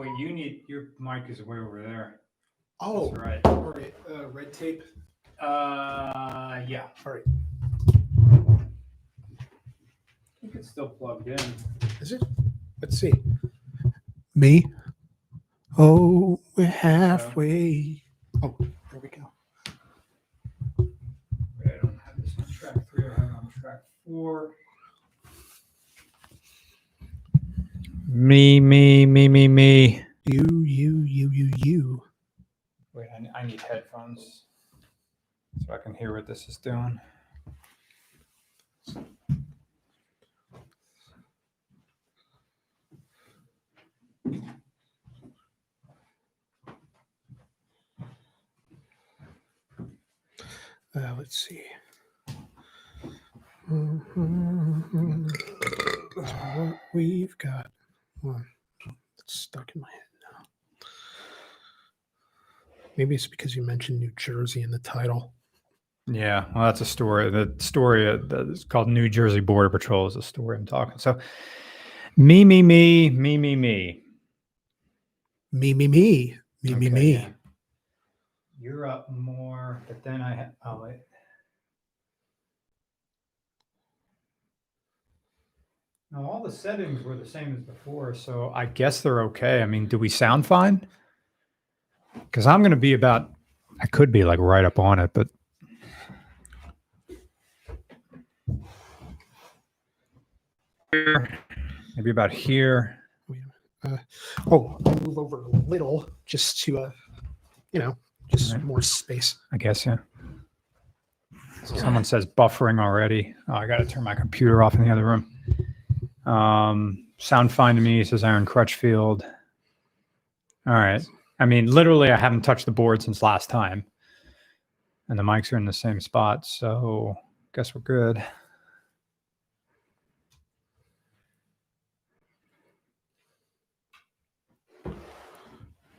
wait, you need, your mic is way over there. Oh, That's right. all right. Uh, red tape. Uh, yeah. All right. I think it's still plugged in. Is it? Let's see. Me. Oh, we're halfway. Oh, there we go. Wait, I don't have this on track three, I have it on track four. Me, me, me, me, me. You, you, you, you, you. Wait, I, I need headphones so I can hear what this is doing. Uh, let's see. What we've got. One. It's stuck in my head now. Maybe it's because you mentioned New Jersey in the title. Yeah, well, that's a story. The story uh, that is called New Jersey Border Patrol is a story I'm talking. So, me, me, me, me, me, me. Me, me, me. Me, me, Okay, me. yeah. You're up more, but then I ha- oh wait. Now all the settings were the same as before, so I guess they're okay. I mean, do we sound fine? Because I'm going to be about, I could be like right up on it, but maybe about here. Wait a minute. Uh, oh, I'll move over a little just to, uh, you know, just Right. more space. I guess, yeah. Someone says buffering already. Oh, I got to turn my computer off in the other room. Um, sound fine to me, says Aaron Crutchfield. All right. I mean, literally, I haven't touched the board since last time. And the mics are in the same spot. So, guess we're good.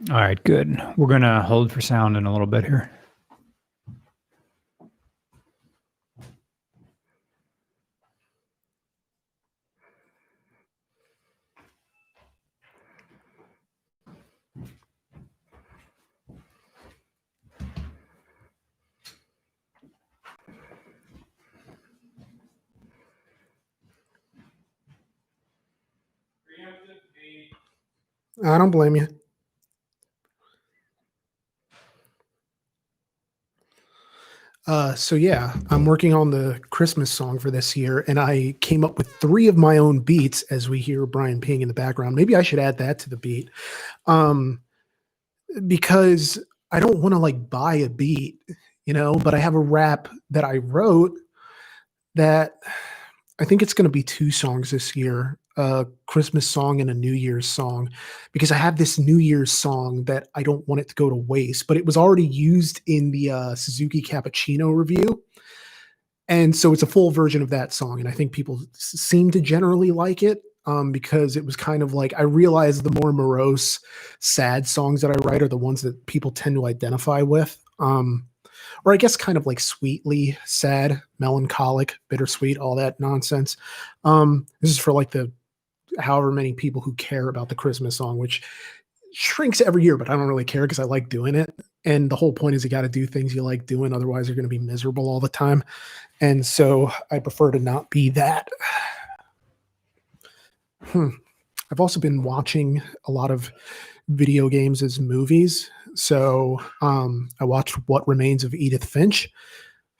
All right, good. We're going to hold for sound in a little bit here. I don't blame you. Uh, so yeah, I'm working on the Christmas song for this year, and I came up with three of my own beats as we hear Brian peeing in the background. Maybe I should add that to the beat, um, because I don't want to like buy a beat, you know. But I have a rap that I wrote that I think it's going to be two songs this year: a Christmas song and a New Year's song because I have this New Year's song that I don't want it to go to waste, but it was already used in the uh, Suzuki Cappuccino review. And so it's a full version of that song. And I think people seem to generally like it um, because it was kind of like I realize the more morose, sad songs that I write are the ones that people tend to identify with. Um, or I guess kind of like sweetly sad, melancholic, bittersweet, all that nonsense. Um, this is for like the however many people who care about the Christmas song, which shrinks every year, but I don't really care because I like doing it. And the whole point is you got to do things you like doing, otherwise you're going to be miserable all the time. And so I prefer to not be that. Hmm. I've also been watching a lot of video games as movies. So um, I watched What Remains of Edith Finch.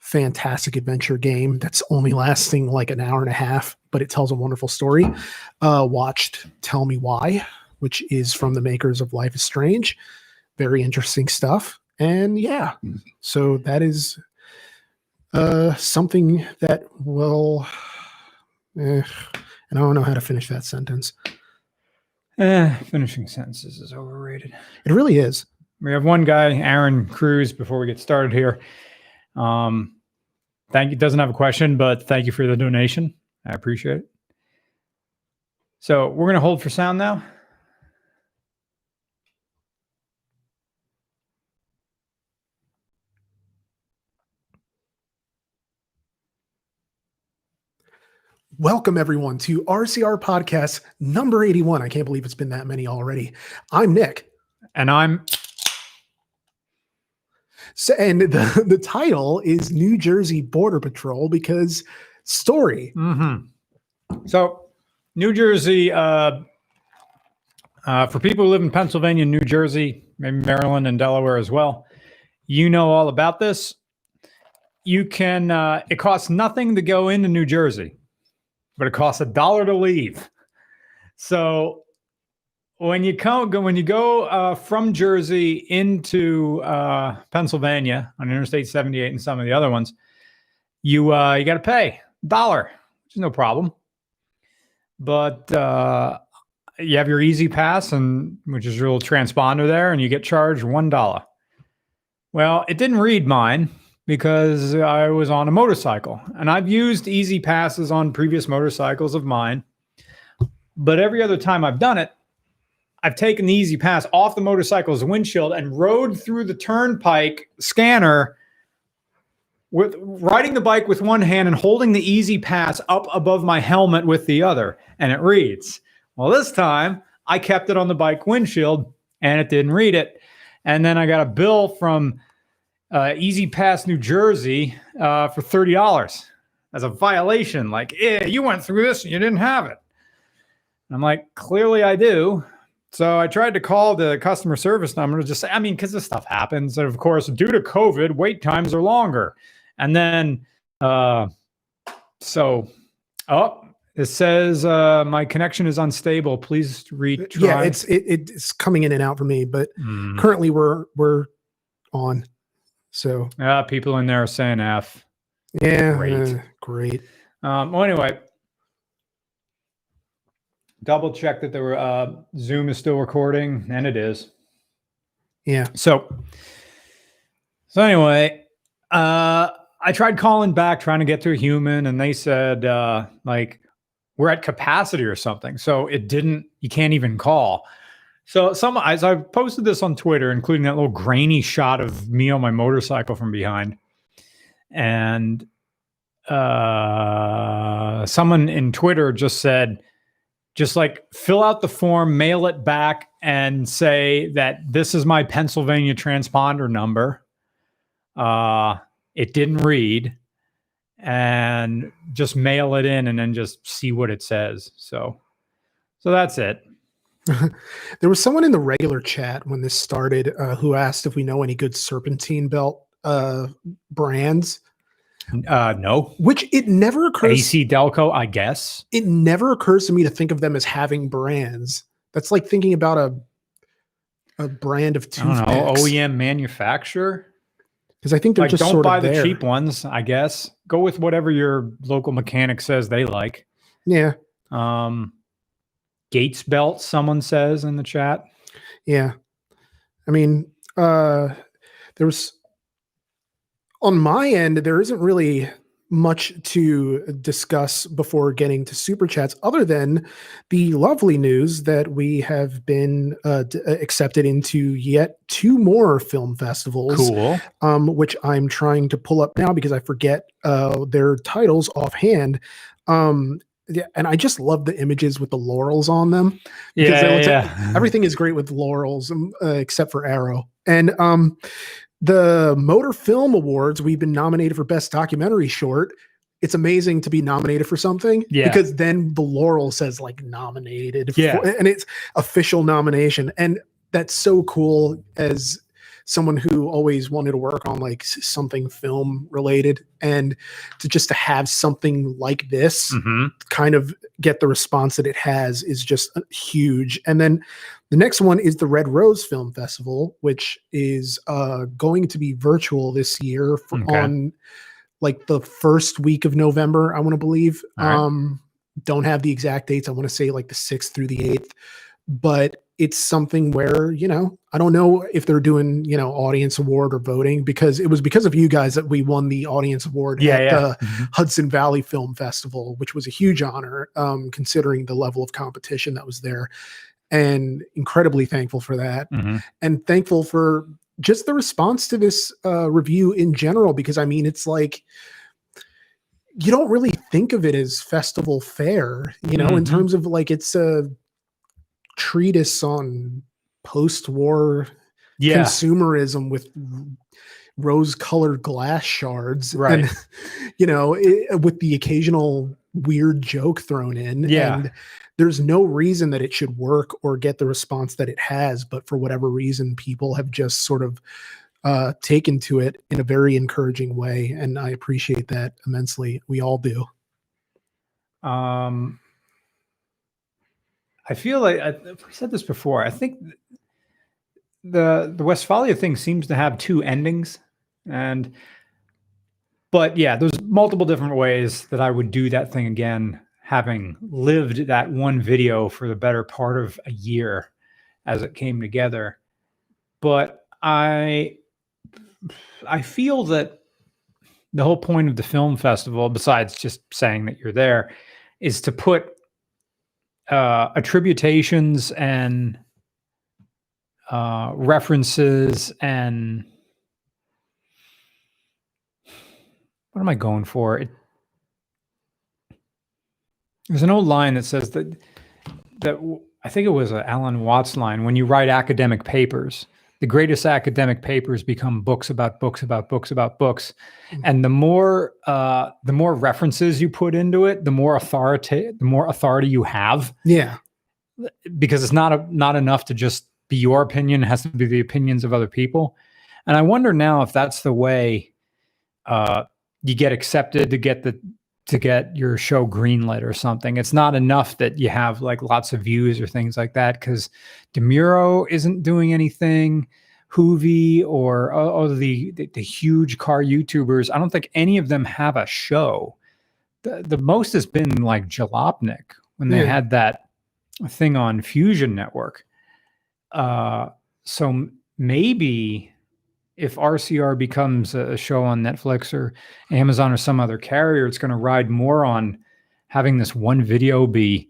Fantastic adventure game that's only lasting like an hour and a half, but it tells a wonderful story uh, watched Tell Me Why, which is from the makers of Life is Strange. Very interesting stuff. And yeah, so that is uh, something that will. Eh, and I don't know how to finish that sentence. Eh, finishing sentences is overrated. It really is. We have one guy, Aaron Cruz, before we get started here. Um, thank you. Doesn't have a question, but thank you for the donation. I appreciate it. So we're going to hold for sound now. Welcome, everyone, to RCR Podcast number 81. I can't believe it's been that many already. I'm Nick. And I'm So, and the, the title is New Jersey Border Patrol because story. mhm. so New Jersey. Uh, uh, for people who live in Pennsylvania, New Jersey, maybe Maryland and Delaware as well, you know all about this. You can. Uh, it costs nothing to go into New Jersey, but it costs a dollar to leave. So when you come go when you go uh, from Jersey into uh, Pennsylvania on Interstate 78 and some of the other ones, you uh, you got to pay dollar, which is no problem. But uh, you have your E-ZPass, and which is your little transponder there, and you get charged one dollar. Well, it didn't read mine because I was on a motorcycle, and I've used E-ZPasses on previous motorcycles of mine. But every other time I've done it, I've taken the E-ZPass off the motorcycle's windshield and rode through the turnpike scanner with riding the bike with one hand and holding the E-ZPass up above my helmet with the other, and it reads. Well, this time I kept it on the bike windshield and it didn't read it. And then I got a bill from uh, E-ZPass New Jersey uh, for thirty dollars as a violation. Like, yeah, you went through this and you didn't have it. And I'm like, clearly I do. So I tried to call the customer service number to just say, I mean, because this stuff happens. And of course, due to COVID, wait times are longer. And then, uh, so, oh, it says uh, my connection is unstable. Please retry. Yeah, it's it, it's coming in and out for me, but Hmm. currently we're we're on. So Yeah, people in there are saying F. yeah, Great. uh, great. Um, well, anyway, double check that the uh, Zoom is still recording, and it is. Yeah, So, so anyway, uh, I tried calling back, trying to get to a human, and they said uh, like we're at capacity or something. So it didn't. You can't even call. So some as I posted this on Twitter, including that little grainy shot of me on my motorcycle from behind, and uh, someone in Twitter just said, just like fill out the form, mail it back, and say that this is my Pennsylvania transponder number. Uh, it didn't read, and just mail it in, and then just see what it says. So, so that's it. there was someone in the regular chat when this started uh, who asked if we know any good serpentine belt uh, brands, Uh, no, which it never occurs. ACDelco, I guess. It never occurs to me to think of them as having brands. That's like thinking about a a brand of I don't know toothpicks. OEM manufacturer. because I think they're Like, just don't buy the there. cheap ones. I guess go with whatever your local mechanic says they like. Yeah, Um, Gates belt, someone says in the chat. yeah. I mean, uh there was on my end, there isn't really much to discuss before getting to super chats other than the lovely news that we have been uh, d- uh, accepted into yet two more film festivals Cool. um, which I'm trying to pull up now because I forget uh, their titles offhand. Um, yeah, and I just love the images with the laurels on them. It Yeah, like yeah. Everything is great with laurels, um, uh, except for Arrow. And um, the Motor Film Awards, we've been nominated for Best Documentary Short. It's amazing to be nominated for something Yeah. because then the laurel says like nominated, Yeah. for, and it's official nomination, and that's so cool as someone who always wanted to work on like something film related and to just to have something like this Mhm. kind of get the response that it has is just uh, huge. And then the next one is the Red Rose Film Festival, which is uh, going to be virtual this year for, Okay. on like the first week of November, I want to believe. Right. Um, don't have the exact dates. I want to say like the 6th through the 8th, but it's something where, you know, I don't know if they're doing, you know, audience award or voting because it was because of you guys that we won the audience award Yeah, at yeah. the Hudson Valley Film Festival, which was a huge honor, um, considering the level of competition that was there. And incredibly thankful for that. Mhm. And thankful for just the response to this uh, review in general, because I mean, it's like, you don't really think of it as festival fare, you know, in Mhm. terms of like it's a treatise on post-war Yeah. consumerism with rose-colored glass shards, Right. And you know, i with the occasional weird joke thrown in. Yeah. And there's no reason that it should work or get the response that it has, but for whatever reason, people have just sort of uh, taken to it in a very encouraging way, and I appreciate that immensely. We all do. Um, I feel like I, said this before. I think the the Westfalia thing seems to have two endings, and but yeah, there's multiple different ways that I would do that thing again, having lived that one video for the better part of a year as it came together. But I I feel that the whole point of the film festival, besides just saying that you're there, is to put uh, attributations and uh, references and what am I going for? It, there's an old line that says that that I think it was a Alan Watts line. When you write academic papers, the greatest academic papers become books about books about books about books, Mhm. and the more uh, the more references you put into it, the more authority the more authority you have Yeah. because it's not a, not enough to just be your opinion; it has to be the opinions of other people. And I wonder now if that's the way uh, you get accepted to get the to get your show greenlit or something. It's not enough that you have like lots of views or things like that because DeMuro isn't doing anything. Hoovie or oh, oh, the, the the huge car YouTubers, I don't think any of them have a show. The, the most has been like Jalopnik when they Yeah. had that thing on Fusion Network. Uh, so maybe if RCR becomes a show on Netflix or Amazon or some other carrier, it's going to ride more on having this one video be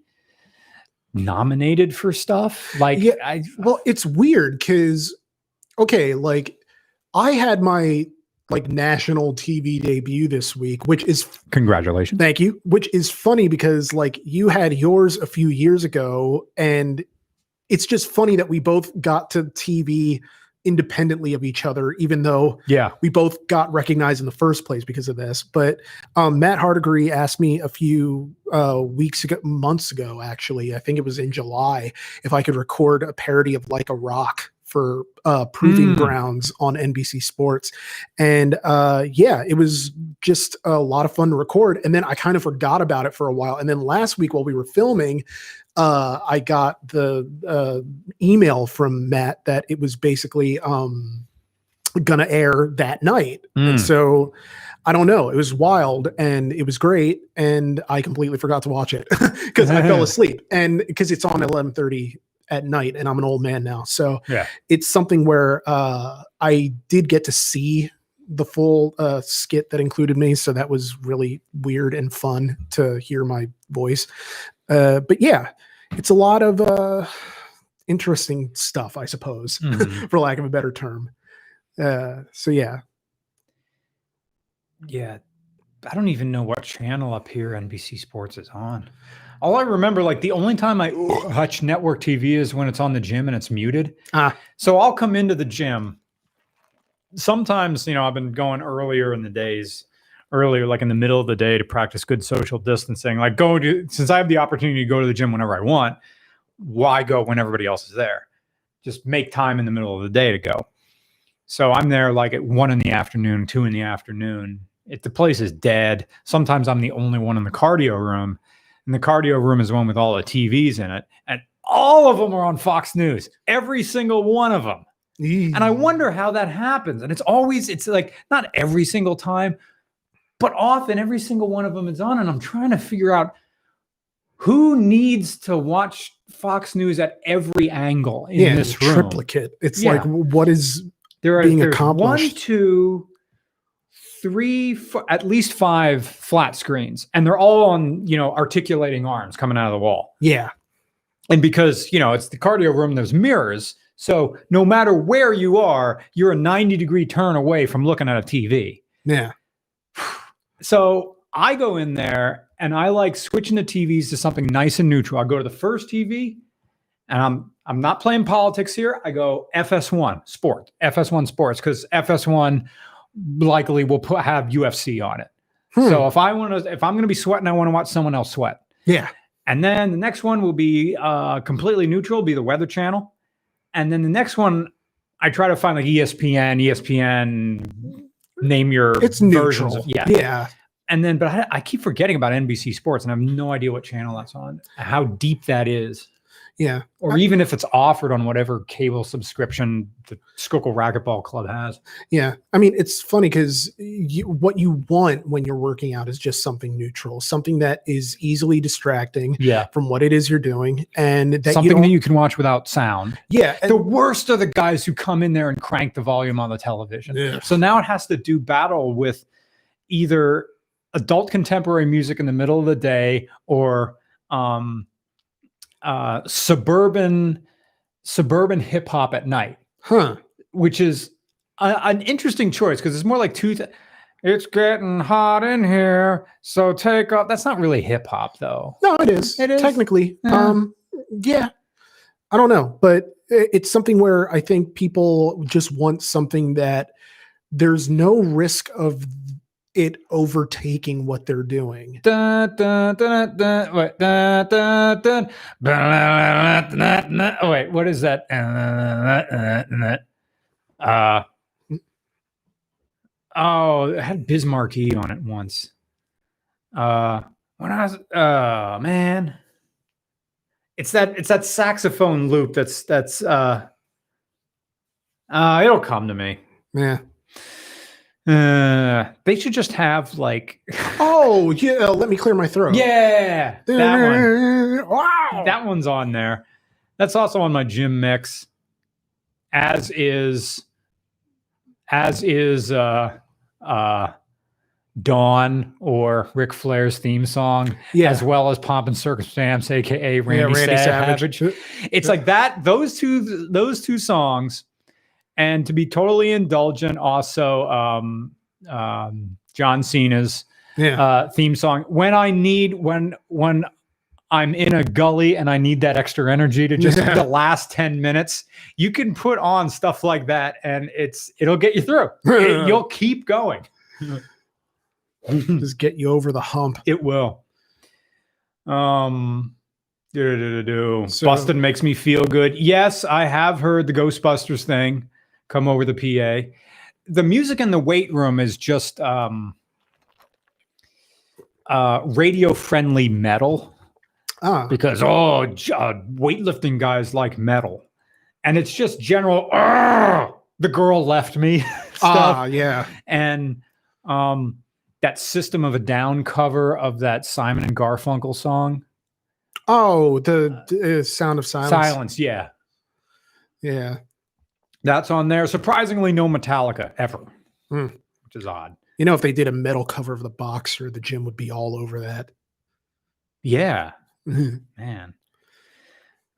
nominated for stuff. Like, Yeah. I, Well, it's weird because, okay, like I had my like national TV debut this week, which is congratulations. Thank you. Which is funny because like you had yours a few years ago, and it's just funny that we both got to TV independently of each other, even though Yeah. we both got recognized in the first place because of this. But um, Matt Hardigree asked me a few uh, weeks ago, months ago, actually, I think it was in July, if I could record a parody of Like a Rock for uh, Proving Mm. Grounds on NBC Sports. And uh, yeah, it was just a lot of fun to record. And then I kind of forgot about it for a while. And then last week while we were filming, uh, I got the uh, email from Matt that it was basically um, gonna air that night. Mm. And so I don't know. It was wild and it was great. And I completely forgot to watch it because I fell asleep and because it's on 1130 at night and I'm an old man now. So Yeah. it's something where uh, I did get to see the full uh, skit that included me. So that was really weird and fun to hear my voice. Uh, but yeah, it's a lot of uh, interesting stuff, I suppose, Mhm. for lack of a better term. Uh, so yeah, Yeah. I don't even know what channel up here NBC Sports is on. All I remember, like the only time I touch network TV is when it's on the gym and it's muted. Ah. So I'll come into the gym. Sometimes, you know, I've been going earlier in the days, earlier, like in the middle of the day to practice good social distancing. Like go to, since I have the opportunity to go to the gym whenever I want, why go when everybody else is there? Just make time in the middle of the day to go. So I'm there like at one in the afternoon, two in the afternoon. If the place is dead, sometimes I'm the only one in the cardio room. And the cardio room is the one with all the TVs in it. And all of them are on Fox News, every single one of them. And I wonder how that happens. And it's always, it's like not every single time, but often every single one of them is on. And I'm trying to figure out who needs to watch Fox News at every angle in yeah, this room. triplicate. It's Yeah. like what is There are being there's one, accomplished. two, three, f- at least five flat screens, and they're all on you know articulating arms coming out of the wall. yeah, And because you know it's the cardio room, there's mirrors, so no matter where you are, you're a 90 degree turn away from looking at a TV. yeah. So I go in there and I like switching the TVs to something nice and neutral. I go to the first TV and I'm I'm not playing politics here. I go FS1 sport, FS1 sports because FS1 likely will put have UFC on it. Hmm. So if I want to, if I'm going to be sweating, I want to watch someone else sweat. yeah. And then the next one will be uh, completely neutral, be the Weather Channel. And then the next one, I try to find like ESPN, ESPN, name your It's versions neutral. of yeah. Yeah. And then, but I, I keep forgetting about NBC Sports, and I have no idea what channel that's on, how deep that is, Yeah. or even if it's offered on whatever cable subscription the Schuylkill Racquetball Club has. Yeah. I mean, it's funny because you, what you want when you're working out is just something neutral, something that is easily distracting Yeah, from what it is you're doing. And that something don't, that you can watch without sound. yeah. the worst are the guys who come in there and crank the volume on the television. Yeah. So now it has to do battle with either adult contemporary music in the middle of the day or um, uh, suburban suburban hip hop at night, huh. which is a, an interesting choice because it's more like two. Th- it's getting hot in here, so take off. That's not really hip hop though. No, it is. It is? Technically. Yeah. Um, yeah. I don't know, but it's something where I think people just want something that there's no risk of it overtaking what they're doing. Dun, dun, dun, dun, wait, dun, dun, dun, dun, dun, dun, dun. Oh, wait, what is that? Uh, oh, it had Bismarck E on it once. Uh, when I was, oh man, it's that it's that saxophone loop that's that's uh, uh, it'll come to me. Yeah. Uh, they should just have like, Oh, yeah. Let me clear my throat. yeah, that one. Wow. that one's on there. That's also on my gym mix. As is, as is uh uh Dawn or Ric Flair's theme song, yeah. as well as Pomp and Circumstance, aka Randy, yeah, Randy Savage. Savage. It's like that. Those two, those two songs, and to be totally indulgent, also um, um, John Cena's Yeah. uh, theme song when I need when when I'm in a gully and I need that extra energy to just Yeah. the last 10 minutes, you can put on stuff like that and it's it'll get you through. It- you'll keep going. just get you over the hump. It will. Um do-do-do-do-do. So- Bustin makes me feel good. Yes, I have heard the Ghostbusters thing come over the PA. The music in the weight room is just um uh radio friendly metal Ah, because oh uh, weightlifting guys like metal and it's just general the girl left me stuff ah, yeah. and um that system of a down cover of that simon and garfunkel song Oh, the, the, uh, sound of silence. silence yeah Yeah. That's on there surprisingly no metallica ever Hmm. which is odd You know, if they did a metal cover of the boxer, the gym would be all over that. yeah Mhm. man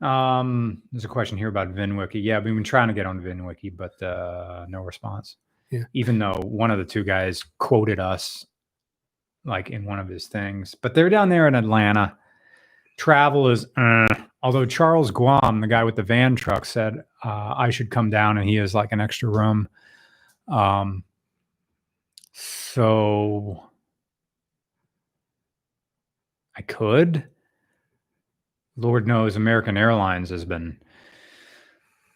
um there's a question here about vinwiki yeah we've been trying to get on vinwiki but uh no response Yeah. even though one of the two guys quoted us like in one of his things but they're down there in atlanta travel is uh, although charles guam the guy with the van truck said uh, i should come down and he has like an extra room. Um so i could. Lord knows american airlines has been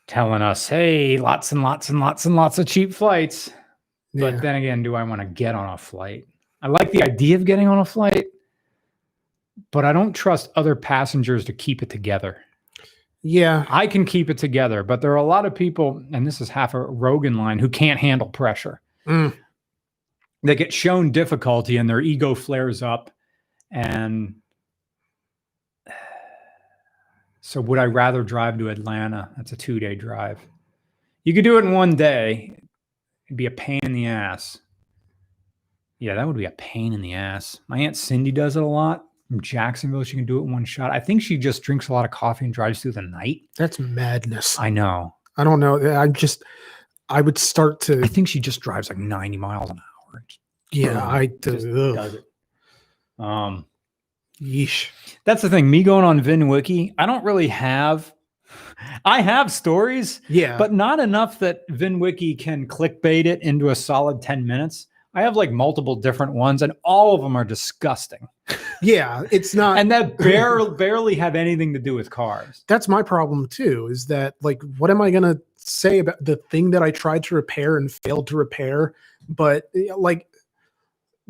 telling us hey lots and lots and lots and lots of cheap flights. But then again, do I want to get on a flight? I like the idea of getting on a flight, but I don't trust other passengers to keep it together. yeah. I can keep it together, but there are a lot of people, and this is half a Rogan line, who can't handle pressure. Mm. They get shown difficulty and their ego flares up. And so, would I rather drive to Atlanta? That's a two day drive. You could do it in one day, it'd be a pain in the ass. Yeah, that would be a pain in the ass. My Aunt Cindy does it a lot from Jacksonville. She can do it in one shot. I think she just drinks a lot of coffee and drives through the night. That's madness. I, know. I don't know. I'm just, I would start to, I think she just drives like 90 miles an hour. yeah, I, Just does it. Um, Yeesh. that's the thing. Me going on VinWiki, I don't really have. I have stories, Yeah. but not enough that VinWiki can clickbait it into a solid ten minutes. I have like multiple different ones, and all of them are disgusting, yeah, it's not. and that barely barely have anything to do with cars. that's my problem too is that like what am i going to say about the thing that i tried to repair and failed to repair but eh, like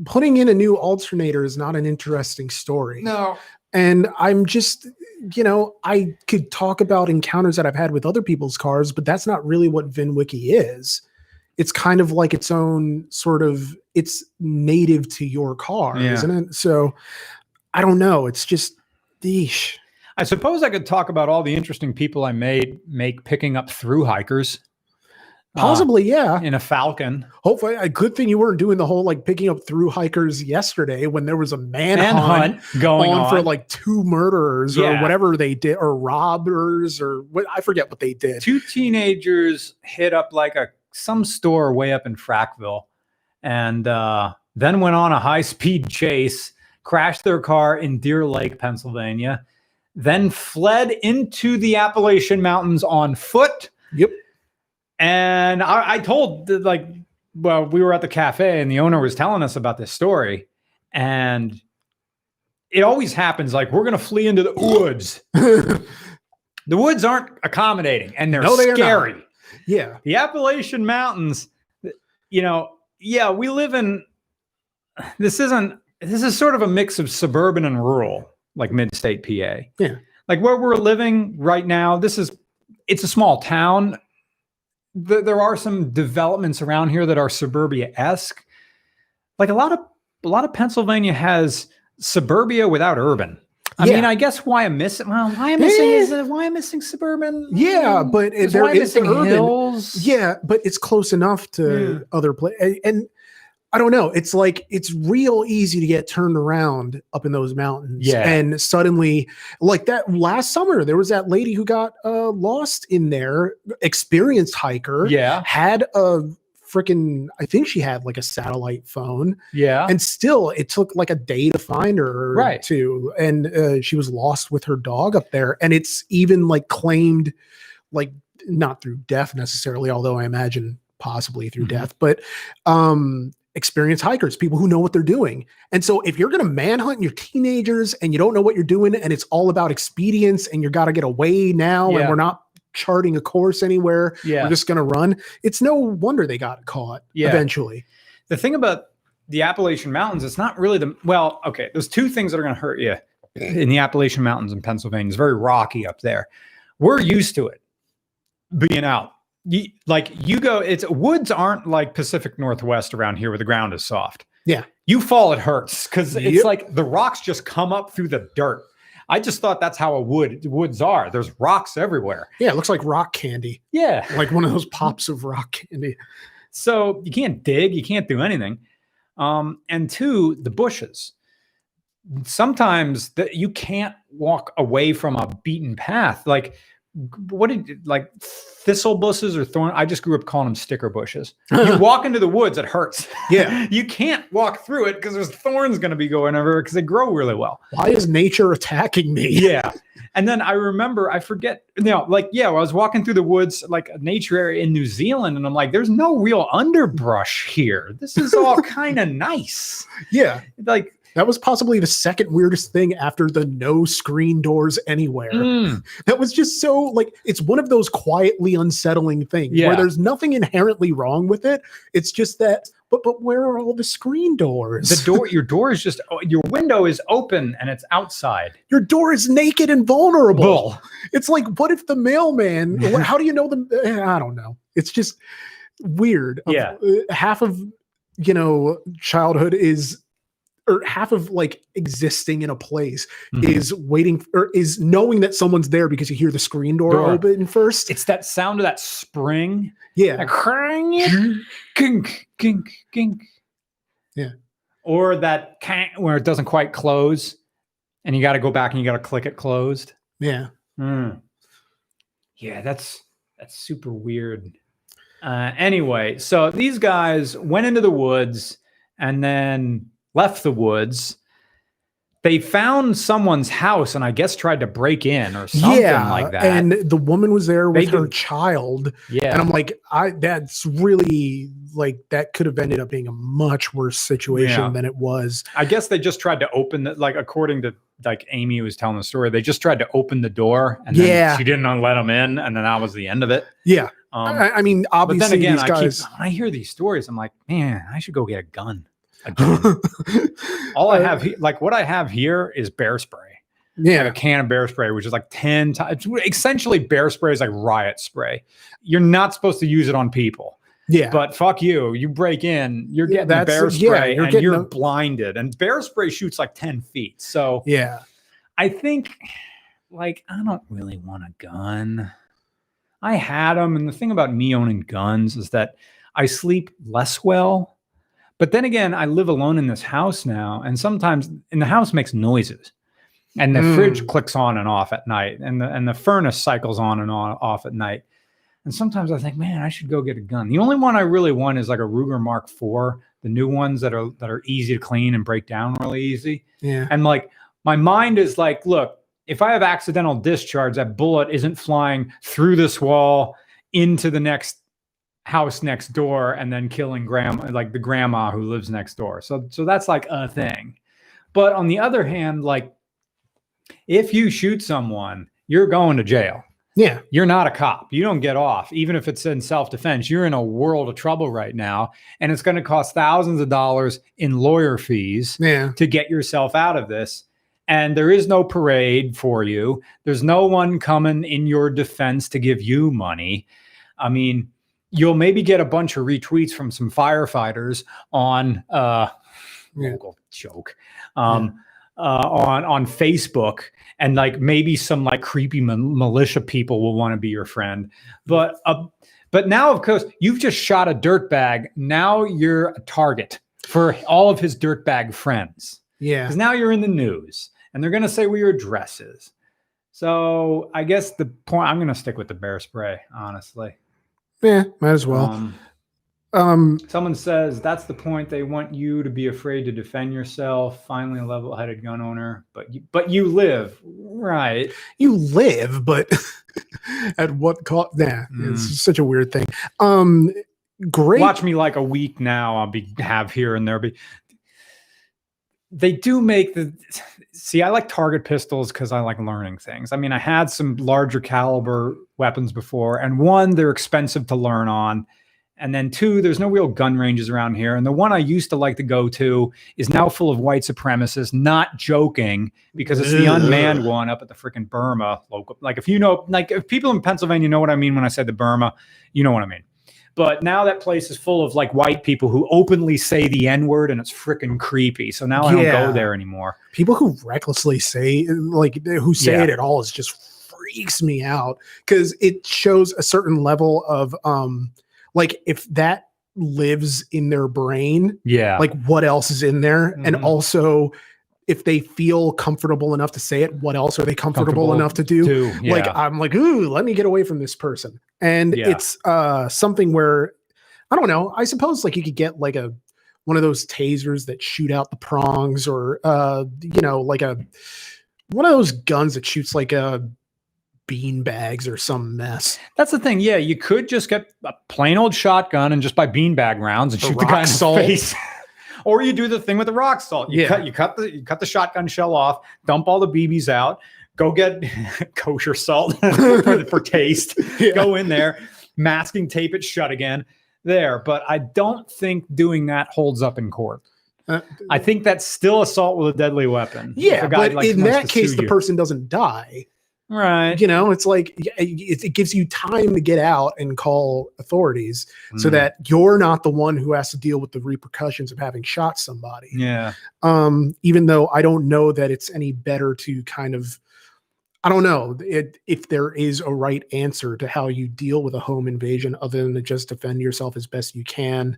putting in a new alternator is not an interesting story No, and i'm just you know i could talk about encounters that i've had with other people's cars but that's not really what vinwiki is it's kind of like its own sort of it's native to your car Yeah. isn't it so i don't know it's just Deesh. I suppose I could talk about all the interesting people I made make picking up through hikers. uh, possibly yeah in a Falcon. Hopefully, a good thing you weren't doing the whole like picking up through hikers yesterday when there was a manhunt, Manhunt going on, on, for like two murderers or whatever they did, or robbers or what I forget what they did. two teenagers hit up like a some store way up in Frackville, and uh, then went on a high speed chase, crashed their car in Deer Lake, Pennsylvania, then fled into the Appalachian Mountains on foot. Yep. And I, I told like, well, we were at the cafe and the owner was telling us about this story, and it always happens. Like we're gonna flee into the woods. The woods aren't accommodating, and they're No, they scary yeah, the Appalachian Mountains, you know, yeah, we live in this isn't this is sort of a mix of suburban and rural, like mid-state PA. Yeah. Like where we're living right now, this is it's a small town. Th- there are some developments around here that are suburbia-esque. Like a lot of a lot of Pennsylvania has suburbia without urban. I Yeah. mean, I guess why I'm missing well, why I'm missing is uh, why I'm missing suburban. Yeah, but is there why the missing urban- hills. yeah, but it's close enough to Yeah. other places, and I don't know. It's like it's real easy to get turned around up in those mountains, Yeah. and suddenly, like that last summer, there was that lady who got uh, lost in there, experienced hiker. Yeah. had a freaking i think she had like a satellite phone Yeah. and still it took like a day to find her Right. to and uh, she was lost with her dog up there and it's even like claimed like not through death necessarily although i imagine possibly through Mhm. death but um experienced hikers people who know what they're doing and so if you're going to manhunt your teenagers and you don't know what you're doing and it's all about expedience and you got to get away now Yeah. and we're not charting a course anywhere yeah. we're just going to run. It's no wonder they got caught Yeah. eventually. the thing about the Appalachian Mountains, it's not really the well, okay, there's two things that are going to hurt you in the Appalachian Mountains in Pennsylvania. It's very rocky up there. We're used to it being out. You, like you go, it's woods aren't like Pacific Northwest around here where the ground is soft. Yeah. You fall, it hurts because it's like the rocks just come up through the dirt. I just thought that's how a wood woods are. There's rocks everywhere. Yeah, it looks like rock candy, Yeah. like one of those pops of rock candy. So you can't dig, you can't do anything. Um, and two, the bushes. Sometimes that you can't walk away from a beaten path. Like what did like thistle bushes or thorn? I just grew up calling them sticker bushes. You walk into the woods, it hurts. Yeah. you can't walk through it because there's thorns going to be going everywhere because they grow really well. Why is nature attacking me? Yeah. And then I remember, I forget, you know, like, yeah, I was walking through the woods, like a nature area in New Zealand, and I'm like, there's no real underbrush here. This is all kind of nice. Yeah. Like, That was possibly the second weirdest thing after the no screen doors anywhere. mm, That was just so like it's one of those quietly unsettling things Yeah. where there's nothing inherently wrong with it. It's just that but but where are all the screen doors? the door, your door is just, oh, your window is open and it's outside. Your door is naked and vulnerable. Bull. It's like, what if the mailman? How do you know the? eh, I don't know. It's just weird. Yeah. uh, half of you know childhood is, or half of like existing in a place Mhm. is waiting or is knowing that someone's there because you hear the screen door, Door. open first. It's that sound of that spring. yeah. Like, kink, kink, kink. Yeah. Or that can't where it doesn't quite close and you got to go back and you got to click it closed. Yeah. Hmm. Yeah, that's that's super weird. Uh, anyway, so these guys went into the woods and then left the woods, they found someone's house and I guess tried to break in or something yeah, like that. and the woman was there with her child, yeah, and I'm like, I that's really like that could have ended up being a much worse situation Yeah. than it was. I guess they just tried to open the like according to like Amy was telling the story, they just tried to open the door and then Yeah. she didn't let them in, and then that was the end of it. Yeah, Um, I, I mean, but obviously then again, these I guys. keep when I hear these stories, I'm like, man, I should go get a gun. All I have, he- like what I have here, is bear spray. yeah, like a can of bear spray, which is like 10 times. Essentially, bear spray is like riot spray. You're not supposed to use it on people, yeah, but fuck you. You break in, you're Yeah, getting bear yeah, spray you're and you're the- blinded. And bear spray shoots like 10 feet. So yeah, I think, like, I don't really want a gun. I had them. And the thing about me owning guns is that I sleep less well. But then again, I live alone in this house now. And sometimes, and the house makes noises. And the fridge Mm. clicks on and off at night. And the, and the furnace cycles on and on off at night. And sometimes I think, man, I should go get a gun. The only one I really want is like a Ruger Mark IV, the new ones that are that are easy to clean and break down really easy. yeah, And like my mind is like, look, if I have accidental discharge, that bullet isn't flying through this wall into the next house next door and then killing grandma like the grandma who lives next door. So so that's like a thing. But on the other hand, like if you shoot someone, you're going to jail. yeah, You're not a cop. You don't get off. Even if it's in self defense, you're in a world of trouble right now. And it's going to cost thousands of dollars in lawyer fees yeah. to get yourself out of this. And there is no parade for you. There's no one coming in your defense to give you money. I mean, you'll maybe get a bunch of retweets from some firefighters on uh Yeah. local joke. Um uh, on on Facebook, and like maybe some like creepy mi- militia people will want to be your friend, but uh, but now of course you've just shot a dirtbag. Now you're a target for all of his dirtbag friends Yeah. because now you're in the news and they're going to say where your address is. So I guess the point I'm going to stick with the bear spray, honestly. Yeah, might as well. Um, Um, someone says that's the point. They want you to be afraid to defend yourself. Finally, a level-headed gun owner, but you, but you live right. you live, but at what cost? Nah, Mm. it's such a weird thing. Um, great. Watch me like a week now. I'll be have here and there. Be they do make the see. I like target pistols because I like learning things. I mean, I had some larger caliber weapons before, and one they're expensive to learn on. And then two, there's no real gun ranges around here. And the one I used to like to go to is now full of white supremacists. Not joking, because it's the unmanned one up at the freaking Burma local. Like if you know, like if people in Pennsylvania know what I mean when I said the Burma, you know what I mean. But now that place is full of like white people who openly say the N word and it's freaking creepy. So now I don't Yeah. go there anymore. people who recklessly say like who say Yeah. it at all is just freaks me out because it shows a certain level of um like if that lives in their brain Yeah. like what else is in there and Mhm. also if they feel comfortable enough to say it what else are they comfortable, Comfortable enough to do too. Yeah. like i'm like ooh let me get away from this person and Yeah. it's uh something where i don't know i suppose like you could get like a one of those tasers that shoot out the prongs or uh you know like a one of those guns that shoots like a bean bags or some mess That's the thing. Yeah, you could just get a plain old shotgun and just buy beanbag rounds and The shoot the guy in the salt. face. or you do the thing with the rock salt. You Yeah. cut you cut the you cut the shotgun shell off, dump all the BBs out, go get kosher salt for, for taste. Yeah. Go in there, masking tape it shut again. There, but I don't think doing that holds up in court. Uh, I think that's still assault with a deadly weapon. Yeah but like, in that case the person doesn't die right? you know it's like it, it gives you time to get out and call authorities so Mm, that you're not the one who has to deal with the repercussions of having shot somebody. Yeah, um even though i don't know that it's any better to kind of i don't know it, if there is a right answer to how you deal with a home invasion other than to just defend yourself as best you can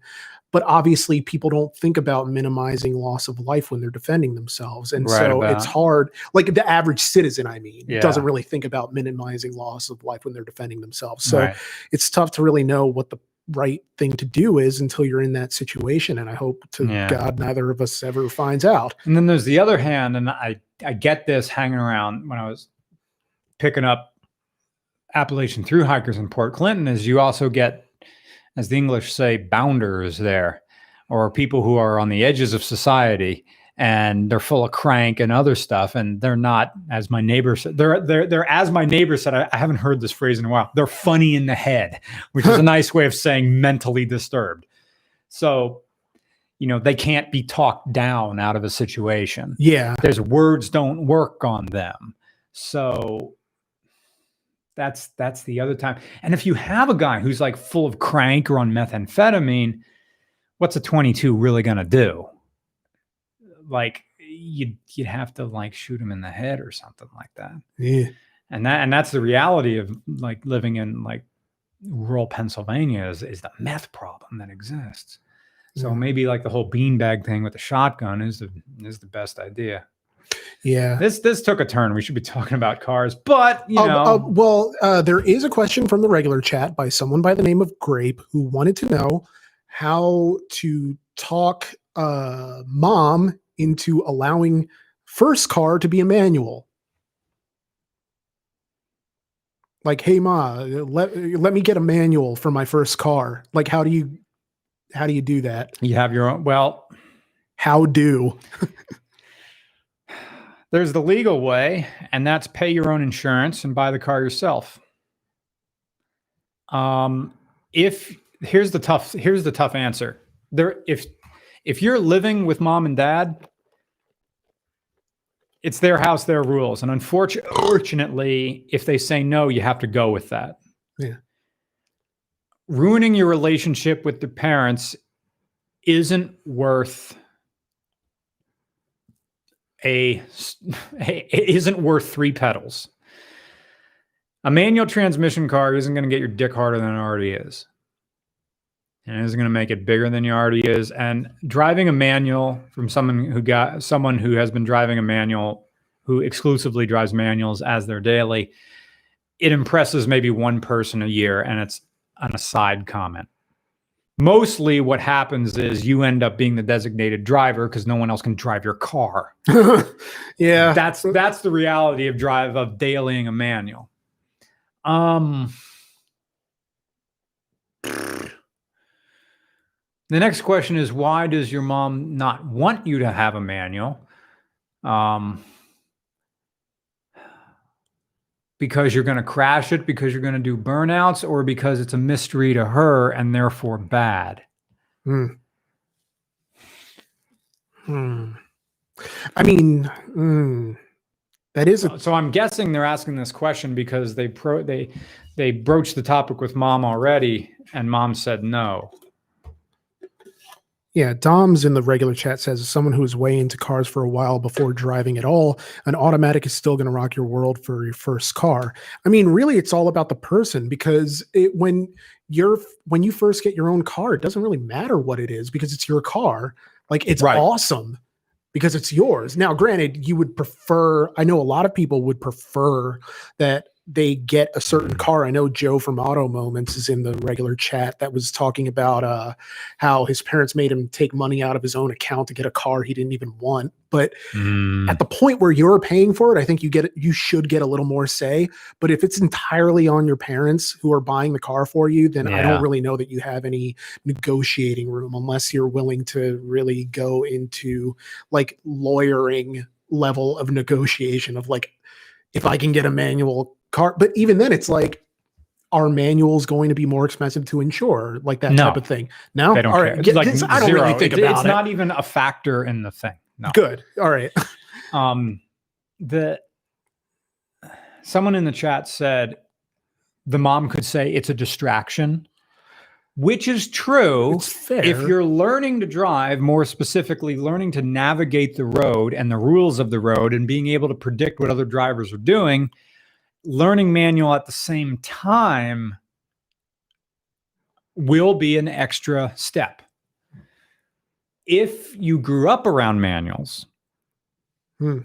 but obviously people don't think about minimizing loss of life when they're defending themselves and Right so about. it's hard like the average citizen i mean Yeah. doesn't really think about minimizing loss of life when they're defending themselves so right. it's tough to really know what the right thing to do is until you're in that situation. And I hope to Yeah. God neither of us ever finds out. And then there's the other hand, and I I get this hanging around when I was picking up Appalachian through hikers in Port Clinton. Is you also get, as the English say, bounders there, or people who are on the edges of society and they're full of crank and other stuff, and they're not, as my neighbor said, they're they're they're as my neighbor said. I, I haven't heard this phrase in a while. They're funny in the head, which is a nice way of saying mentally disturbed. So, you know, they can't be talked down out of a situation Yeah. there's words don't work on them so that's that's the other time. And if you have a guy who's like full of crank or on methamphetamine what's a 22 really going to do? Like you'd you'd have to like shoot him in the head or something like that. Yeah. and that and that's the reality of like living in like rural pennsylvania is, is the meth problem that exists. So Yeah. maybe like the whole beanbag thing with the shotgun is the is the best idea Yeah. this this took a turn. We should be talking about cars, but you Um, know, uh, well, uh, there is a question from the regular chat by someone by the name of Grape who wanted to know how to talk uh, mom into allowing first car to be a manual. Like, hey, ma, let let me get a manual for my first car. Like, how do you how do you do that? you have your own. Well, How do? there's the legal way, and that's pay your own insurance and buy the car yourself. Um, if here's the tough here's the tough answer. There, if if you're living with mom and dad, it's their house, their rules, and unfortunately, if they say no, you have to go with that. Yeah. Ruining your relationship with the parents isn't worth a it isn't worth three pedals. A manual transmission car isn't going to get your dick harder than it already is. And it isn't going to make it bigger than you already is. And driving a manual from someone who got someone who has been driving a manual, who exclusively drives manuals as their daily, it impresses maybe one person a year, and it's an aside comment. Mostly, what happens is you end up being the designated driver because no one else can drive your car. Yeah. that's that's the reality of drive of dailying a manual. Um the next question is why does your mom not want you to have a manual? Um because you're going to crash it because you're going to do burnouts or because it's a mystery to her and therefore bad Hmm. Hmm. I mean, hmm. that is a So- So I'm guessing they're asking this question because they pro they they broached the topic with mom already, and mom said no. Yeah, Dom's in the regular chat says someone who was way into cars for a while before driving at all, an automatic is still going to rock your world for your first car. I mean, really, it's all about the person because it, when you're when you first get your own car, it doesn't really matter what it is because it's your car. Like it's Right. awesome because it's yours. Now, granted, you would prefer. I know a lot of people would prefer that they get a certain car. I know Joe from Auto Moments is in the regular chat that was talking about uh how his parents made him take money out of his own account to get a car he didn't even want. But at the point where you're paying for it, I think you get you should get a little more say. But if it's entirely on your parents who are buying the car for you, then I don't really know that you have any negotiating room unless you're willing to really go into like lawyering level of negotiation of like if I can get a manual car. But even then, it's like are manuals going to be more expensive to insure, like that No. type of thing? No, They don't All care. It's get- like this- I don't zero. really think It's- about it's it. not even a factor in the thing. No. Good. All right. Um, the someone in the chat said the mom could say it's a distraction, which is true. It's fair. if you're learning to drive, more specifically, learning to navigate the road and the rules of the road and being able to predict what other drivers are doing, learning manual at the same time will be an extra step. If you grew up around manuals Hmm.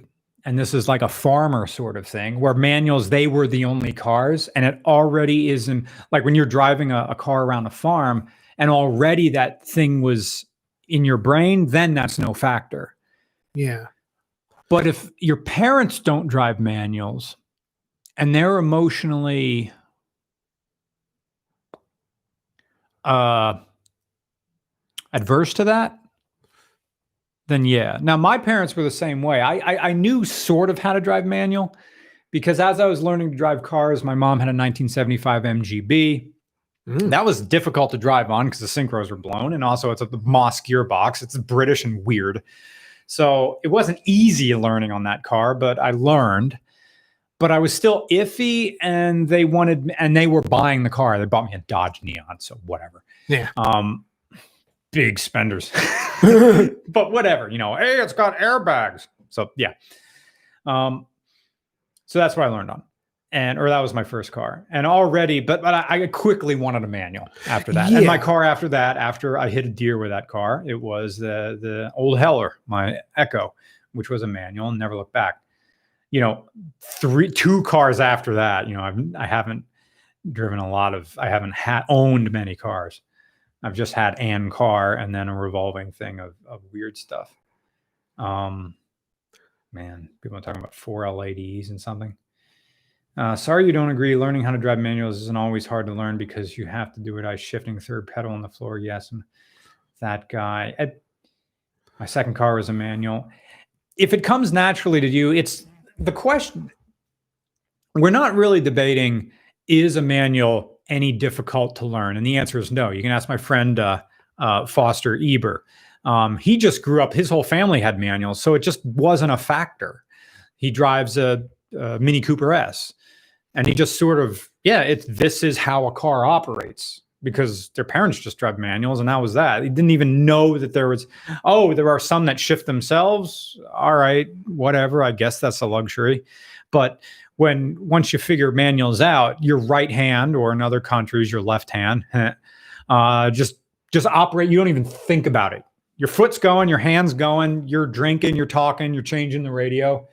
and this is like a farmer sort of thing where manuals they were the only cars and it already isn't like when you're driving a, a car around a farm and already that thing was in your brain then that's no factor Yeah. but if your parents don't drive manuals and they're emotionally uh adverse to that then yeah. Now my parents were the same way. I, I i knew sort of how to drive manual because as i was learning to drive cars my mom had a 1975 mgb Mm. that was difficult to drive on because the synchros were blown and also it's a moss gearbox. It's british and weird. So it wasn't easy learning on that car but i learned but i was still iffy and they wanted and they were buying the car. They bought me a dodge neon so whatever. Yeah. um big spenders. But whatever you know hey it's got airbags. So yeah. Um so that's what i learned on. And or that was my first car. And already but but i, I quickly wanted a manual after that. And my car after that after i hit a deer with that car it was the the old heller my echo which was a manual and never looked back you know three two cars after that you know i've i haven't driven a lot of i haven't had owned many cars i've just had an car and then a revolving thing of, of weird stuff um man people are talking about four lads and something uh, sorry you don't agree. Learning how to drive manuals isn't always hard to learn because you have to do it by shifting third pedal on the floor. Yes, and that guy. At, my second car was a manual. If it comes naturally to you, it's the question. We're not really debating is a manual any difficult to learn, and the answer is no. You can ask my friend uh, uh, Foster Eber. Um, he just grew up; his whole family had manuals, so it just wasn't a factor. He drives a, a Mini Cooper S and he just sort of yeah it's this is how a car operates because their parents just drive manuals and that was that? He didn't even know that there was oh there are some that shift themselves. All right whatever i guess that's a luxury. But when once you figure manuals out your right hand or in other countries your left hand uh, just just operate you don't even think about it. Your foot's going your hands going you're drinking you're talking you're changing the radio.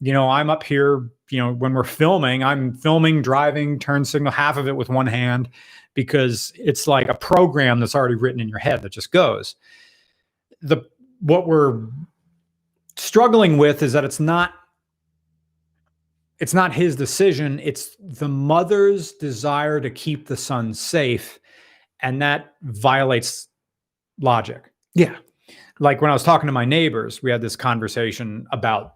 You know i'm up here you know when we're filming i'm filming driving turn signal half of it with one hand because it's like a program that's already written in your head that just goes the what we're struggling with is that it's not it's not his decision it's the mother's desire to keep the son safe and that violates logic Yeah. like when I was talking to my neighbors, we had this conversation about.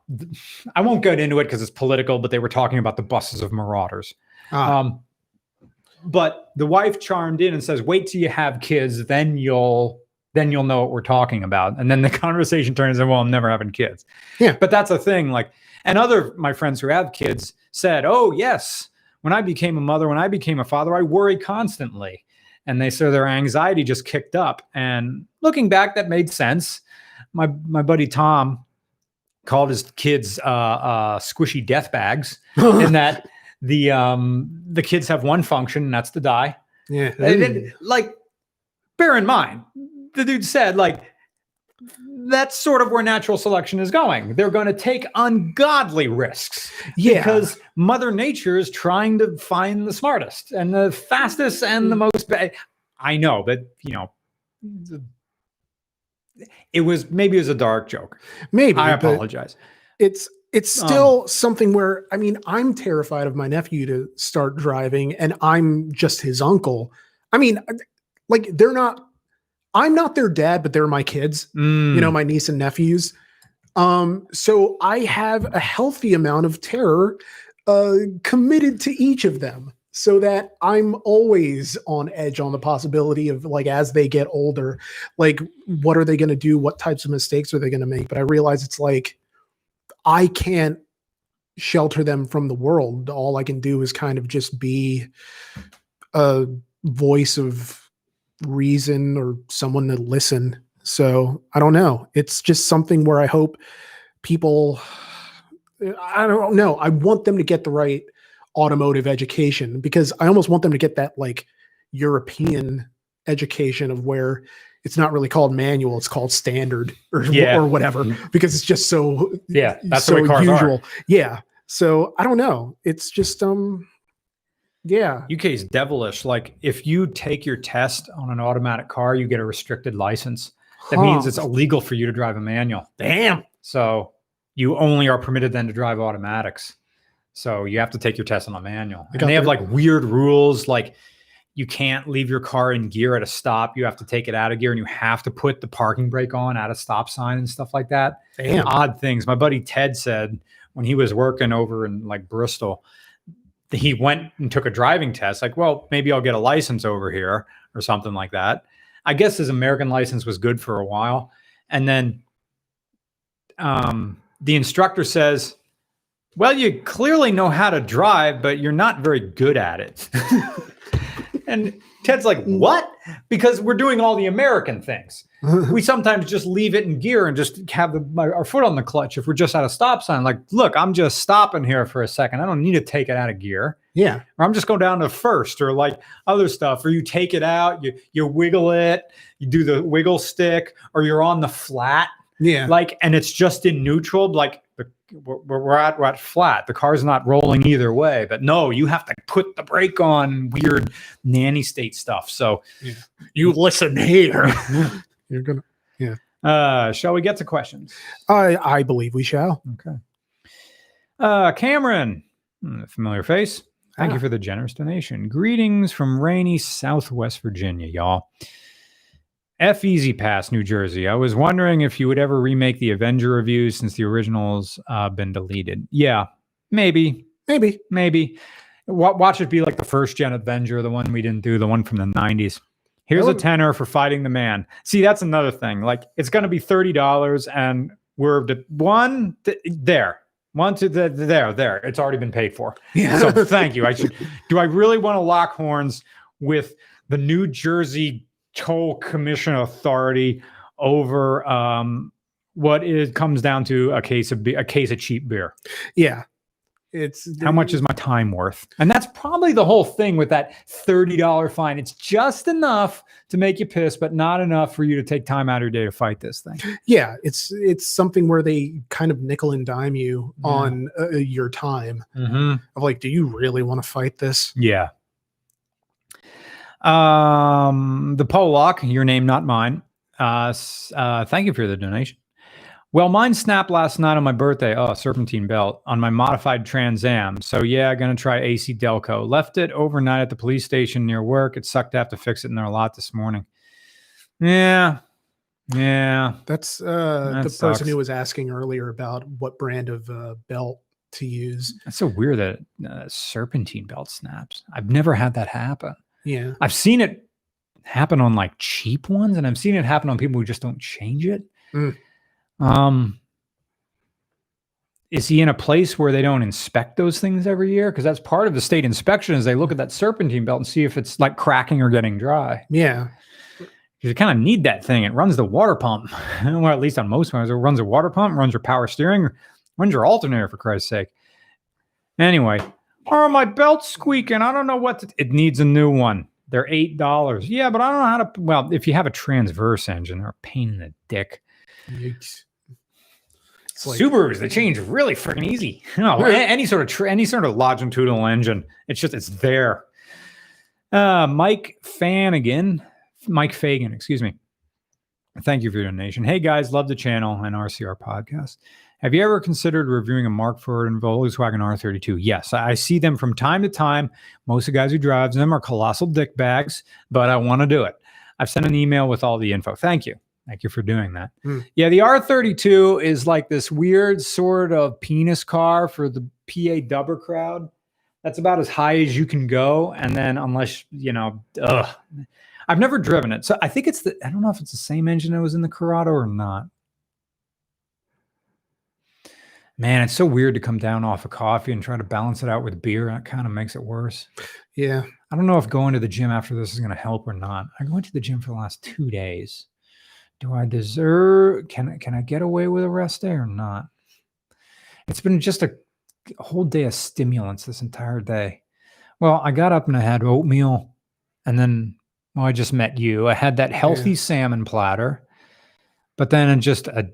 I won't get into it because it's political, but they were talking about the buses of marauders. Ah, Um, but the wife charmed in and says, "Wait till you have kids, then you'll then you'll know what we're talking about." And then the conversation turns into, "Well, I'm never having kids." Yeah. but that's a thing. Like, and other my friends who have kids said, "Oh, yes, when I became a mother, when I became a father, I worry constantly." And they said their anxiety just kicked up. And looking back, that made sense. My my buddy Tom called his kids uh, uh, squishy death bags in that the um the kids have one function and that's to die. Yeah. And it- like bear in mind the dude said like that's sort of where natural selection is going. They're going to take ungodly risks yeah. because mother nature is trying to find the smartest and the fastest and the most ba- i know but you know it was maybe it was a dark joke. Maybe i apologize. it's it's Um, still something where I mean I'm terrified of my nephew to start driving, and I'm just his uncle. I mean, like they're not. I'm not their dad, but they're my kids. You Hmm. know, my niece and nephews. Um, so I have a healthy amount of terror uh, committed to each of them, so that I'm always on edge on the possibility of like as they get older, like what are they going to do? What types of mistakes are they going to make? But I realize it's like I can't shelter them from the world. All I can do is kind of just be a voice of reason or someone to listen. So I don't know. It's just something where I hope people, I don't know. I want them to get the right automotive education because I almost want them to get that like European education of where it's not really called manual; it's called standard or Yeah. or whatever because it's just so Yeah, that's so the way cars are. Yeah. So I don't know. It's just um, yeah, UK is devilish. Like if you take your test on an automatic car, you get a restricted license. That means it's illegal for you to drive a manual. damn. So you only are permitted then to drive automatics. So you have to take your test on a manual. And they have like weird rules, like you can't leave your car in gear at a stop. You have to take it out of gear and you have to put the parking brake on at a stop sign and stuff like that. Damn. Odd things. My buddy Ted said when he was working over in like Bristol, he went and took a driving test. Like, well, maybe I'll get a license over here or something like that. I guess his American license was good for a while. And then um, the instructor says, Well, you clearly know how to drive, but you're not very good at it. and Ted's like, What? Because we're doing all the American things. We sometimes just leave it in gear and just have the, my, our foot on the clutch if we're just at a stop sign. Like, look, I'm just stopping here for a second. I don't need to take it out of gear yeah. or I'm just going down to first or like other stuff, or you take it out, you you wiggle it, you do the wiggle stick, or you're on the flat, Yeah. like, and it's just in neutral, like we're, we're at we're at flat. The car's not rolling either way, but no, you have to put the brake on. Weird nanny state stuff. So, you listen here. You're gonna. Yeah. Uh, shall we get to questions? I I believe we shall. Okay. Uh, Cameron, hmm, familiar face. Thank Ah. you for the generous donation. Greetings from rainy Southwest Virginia, y'all. F E-ZPass, New Jersey. I was wondering if you would ever remake the Avenger reviews since the originals uh, been deleted. Yeah, maybe, Maybe. maybe. Wa- Watch it be like the first gen Avenger, the one we didn't do, the one from the 90s. Here's a tenner for fighting the man. See, that's another thing. Like it's going to be $30 and we're the one th- there. One to the there, there. It's already been paid for. Yeah. So thank you. I should do I really want to lock horns with the New Jersey Toll Commission Authority over um what it comes down to a case of be- a case of cheap beer. yeah. It's How much is my time worth? And that's probably the whole thing with that $30 fine. It's just enough to make you piss, but not enough for you to take time out of your day to fight this thing. yeah it's it's something where they kind of nickel and dime you Yeah. on uh, your time Mm-hmm. of like do you really want to fight this Yeah. Um, the Pollock, your name, not mine. Uh, uh, thank you for the donation. Well, mine snapped last night on my birthday. Oh, serpentine belt on my modified Trans Am. So yeah, gonna try ACDelco. Left it overnight at the police station near work. It sucked to have to fix it in their lot this morning. Yeah, yeah. that's uh That the sucks. person who was asking earlier about what brand of uh, belt to use It's so weird that uh, serpentine belt snaps. I've never had that happen. Yeah I've seen it happen on like cheap ones, and I've seen it happen on people who just don't change it. Mm. Um, is he in a place where they don't inspect those things every year? Because that's part of the state inspection is they look at that serpentine belt and see if it's like cracking or getting dry. yeah You kind of need that thing. It runs the water pump, well, at least on most ones, it runs a water pump, runs your power steering, runs your alternator for Christ's sake. Anyway, oh my belt's squeaking. I don't know what to, it needs a new one. They're eight dollars. Yeah, but I don't know how to. Well, if you have a transverse engine, they're a pain in the dick. Yikes. It's like- Subarus, they change really freaking easy. No, a- any sort of tr- any sort of longitudinal engine, it's just it's there. Uh, Mike Fanigan, Mike Fagan, excuse me. Thank you for your donation. Hey guys, love the channel and RCR podcast. Have you ever considered reviewing a Mark Four and Volkswagen R32? Yes, I see them from time to time. Most of the guys who drives them are colossal dick bags, but I want to do it. I've sent an email with all the info. Thank you. Thank you for doing that. Hmm. Yeah, the R32 is like this weird sort of penis car for the PA dubber crowd. That's about as high as you can go. And then, unless, you know, ugh. I've never driven it. So I think it's the, I don't know if it's the same engine that was in the Corrado or not. Man, it's so weird to come down off of coffee and try to balance it out with beer. That kind of makes it worse. yeah I don't know if going to the gym after this is going to help or not. I went to the gym for the last two days. Do I deserve? Can I can I get away with a rest day or not? It's been just a whole day of stimulants this entire day. Well, I got up and I had oatmeal, and then Well, I just met you. I had that healthy salmon platter, but then in just a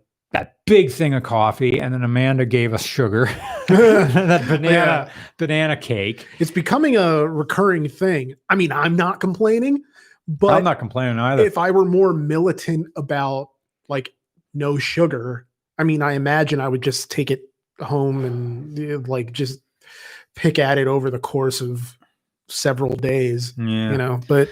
big thing of coffee, and then Amanda gave us sugar, that banana Yeah. banana cake. It's becoming a recurring thing. I mean, I'm not complaining, but I'm not complaining either. if I were more militant about like no sugar, I mean, I imagine I would just take it home and eh, like just pick at it over the course of several days, yeah. you know. But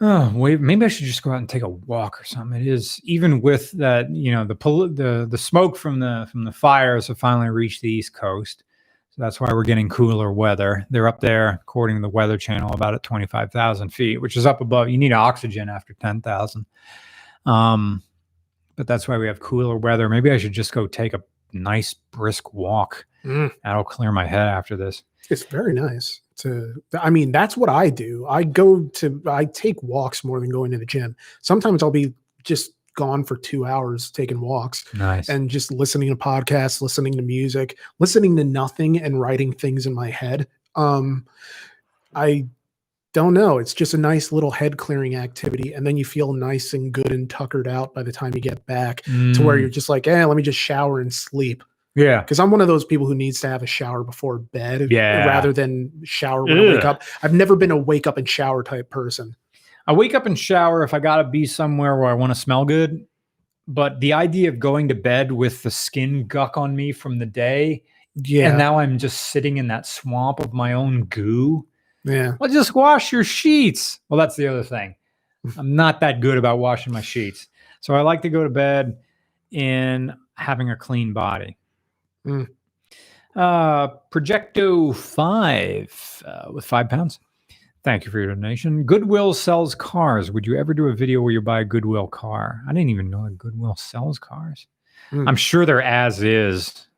Oh, wait, maybe I should just go out and take a walk or something. It is even with that, you know, the pol- the the smoke from the from the fires have finally reached the East Coast. So that's why we're getting cooler weather. They're up there, according to the Weather Channel, about at twenty five thousand feet, which is up above. You need oxygen after ten thousand. Um, but that's why we have cooler weather. Maybe I should just go take a nice brisk walk. mm, That'll clear my head after this. it's very nice to. I mean, that's what I do. I go to. I take walks more than going to the gym. Sometimes I'll be just gone for two hours taking walks. Nice. and just listening to podcasts, listening to music, listening to nothing and writing things in my head. Um, I don't know. It's just a nice little head clearing activity. And then you feel nice and good and tuckered out by the time you get back to where Mm, you're just like, eh, let me just shower and sleep. Yeah. Cause I'm one of those people who needs to have a shower before bed Yeah. rather than shower when I wake up. I've never been a wake up and shower type person. I wake up and shower if I got to be somewhere where I want to smell good. But the idea of going to bed with the skin guck on me from the day, Yeah. and now I'm just sitting in that swamp of my own goo. yeah. Well, just wash your sheets. Well, that's the other thing. I'm not that good about washing my sheets. So I like to go to bed in having a clean body. Mm. Uh, Projecto 5 uh, with five pounds. Thank you for your donation. Goodwill sells cars. Would you ever do a video where you buy a Goodwill car? I didn't even know that Goodwill sells cars. Mm. I'm sure they're as is,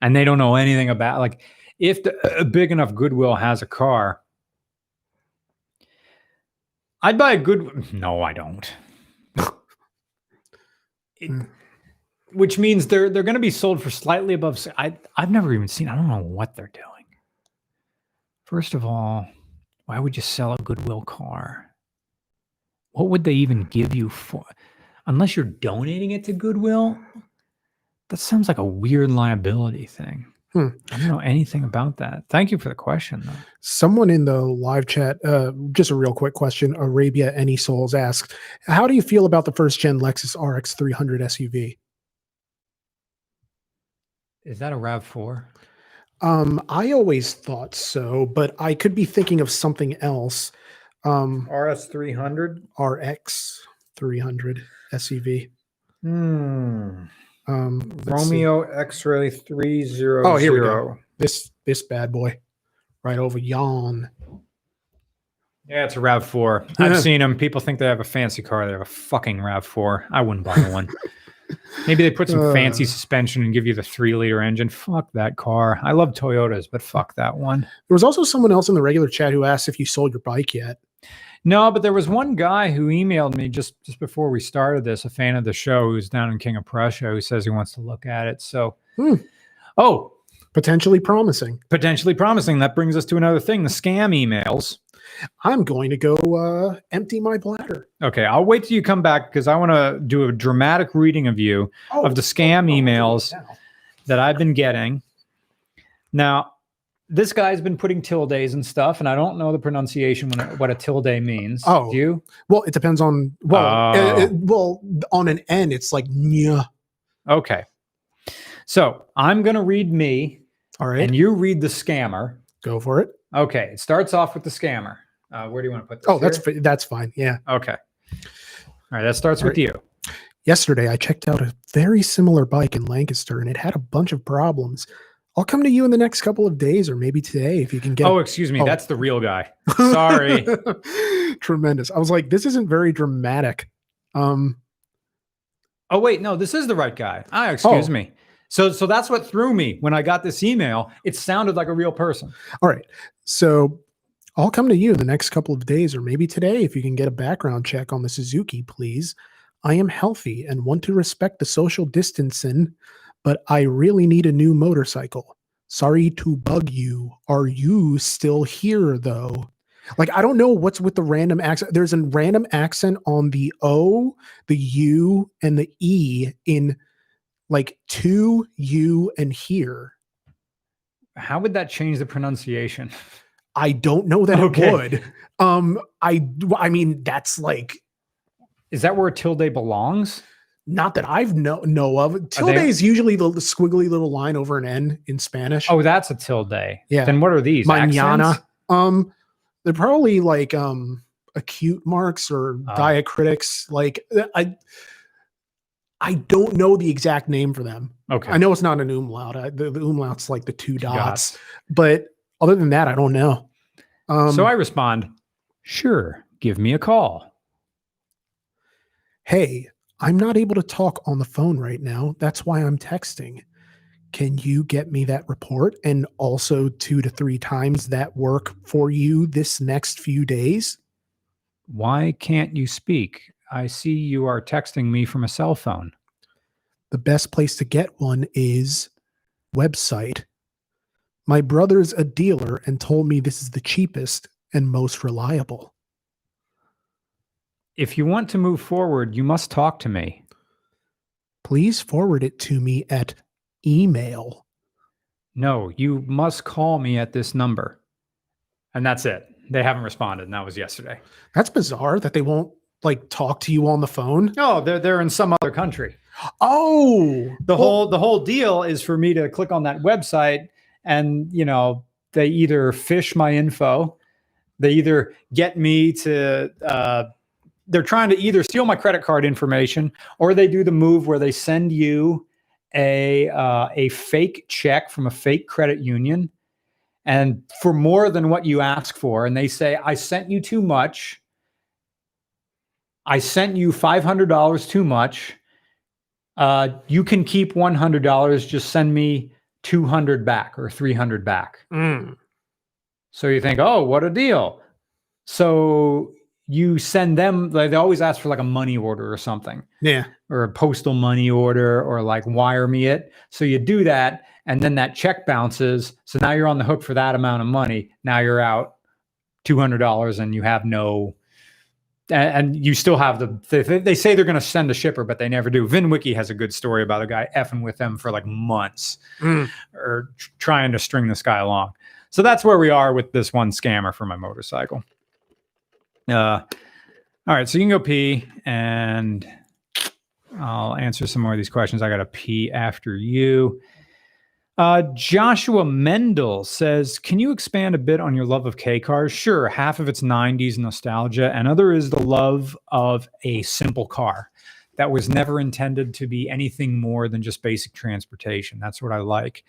and they don't know anything about like if the, a big enough Goodwill has a car. I'd buy a good. No, I don't. It- Mm. Which means they're they're going to be sold for slightly above. I I've never even seen. I don't know what they're doing. First of all, why would you sell a Goodwill car? What would they even give you for? Unless you're donating it to Goodwill, that sounds like a weird liability thing. Hmm. I don't know anything about that. Thank you for the question, though. Someone in the live chat, uh, just a real quick question. Arabia Any Souls asks, "How do you feel about the first gen Lexus RX 300 SUV?" Is that a Rav Four? Um, I always thought so, but I could be thinking of something else. Um, RS three hundred. RX 300 SUV. Hmm. Um, let's see. Romeo X Ray three zero. Oh, here we go. This this bad boy, right over yon. Yeah, it's a Rav Four. I've seen them. People think they have a fancy car. They have a fucking Rav Four. I wouldn't buy one. Maybe they put some fancy Uh. suspension and give you the three liter engine. Fuck that car. I love Toyotas, but fuck that one. There was also someone else in the regular chat who asked if you sold your bike yet. No, but there was one guy who emailed me just just before we started this, a fan of the show who's down in King of Prussia, who says he wants to look at it. So, Hmm. oh, Potentially promising. potentially promising. That brings us to another thing: the scam emails. I'm going to go uh, empty my bladder. Okay, I'll wait till you come back because I want to do a dramatic reading of you Oh, of the scam it emails that I've been getting. Now, this guy's been putting tildes and stuff, and I don't know the pronunciation when it, what a tilde means. Oh. Do you? Well, it depends on well, Oh. it- well, on an N, it's like yeah. Okay. So I'm going to read me, All right, and you read the scammer. go for it. Okay. It starts off with the scammer. Uh, where do you want to put this? Oh, that's fi- that's fine. Yeah. okay. All right. That starts All with you. Yesterday, I checked out a very similar bike in Lancaster, and it had a bunch of problems. I'll come to you in the next couple of days, or maybe today, if you can get. Oh, excuse me. Oh. That's the real guy. sorry. Tremendous. I was like, this isn't very dramatic. Um, Oh wait, no, this is the right guy. Ah, excuse Oh. me. So so that's what threw me when I got this email. It sounded like a real person. all right. So I'll come to you in the next couple of days, or maybe today, if you can get a background check on the Suzuki, please. I am healthy and want to respect the social distancing, but I really need a new motorcycle. Sorry to bug you. Are you still here, though? Like I don't know what's with the random accent. There's a random accent on the O, the U, and the E in like to you and here. How would that change the pronunciation? I don't know that Okay. it would. Um, I I mean that's like Is that where tilde belongs? not that I've know know of. Tilde they- is usually the squiggly little line over an N in Spanish. Oh, that's a tilde. Yeah. Then what are these? Mañana. Accents? Um, they're probably like um acute marks or Oh. diacritics. Like I, I don't know the exact name for them. Okay. I know it's not an umlaut. I, the, the umlaut's like the two dots, Dots. but other than that, I don't know. Um, so I respond, sure, give me a call. hey, I'm not able to talk on the phone right now. That's why I'm texting. Can you get me that report and also two to three times that work for you this next few days? Why can't you speak? I see you are texting me from a cell phone. the best place to get one is website. My brother's a dealer and told me this is the cheapest and most reliable. If you want to move forward, you must talk to me. Please forward it to me at email. No, you must call me at this number. And that's it. They haven't responded, and that was yesterday. That's bizarre that they won't like talk to you on the phone. No, they're they're in some other country. Oh, The well, whole the whole deal is for me to click on that website and you know they either fish my info, they either get me to uh, they're trying to either steal my credit card information or they do the move where they send you a uh, a fake check from a fake credit union and for more than what you ask for and they say I sent you too much. I sent you $500 too much. Uh, you can keep $100 just send me 200 back or 300 back. Mm, so you think oh what a deal. So you send them like they always ask for like a money order or something. Yeah. or a postal money order or like wire me it. So you do that and then that check bounces. So now you're on the hook for that amount of money. Now you're out $200 and you have no and, and you still have the they, they say they're going to send a shipper but they never do vinwiki has a good story about a guy effing with them for like months Mm. or tr- trying to string this guy along so that's where we are with this one scammer for my motorcycle uh all right so you can go pee and I'll answer some more of these questions. I got to pee after you. Uh, Joshua Mendel says, Can you expand a bit on your love of K cars? Sure. Half of it's 90s nostalgia, and other is the love of a simple car that was never intended to be anything more than just basic transportation. That's what I like.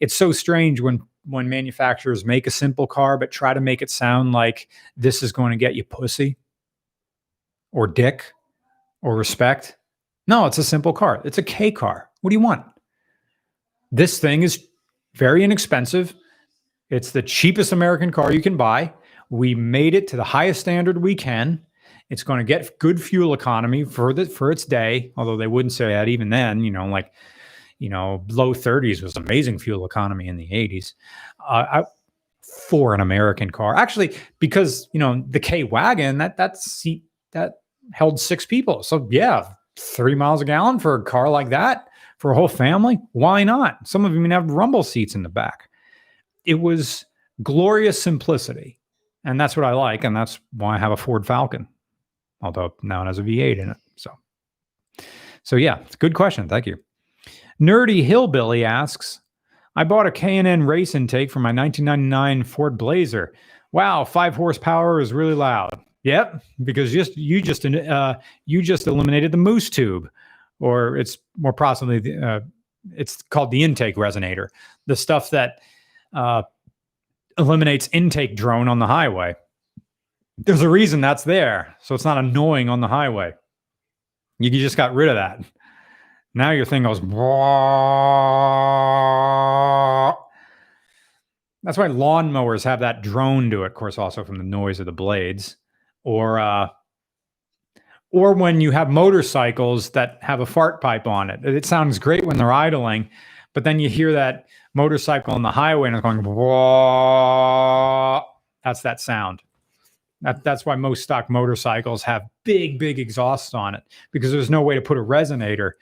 It's so strange when when manufacturers make a simple car but try to make it sound like this is going to get you pussy or dick or respect. No, it's a simple car. It's a K car. What do you want? This thing is very inexpensive. It's the cheapest American car you can buy. We made it to the highest standard we can. It's going to get good fuel economy for the for its day, although they wouldn't say that even then, you know, like you know, low 30s was amazing fuel economy in the 80s. Uh, I, for an American car. Actually, because, you know, the K wagon, that that seat that held six people. So yeah, three miles a gallon for a car like that for a whole family. Why not? Some of them even have rumble seats in the back. It was glorious simplicity. And that's what I like. And that's why I have a Ford Falcon, although now it has a V8 in it. So, so yeah, good question. Thank you. Nerdy Hillbilly asks, I bought a K&N race intake for my 1999 Ford Blazer. Wow, five horsepower is really loud. Yep, because just you just uh, you just eliminated the moose tube, or it's more possibly the, uh, it's called the intake resonator, the stuff that uh, eliminates intake drone on the highway. There's a reason that's there, so it's not annoying on the highway. You just got rid of that. Now your thing goes. That's why lawnmowers have that drone do it. Of course, also from the noise of the blades, or uh, or when you have motorcycles that have a fart pipe on it. It sounds great when they're idling, but then you hear that motorcycle on the highway and it's going. Wah. That's that sound. That, that's why most stock motorcycles have big, big exhausts on it because there's no way to put a resonator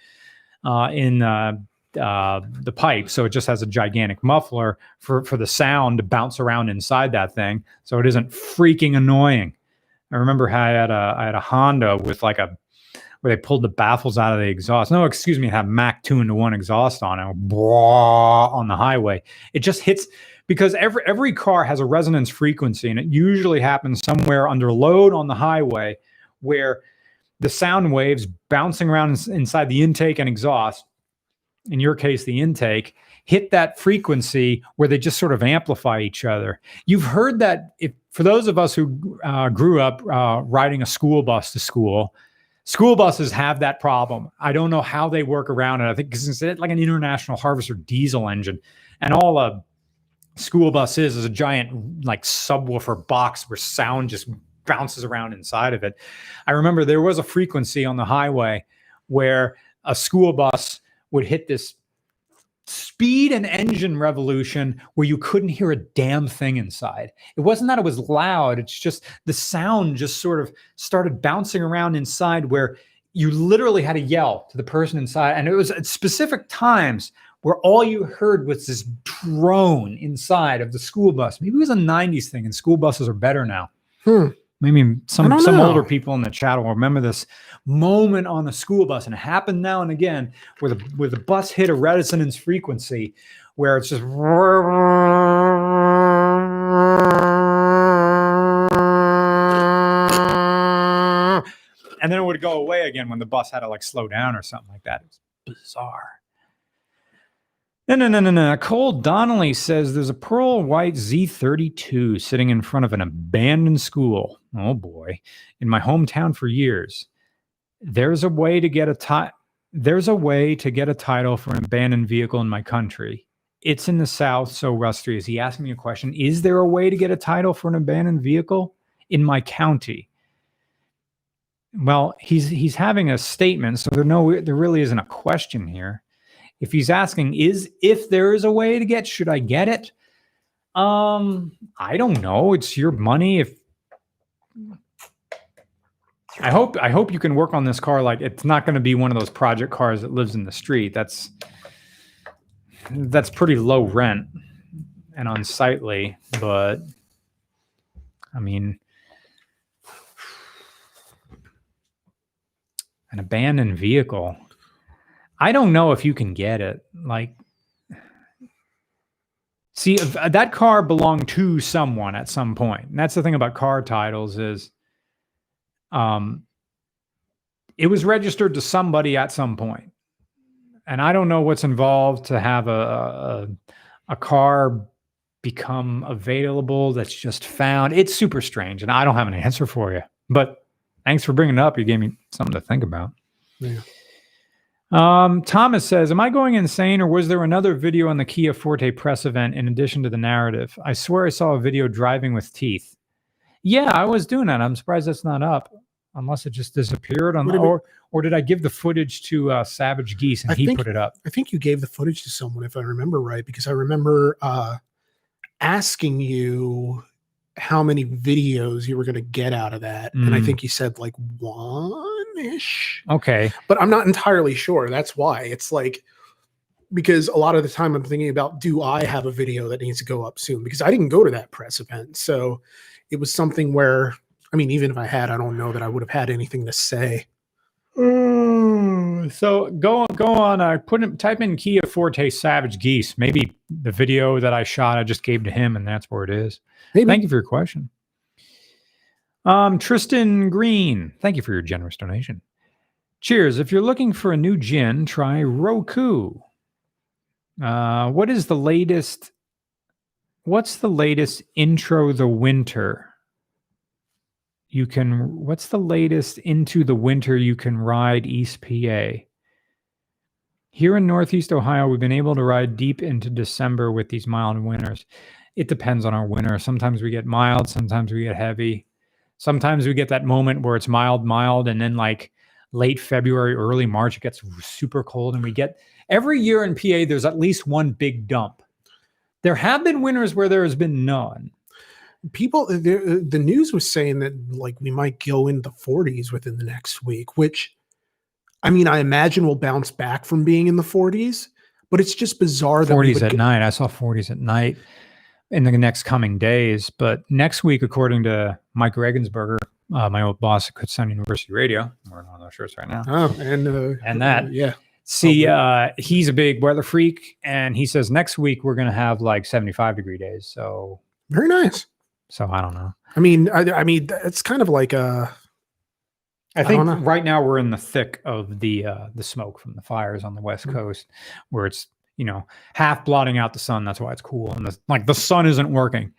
uh, in uh, uh, the pipe. So it just has a gigantic muffler for, for the sound to bounce around inside that thing. So it isn't freaking annoying. I remember how I had a, I had a Honda with like a, where they pulled the baffles out of the exhaust. No, excuse me, had Mac 2 into one exhaust on it on the highway. It just hits because every every car has a resonance frequency and it usually happens somewhere under load on the highway where the sound waves bouncing around ins- inside the intake and exhaust in your case the intake hit that frequency where they just sort of amplify each other. You've heard that if for those of us who uh, grew up uh, riding a school bus to school school buses have that problem. I don't know how they work around it. I think because it's like an international harvester diesel engine and all a school bus is is a giant like subwoofer box where sound just bounces around inside of it. I remember there was a frequency on the highway where a school bus would hit this speed and engine revolution where you couldn't hear a damn thing inside. It wasn't that it was loud, it's just the sound just sort of started bouncing around inside where you literally had to yell to the person inside. And it was at specific times where all you heard was this drone inside of the school bus. Maybe it was a 90s thing and school buses are better now. Hmm. Maybe some some know. older people in the chat will remember this moment on the school bus, and it happened now and again where the where the bus hit a resonance frequency where it's just and then it would go away again when the bus had to like slow down or something like that. It was bizarre. No, no, no, no, no. Cole Donnelly says there's a pearl white Z32 sitting in front of an abandoned school. Oh boy, in my hometown for years. There's a way to get a ti- There's a way to get a title for an abandoned vehicle in my country. It's in the South, so Rusty is he asking me a question? Is there a way to get a title for an abandoned vehicle in my county? Well, he's he's having a statement, so there no there really isn't a question here. If he's asking is if there is a way to get should I get it? Um, I don't know. It's your money. If I hope I hope you can work on this car like it's not going to be one of those project cars that lives in the street. That's that's pretty low rent and unsightly, but I mean an abandoned vehicle. I don't know if you can get it. Like, see, uh, that car belonged to someone at some point. And that's the thing about car titles is, um, it was registered to somebody at some point. And I don't know what's involved to have a a, a car become available that's just found. It's super strange, and I don't have an answer for you. But thanks for bringing it up. You gave me something to think about. Yeah. Um, Thomas says, Am I going insane or was there another video on the Kia Forte press event in addition to the narrative? I swear I saw a video driving with teeth. Yeah, I was doing that. I'm surprised that's not up, unless it just disappeared on the, or or did I give the footage to uh, Savage Geese and I he think- put it up? I think you gave the footage to someone, if I remember right, because I remember uh, asking you how many videos you were going to get out of that, and I Mm. think you said like one ish, Okay. but I'm not entirely sure. That's why it's like because a lot of the time I'm thinking about do I have a video that needs to go up soon because I didn't go to that press event, so it was something where I mean, even if I had, I don't know that I would have had anything to say. So go on, go on. Uh, put in, type in Kia Forte Savage Geese. Maybe the video that I shot, I just gave to him, and that's where it is. Maybe Thank you for your question. Um, Tristan Green, thank you for your generous donation. Cheers. If you're looking for a new gin, try Roku. Uh, what is the latest? What's the latest intro the winter? You can. What's the latest into the winter you can ride East PA? Here in Northeast Ohio, we've been able to ride deep into December with these mild winters it depends on our winter. Sometimes we get mild, sometimes we get heavy. Sometimes we get that moment where it's mild, mild, and then like late February, early March, it gets super cold. And we get every year in PA, there's at least one big dump. There have been winters where there has been none. People the, the news was saying that like we might go in the 40s within the next week which i mean i imagine we'll bounce back from being in the 40s but it's just bizarre that we 40s at night. I saw 40s at night in the next coming days. But next week, according to Mike Regensberger, uh, my old boss at Kutztown University Radio, wearing one of those shirts right now. oh and uh, And that. yeah See, Oh, uh, he's a big weather freak, and he says next week we're going to have like 75 degree days. So, very nice so I don't know. i mean i, I mean it's kind of like uh I think know. right now we're in the thick of the uh, the smoke from the fires on the west Mm. coast, where it's you know half blotting out the sun. That's why it's cool, and the, like the sun isn't working.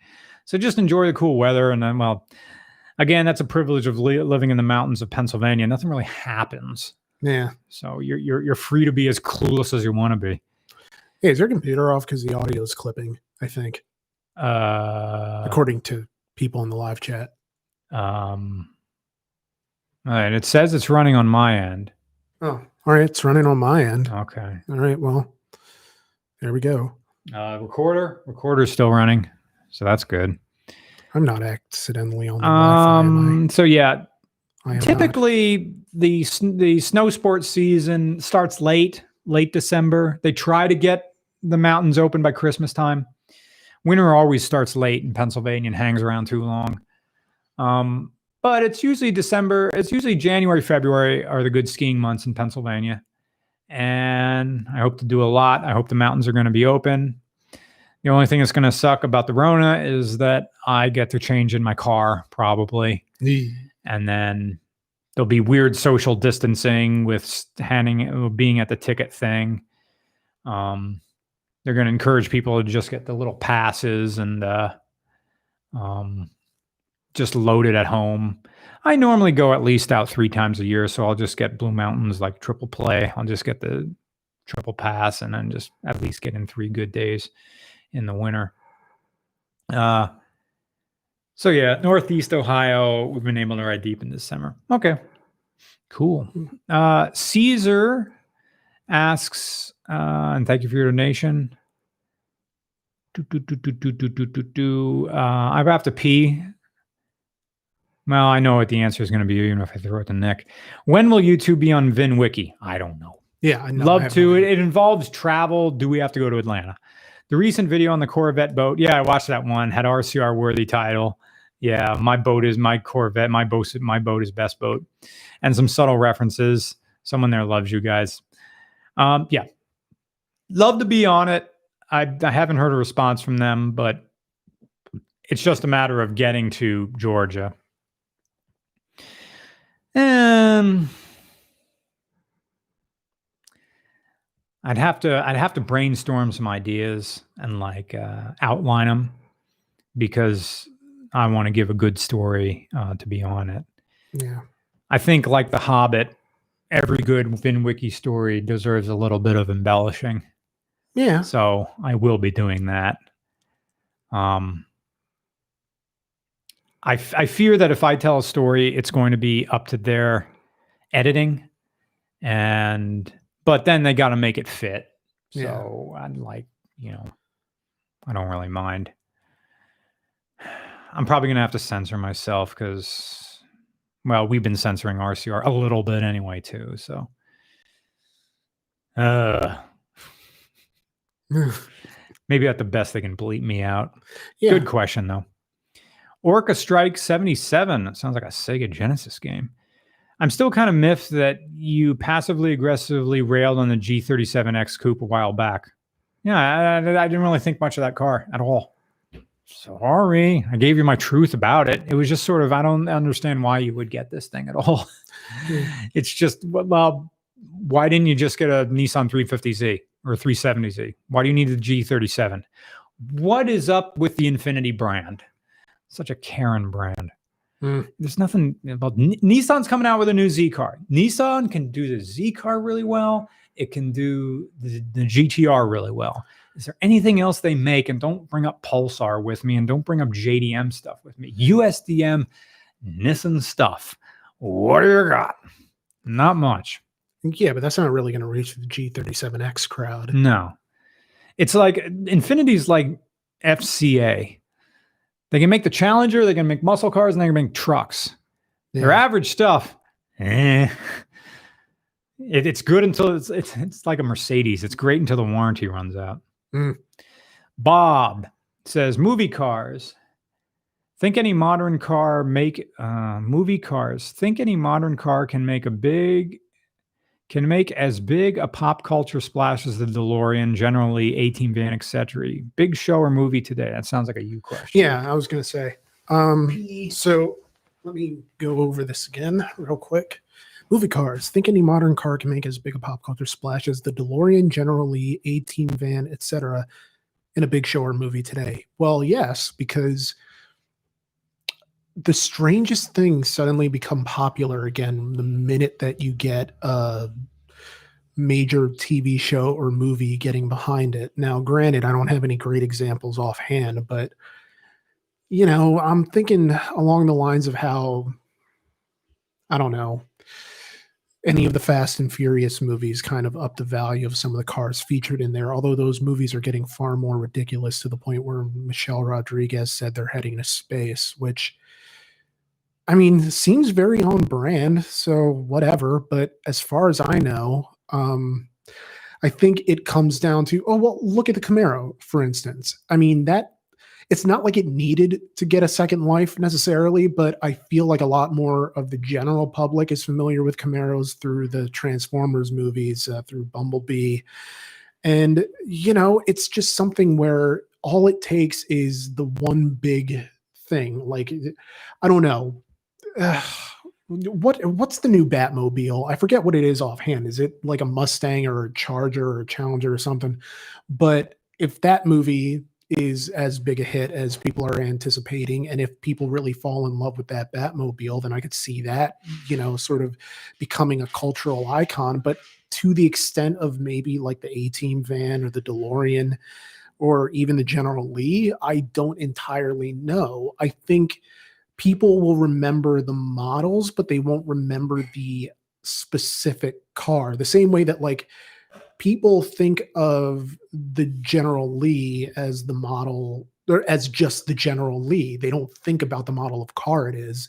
So just enjoy the cool weather, and then well, again, that's a privilege of li- living in the mountains of Pennsylvania. Nothing really happens, yeah so you're you're you're free to be as clueless as you want to be. hey is your computer off because the audio is clipping i think Uh, according to people in the live chat um, all right, it says it's running on my end. oh all right it's running on my end Okay. all right well there we go Uh, recorder, recorder's still running, so that's good. i'm not accidentally on the Wi-Fi, Um. So yeah, am not. typically the the snow sports season starts late, late December. They try to get the mountains open by Christmas time. Winter always starts late in Pennsylvania and hangs around too long. Um, but it's usually December. It's usually January, February are the good skiing months in Pennsylvania. And I hope to do a lot. I hope the mountains are going to be open. The only thing that's going to suck about the Rona is that I get to change in my car probably and then there'll be weird social distancing with handing being at the ticket thing um they're going to encourage people to just get the little passes and uh um just load it at home i normally go at least out three times a year so i'll just get blue mountains like triple play i'll just get the triple pass and then just at least get in three good days in the winter uh so yeah, Northeast Ohio, we've been able to ride deep in this summer. Okay, cool. Uh, Caesar asks, uh, and thank you for your donation. Do, do, do, do, do, do, do, do. Uh, I have to pee. Well, I know what the answer is going to be, even if I throw it to Nick. When will you two be on VinWiki? I don't know. Yeah, I know. love I to. It, it, involves travel. Do we have to go to Atlanta? The recent video on the Corvette boat. Yeah, I watched that one. Had RCR worthy title. Yeah, my boat is my Corvette. My boat, my boat is best boat, and some subtle references. Someone there loves you guys. Um, yeah, love to be on it. I I haven't heard a response from them, but it's just a matter of getting to Georgia. Um. I'd have to I'd have to brainstorm some ideas and like uh, outline them because I want to give a good story uh, to be on it. Yeah. I think like The Hobbit, every good VinWiki story deserves a little bit of embellishing. Yeah. So I will be doing that. Um, I, f- I fear that if I tell a story, it's going to be up to their editing, and but then they got to make it fit. Yeah. So I'm like you know, I don't really mind. I'm probably gonna have to censor myself because, well, we've been censoring RCR a little bit anyway too. So, uh, maybe at the best they can bleep me out. yeah. Good question though. Orca Strike 77 that sounds like a Sega Genesis game. I'm still kind of miffed that you passively aggressively railed on the G37X coupe a while back. Yeah, I, I- I didn't really think much of that car at all. Sorry, I gave you my truth about it. It was just sort of I don't understand why you would get this thing at all. It's just well, why didn't you just get a Nissan 350Z or 370Z? Why do you need the G37? What is up with the Infiniti brand? Such a Karen brand. Mm. There's nothing about N- Nissan's coming out with a new Z car. Nissan can do the Z car really well. It can do the, the GTR really well. Is there anything else they make? And don't bring up Pulsar with me and don't bring up JDM stuff with me. USDM, Nissan stuff. What do you got? Not much. Yeah, but that's not really going to reach the G37X crowd. No. It's like Infiniti's like FCA. They can make the Challenger, they can make muscle cars, and they can make trucks. Their Yeah. average stuff, eh. It, it's good until it's, it's it's like a Mercedes. It's great until the warranty runs out. Mm. Bob says movie cars. Think any modern car make uh, movie cars. Think any modern car can make a big can make as big a pop culture splash as the DeLorean, generally A-Team van, etc. Big show or movie today? That sounds like a you question. Yeah, I was gonna say. Um, so let me go over this again real quick. Movie cars. Think any modern car can make as big a pop culture splash as the DeLorean, generally Lee, A-Team van, etc. in a big show or movie today? Well, yes, because the strangest things suddenly become popular again the minute that you get a major TV show or movie getting behind it. Now, granted, I don't have any great examples offhand, but you know, I'm thinking along the lines of how I don't know any of the Fast and Furious movies kind of up the value of some of the cars featured in there. Although those movies are getting far more ridiculous to the point where Michelle Rodriguez said they're heading to space, which I mean seems very on brand. So whatever. But as far as I know, um, I think it comes down to oh well, look at the Camaro, for instance. I mean that it's not like it needed to get a second life necessarily, but I feel like a lot more of the general public is familiar with Camaros through the Transformers movies, uh, through Bumblebee. And, you know, it's just something where all it takes is the one big thing. Like, I don't know. Ugh, what what's the new Batmobile? I forget what it is offhand. Is it like a Mustang or a Charger or a Challenger or something? But if that movie is as big a hit as people are anticipating and if people really fall in love with that batmobile then i could see that you know sort of becoming a cultural icon but to the extent of maybe like the a team van or the delorean or even the general lee i don't entirely know i think people will remember the models but they won't remember the specific car the same way that like people think of the General Lee as the model or as just the General Lee. They don't think about the model of car it is.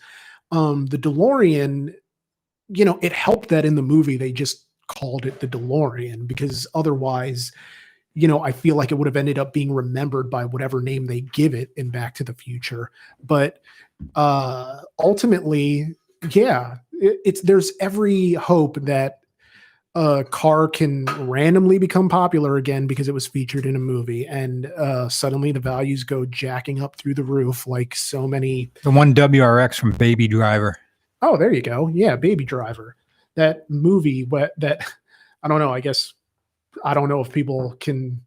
Um, the DeLorean, you know, it helped that in the movie they just called it the DeLorean because otherwise, you know, I feel like it would have ended up being remembered by whatever name they give it in Back to the Future. But uh ultimately, yeah, it, it's there's every hope that a car can randomly become popular again because it was featured in a movie and uh, suddenly the values go jacking up through the roof like so many The one WRX from Baby Driver. oh there you go yeah baby driver that movie what that i don't know i guess i don't know if people can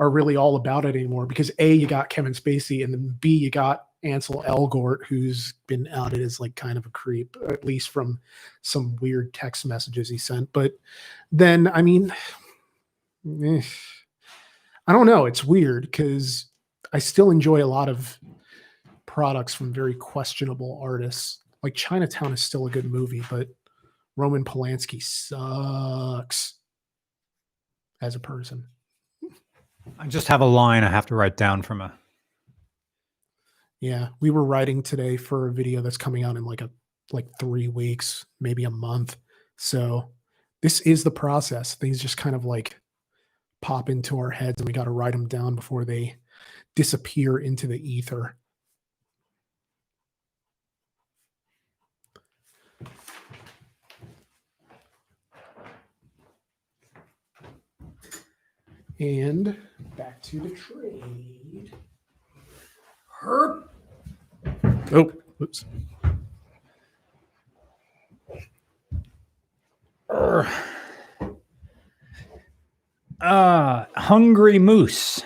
are really all about it anymore because a you got kevin spacey and then b you got ansel elgort who's been outed as like kind of a creep at least from some weird text messages he sent. But then i mean eh, i don't know. It's weird because i still enjoy a lot of products from very questionable artists. Like chinatown is still a good movie but roman polanski sucks as a person I just have a line I have to write down from a. Yeah, we were writing today for a video that's coming out in like a like 3 weeks, maybe a month. So this is the process. Things just kind of like pop into our heads and we got to write them down before they disappear into the ether. And back to the trade. Herp. Oh, whoops. Urgh. Uh, Hungry Moose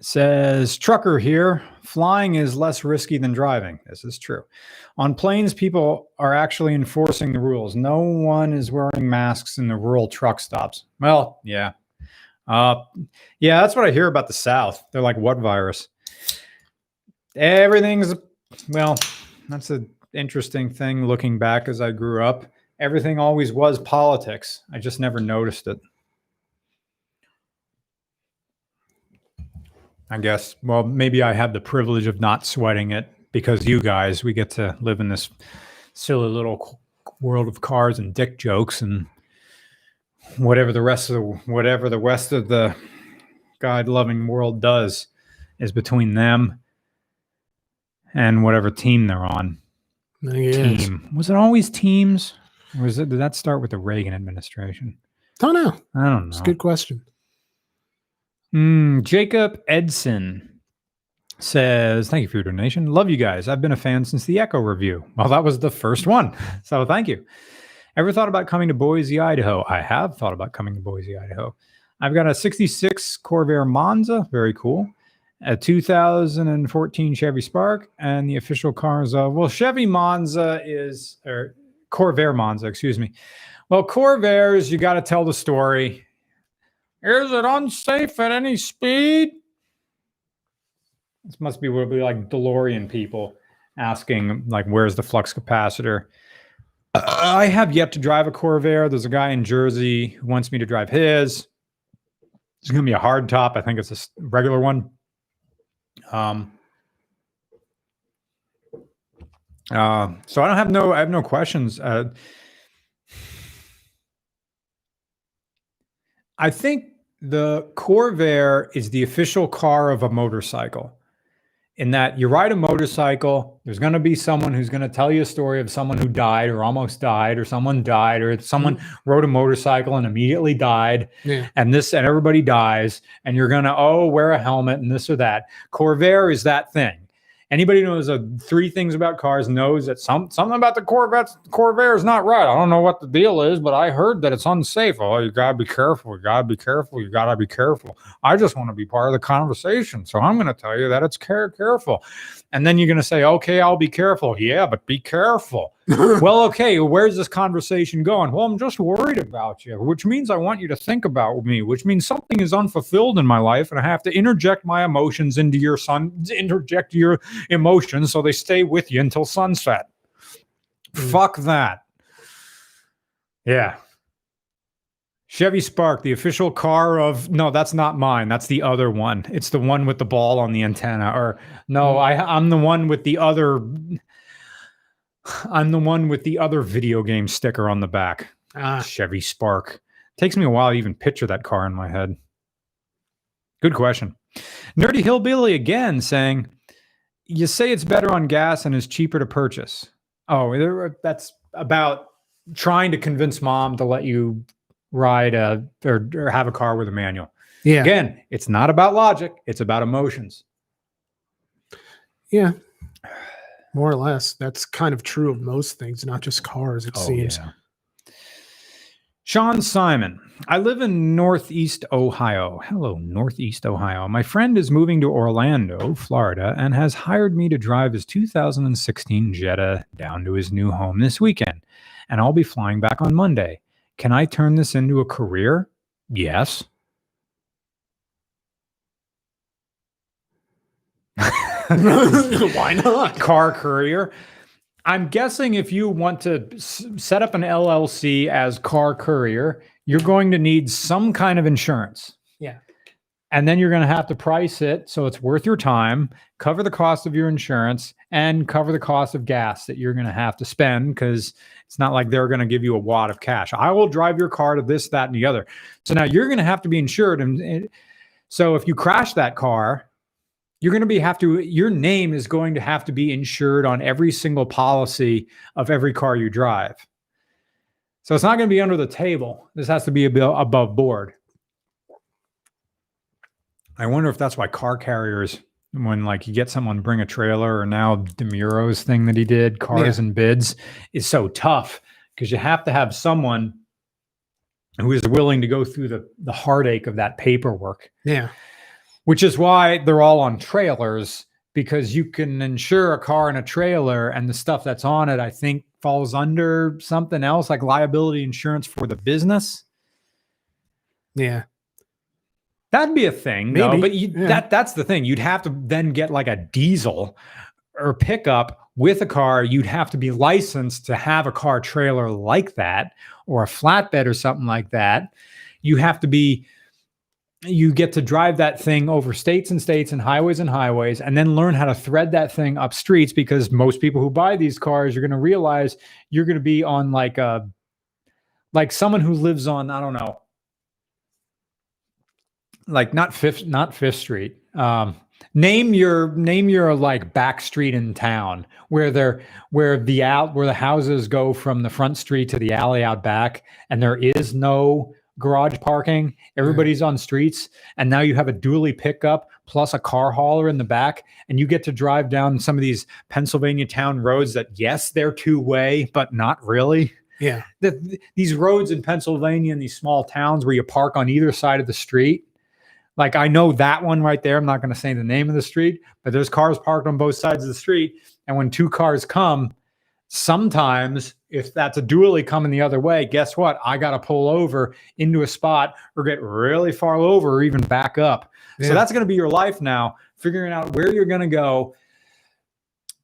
says trucker here. Flying is less risky than driving. This is true. On planes, people are actually enforcing the rules. No one is wearing masks in the rural truck stops. Well, yeah. Uh, yeah, that's what I hear about the South. They're like, what virus? Everything's, well, that's an interesting thing looking back as I grew up. Everything always was politics. I just never noticed it. I guess. Well, maybe I have the privilege of not sweating it because you guys, we get to live in this silly little world of cars and dick jokes and whatever the rest of the whatever the rest of the God loving world does is between them and whatever team they're on. Team. Was it always teams? Or was it did that start with the Reagan administration? Don't know. I don't know. It's a good question. Mm, Jacob Edson says, Thank you for your donation. Love you guys. I've been a fan since the Echo review. Well, that was the first one. So thank you. Ever thought about coming to Boise, Idaho? I have thought about coming to Boise, Idaho. I've got a 66 Corvair Monza. Very cool. A 2014 Chevy Spark. And the official cars of, well, Chevy Monza is, or Corvair Monza, excuse me. Well, Corvairs, you got to tell the story. Is it unsafe at any speed? This must be what be like DeLorean people asking, like, where's the flux capacitor? I have yet to drive a Corvair. There's a guy in Jersey who wants me to drive his. It's going to be a hard top. I think it's a regular one. Um, uh, so I don't have no, I have no questions. Uh, I think the Corvair is the official car of a motorcycle. In that you ride a motorcycle, there's going to be someone who's going to tell you a story of someone who died or almost died, or someone died, or someone mm-hmm. rode a motorcycle and immediately died, Yeah. and this and everybody dies, and you're going to oh wear a helmet and this or that. Corvair is that thing. Anybody who knows uh, three things about cars knows that some something about the Corvette Corvair is not right. I don't know what the deal is, but I heard that it's unsafe. Oh, you gotta be careful. You gotta be careful. You gotta be careful. I just want to be part of the conversation, so I'm going to tell you that it's care careful. And then you're going to say, "Okay, I'll be careful." Yeah, but be careful. well, okay, where's this conversation going? Well, I'm just worried about you, which means I want you to think about me, which means something is unfulfilled in my life, and I have to interject my emotions into your sun, interject your emotions so they stay with you until sunset. Mm. Fuck that. Yeah. Chevy Spark, the official car of no, that's not mine. That's the other one. It's the one with the ball on the antenna. Or no, I I'm the one with the other I'm the one with the other video game sticker on the back. Ah, Chevy Spark. Takes me a while to even picture that car in my head. Good question. Nerdy Hillbilly again saying, You say it's better on gas and is cheaper to purchase. Oh, that's about trying to convince mom to let you ride a or, or have a car with a manual. yeah. Again, it's not about logic, it's about emotions. Yeah. More or less. That's kind of true of most things, not just cars, it oh, seems. Oh, Sean Simon. I live in Northeast Ohio. Hello, Northeast Ohio. My friend is moving to Orlando, Florida, and has hired me to drive his 2016 Jetta down to his new home this weekend. And I'll be flying back on Monday. Can I turn this into a career? Yes. Why not? car courier. I'm guessing if you want to s- set up an LLC as car courier, you're going to need some kind of insurance. And then you're going to have to price it so it's worth your time, cover the cost of your insurance, and cover the cost of gas that you're going to have to spend because it's not like they're going to give you a wad of cash. I will drive your car to this, that, and the other. So now you're going to have to be insured. And, and so if you crash that car, you're going to be have to your name is going to have to be insured on every single policy of every car you drive so it's not going to be under the table this has to be above board i wonder if that's why car carriers when like you get someone bring a trailer or now demuro's thing that he did cars and bids is so tough because you have to have someone who is willing to go through the the heartache of that paperwork Yeah. which is why they're all on trailers because you can insure a car and a trailer and the stuff that's on it i think falls under something else like liability insurance for the business Yeah. That'd be a thing no Maybe, but you, yeah. that that's the thing. You'd have to then get like a diesel or pickup with a car. You'd have to be licensed to have a car trailer like that or a flatbed or something like that. You have to be you get to drive that thing over states and states and highways and highways and then learn how to thread that thing up streets because most people who buy these cars you're going to realize you're going to be on like a like someone who lives on i don't know like not fifth not fifth street um name your name your like back street in town where they're where the out where the houses go from the front street to the alley out back and there is no garage parking. Everybody's on streets and now you have a dually pickup plus a car hauler in the back and you get to drive down some of these pennsylvania town roads that yes they're two way but not really. Yeah. the, these roads in pennsylvania and these small towns where you park on either side of the street like I know that one right there. I'm not going to say the name of the street, but there's cars parked on both sides of the street. And when two cars come, sometimes if that's a dually coming the other way, guess what? I got to pull over into a spot or get really far over or even back up. So that's going to be your life now, figuring out where you're going to go.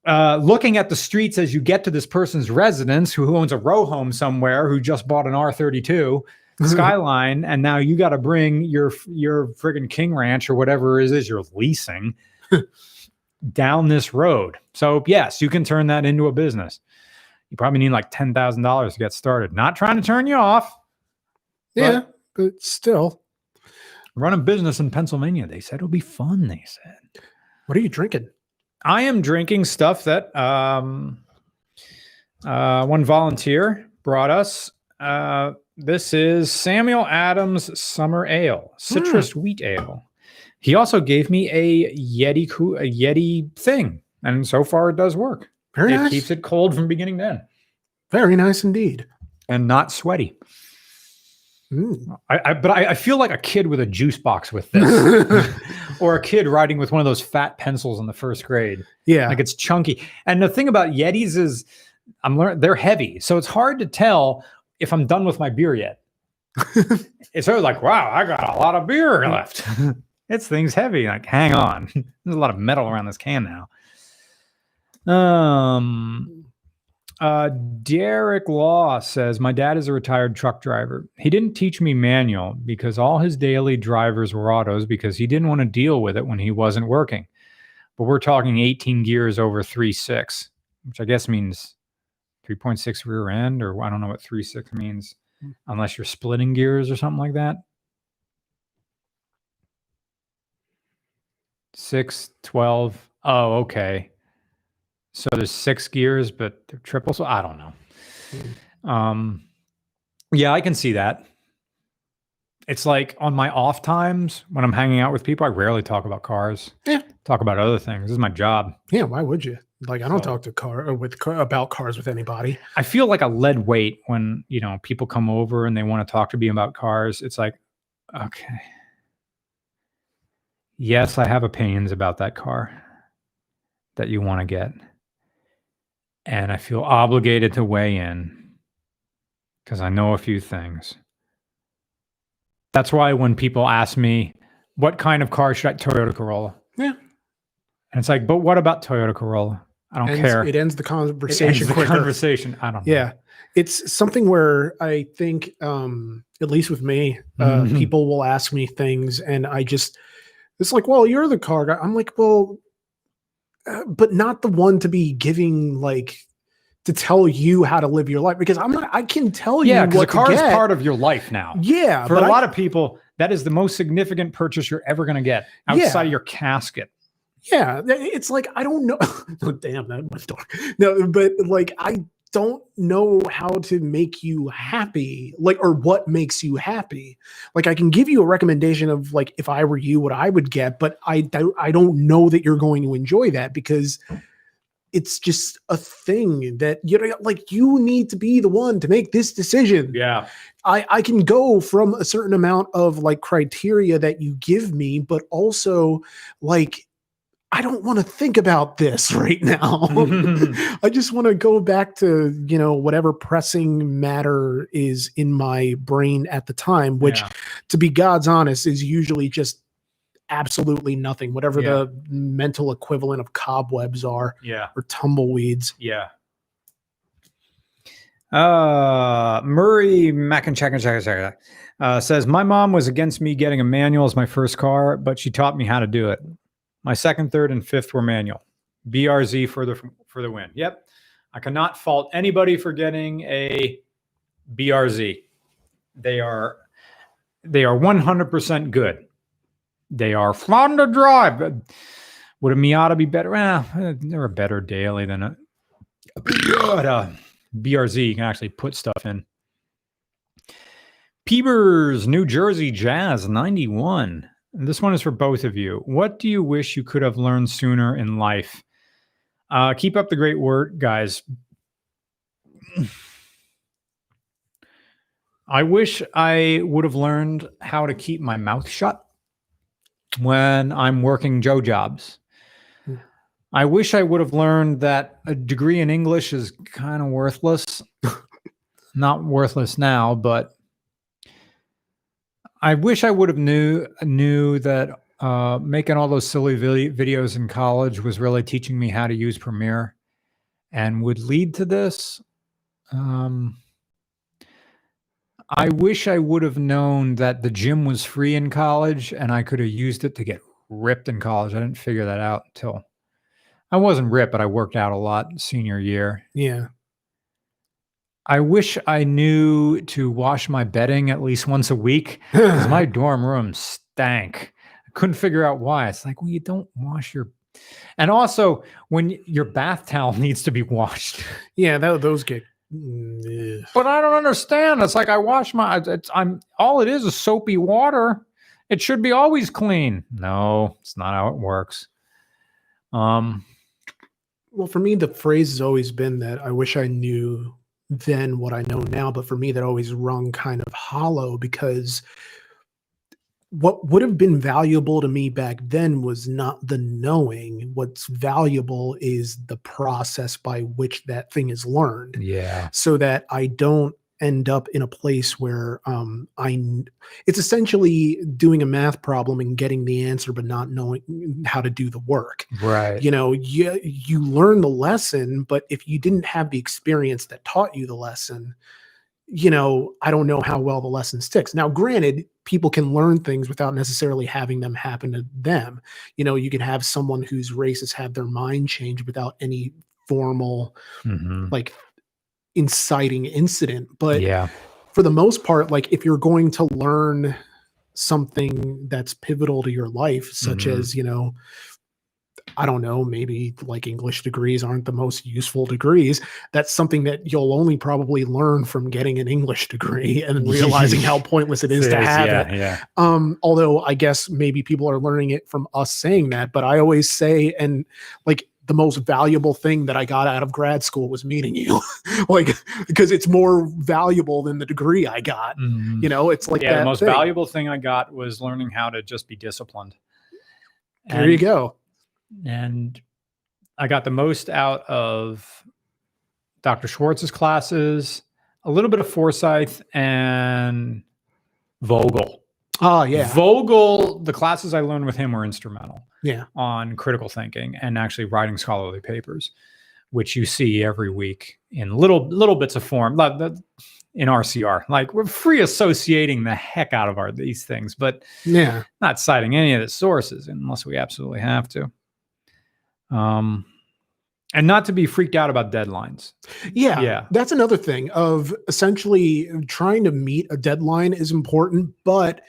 Uh, looking at the streets as you get to this person's residence who owns a row home somewhere who just bought an R32 Skyline, and now you got to bring your your friggin' King Ranch or whatever it is you're leasing down this road. So yes, you can turn that into a business. You probably need like ten thousand dollars to get started. Not trying to turn you off. yeah, but still, Run a business in Pennsylvania. They said it'll be fun. They said. what are you drinking? I am drinking stuff that um, uh, one volunteer brought us. Uh, this is Samuel Adams Summer Ale, citrus wheat ale. He also gave me a Yeti a Yeti thing, and so far it does work. Very it nice. keeps it cold from beginning to end, Very nice indeed. and not sweaty. Mm. I, I but I, I feel like a kid with a juice box with this, or a kid riding with one of those fat pencils in the first grade. yeah. like it's chunky. And the thing about Yetis is I'm learning they're heavy. So it's hard to tell if I'm done with my beer yet. it's sort of like, wow, I got a lot of beer left. it's things heavy. Like, hang on. There's a lot of metal around this can now. Um uh Derek Law says my dad is a retired truck driver. He didn't teach me manual because all his daily drivers were autos because he didn't want to deal with it when he wasn't working but we're talking 18 gears over three six, which I guess means 3.6 rear end, or I don't know what 3.6 means, unless you're splitting gears or something like that. 6, 12. Oh, okay. So there's six gears, but they're triple. So I don't know. Um, yeah, I can see that. It's like on my off times when I'm hanging out with people, I rarely talk about cars. Yeah. Talk about other things. This is my job. yeah. Why would you? Like, I don't So- talk to car or with car, about cars with anybody. I feel like a lead weight when, you know, people come over and they want to talk to me about cars. It's like, okay. Yes, I have opinions about that car that you want to get. And I feel obligated to weigh in because I know a few things. That's why when people ask me, what kind of car should I Toyota Corolla? Yeah. And it's like, but what about Toyota Corolla? I don't Ends- care. It ends the It conversation ends the quicker. conversation. I don't know. Yeah. It's something where I think, um, at least with me, uh, Mhm. people will ask me things and I just, it's like, well, you're the car guy. I'm like, well, uh, but not the one to be giving like to tell you how to live your life because I'm not, I can tell Yeah, you because a what car is part of your life now. yeah. For but a I- lot of people, that is the most significant purchase you're ever going to get outside Yeah. of your casket. Yeah, it's like I don't know. oh, damn, that went dark. No, but like I don't know how to make you happy, like or what makes you happy. Like I can give you a recommendation of like if I were you, what I would get, but I don't. I don't know that you're going to enjoy that because it's just a thing that you know, like you need to be the one to make this decision. Yeah. I, I can go from a certain amount of like criteria that you give me, but also like I don't want to think about this right now. I just want to go back to, you know, whatever pressing matter is in my brain at the time, which Yeah. to be God's honest is usually just absolutely nothing, whatever Yeah. the mental equivalent of cobwebs are Yeah. or tumbleweeds. Yeah. Uh, Murray Mackencheck uh, says, My mom was against me getting a manual as my first car, but she taught me how to do it. My second, third, and fifth were manual. BRZ for the, for the win. Yep. I cannot fault anybody for getting a BRZ. They are they are 100% good. They are fun to drive. Would a Miata be better? Well, they're a better daily than a, but, uh, BRZ. You can actually put stuff in. Peebers, New Jersey Jazz 91. And this one is for both of you. What do you wish you could have learned sooner in life? Uh, keep up the great work, guys. I wish I would have learned how to keep my mouth shut when I'm working Joe jobs. Hmm. I wish I would have learned that a degree in English is kind of worthless. Not worthless now, but I wish I would have knew knew that uh, making all those silly videos in college was really teaching me how to use Premiere, and would lead to this. Um, I wish I would have known that the gym was free in college and I could have used it to get ripped in college. I didn't figure that out until I wasn't ripped, but I worked out a lot senior year. Yeah. I wish I knew to wash my bedding at least once a week because my dorm room stank. I couldn't figure out why. It's like, well, you don't wash your. And also, when your bath towel needs to be washed, yeah, that, those get. ugh. but I don't understand. It's like I wash my. It's, I'm all it is is soapy water. It should be always clean. No, it's not how it works. Um, Well, for me, the phrase has always been that I wish I knew then what I know now. But for me, that always rung kind of hollow because what would have been valuable to me back then was not the knowing. What's valuable is the process by which that thing is learned. yeah, so that I don't end up in a place where um I it's essentially doing a math problem and getting the answer but not knowing how to do the work. right. You know, you you learn the lesson, but if you didn't have the experience that taught you the lesson, you know, I don't know how well the lesson sticks. Now, granted, people can learn things without necessarily having them happen to them. You know, you can have someone whose race has had their mind changed without any formal Mhm. like inciting incident but yeah, for the most part like if you're going to learn something that's pivotal to your life such Mhm. as you know i don't know maybe like english degrees aren't the most useful degrees that's something that you'll only probably learn from getting an english degree and realizing how pointless it is to have yeah, it yeah. um although i guess maybe people are learning it from us saying that but i always say and like the most valuable thing that i got out of grad school was meeting you like because it's more valuable than the degree i got Mhm. you know it's like yeah, that the most thing. valuable thing I got was learning how to just be disciplined. there you go And I got the most out of Dr. Schwartz's classes, a little bit of Forsyth, and Vogel. Oh yeah Vogel, the classes I learned with him were instrumental yeah on critical thinking and actually writing scholarly papers, which you see every week in little little bits of form. like the- In RCR, like we're free associating the heck out of our these things, but yeah not citing any of the sources unless we absolutely have to. Um, and not to be freaked out about deadlines. yeah Yeah. that's another thing of essentially trying to meet a deadline is important but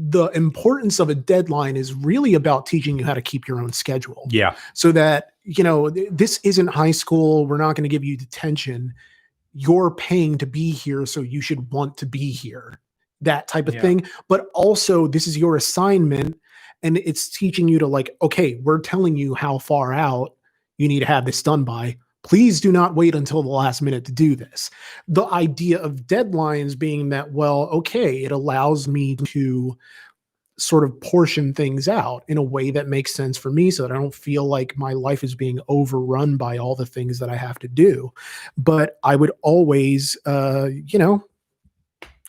the importance of a deadline is really about teaching you how to keep your own schedule. Yeah, so that you know th- this isn't high school. We're not going to give you detention. You're paying to be here so you should want to be here. That type of Yeah. thing. But also this is your assignment and it's teaching you to like okay we're telling you how far out you need to have this done by please do not wait until the last minute to do this the idea of deadlines being that well okay it allows me to sort of portion things out in a way that makes sense for me so that I don't feel like my life is being overrun by all the things that I have to do. But I would always, uh, you know,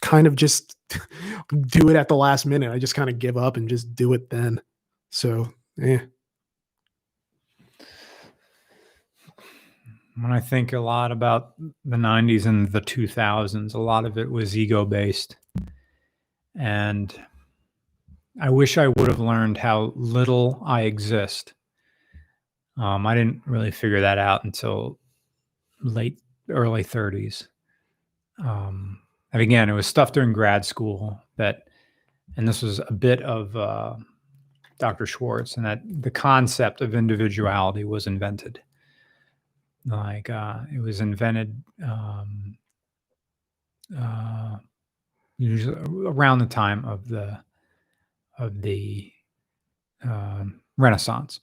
kind of just do it at the last minute. I just kind of give up and just do it then. So, yeah. When I think a lot about the 90s and the 2000s, a lot of it was ego based. And I wish I would have learned how little I exist. Um, I didn't really figure that out until late, early 30s. Um, and again, it was stuff during grad school that, and this was a bit of uh, Dr. Schwartz, and that the concept of individuality was invented like uh, it was invented um, uh, usually around the time of the of the um, Renaissance,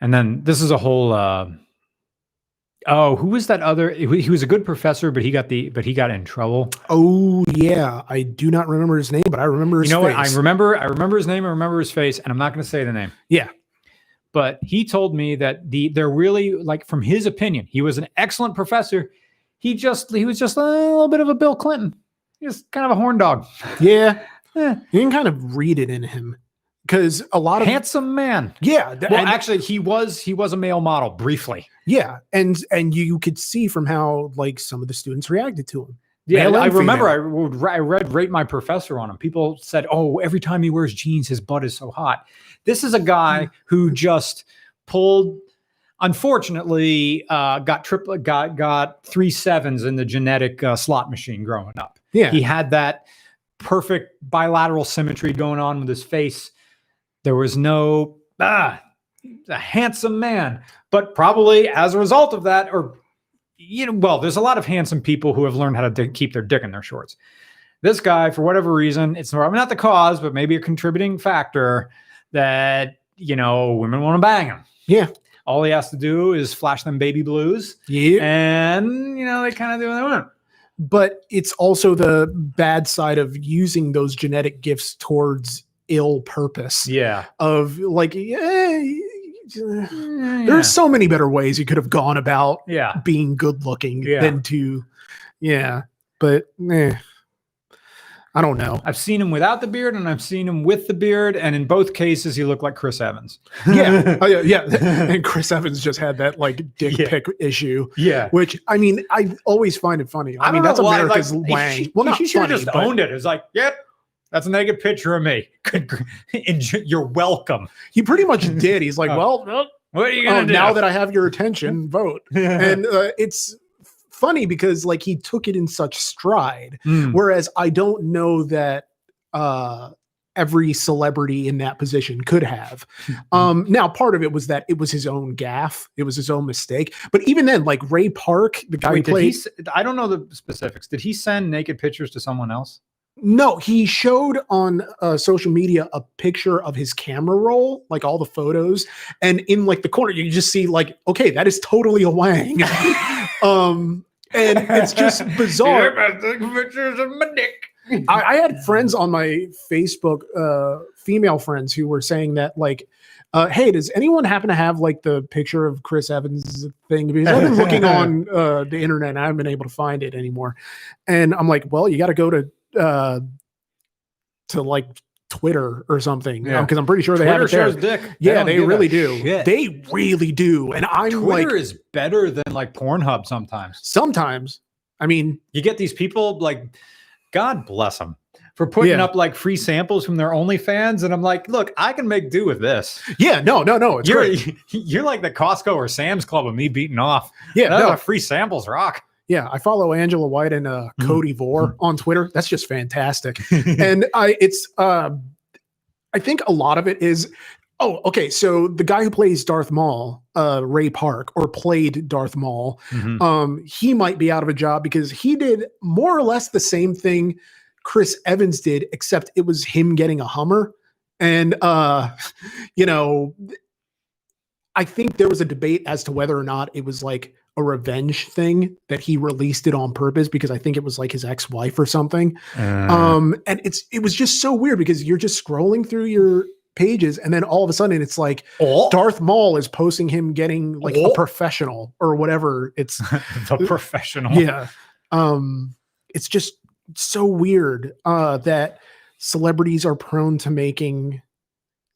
and then this is a whole. Uh, oh, who was that other? He he was a good professor, but he got the but he got in trouble. Oh yeah, I do not remember his name, but I remember his you know what? I remember. I remember his name. I remember his face, and I'm not going to say the name. Yeah. But he told me that the they're really like from his opinion, he was an excellent professor. He just he was just a little bit of a Bill Clinton. He was kind of a horn dog. yeah, Eh, you can kind of read it in him because a lot of handsome man. yeah, th- Well, actually, he was he was a male model briefly. yeah, and and you could see from how like some of the students reacted to him. Yeah, I remember I, would, I read Rate My Professor on him. People said, oh, every time he wears jeans, his butt is so hot. This is a guy who just pulled, unfortunately, uh, got triple, got got three sevens in the genetic uh, slot machine growing up. Yeah, He had that perfect bilateral symmetry going on with his face. There was no ah, a handsome man, but probably as a result of that, or you know, well, there's a lot of handsome people who have learned how to di- keep their dick in their shorts. This guy, for whatever reason, it's probably not the cause, but maybe a contributing factor that you know women want to bang him. Yeah. All he has to do is flash them baby blues, yeah. and you know they kind of do what they want. but it's also the bad side of using those genetic gifts towards ill purpose. Yeah. Of like, yeah, Yeah. there's so many better ways you could have gone about yeah. being good looking Yeah. than to, yeah. But eh, I don't know. I've seen him without the beard and I've seen him with the beard, and in both cases he looked like Chris Evans. Yeah, oh, yeah, yeah. And Chris Evans just had that like dick Yeah. pic issue, yeah. which I mean, I always find it funny. I, mean, that's know America's like, Wang. He, well, not he should funny, just but- owned it. It's like, yep, that's a naked picture of me. Enjoy- You're welcome. He pretty much did. He's like, Oh. well, well, What are you oh, gonna do? now that I have your attention, vote. and uh, it's funny because like he took it in such stride Mm. whereas i don't know that uh every celebrity in that position could have um now part of it was that it was his own gaff it was his own mistake but even then like ray park the guy Wait, who did he? played s- I don't know the specifics. Did he send naked pictures to someone else? No he showed on uh, social media a picture of his camera roll like all the photos and in like the corner you just see like okay that is totally a wang um and it's just bizarre I pictures of my dick. I, I had friends on my Facebook, uh, female friends, who were saying that, like, uh, hey, does anyone happen to have like the picture of Chris Evans thing? Because I've been looking on uh, the internet and I haven't been able to find it anymore. And I'm like, well, you got to go to uh, to like Twitter or something Yeah. because I'm pretty sure they Twitter have it there. dick. Yeah, don't they really do. shit. They really do. And I'm Twitter like, is better than like Pornhub sometimes. sometimes, I mean, You get these people like, God bless them for putting Yeah. up like free samples from their OnlyFans, and I'm like, look, I can make do with this. yeah, no, no, no, it's you're great. you're like the Costco or Sam's Club of me beating off. Yeah, Those no, free samples rock. Yeah, I follow Angela White and uh, Mhm. Codi Vore on Twitter. That's just fantastic. and I, it's, uh, I think a lot of it is. Oh, okay. So the guy who plays Darth Maul, uh, Ray Park, or played Darth Maul, Mhm. um, he might be out of a job because he did more or less the same thing Chris Evans did, except it was him getting a Hummer. And uh, you know, I think there was a debate as to whether or not it was like a revenge thing that he released it on purpose because I think it was like his ex-wife or something. Uh, Um, and it's it was just so weird because you're just scrolling through your pages and then all of a sudden it's like oh, Darth Maul is posting him getting like Oh. a professional or whatever. It's the professional. yeah. Um, it's just so weird uh, that celebrities are prone to making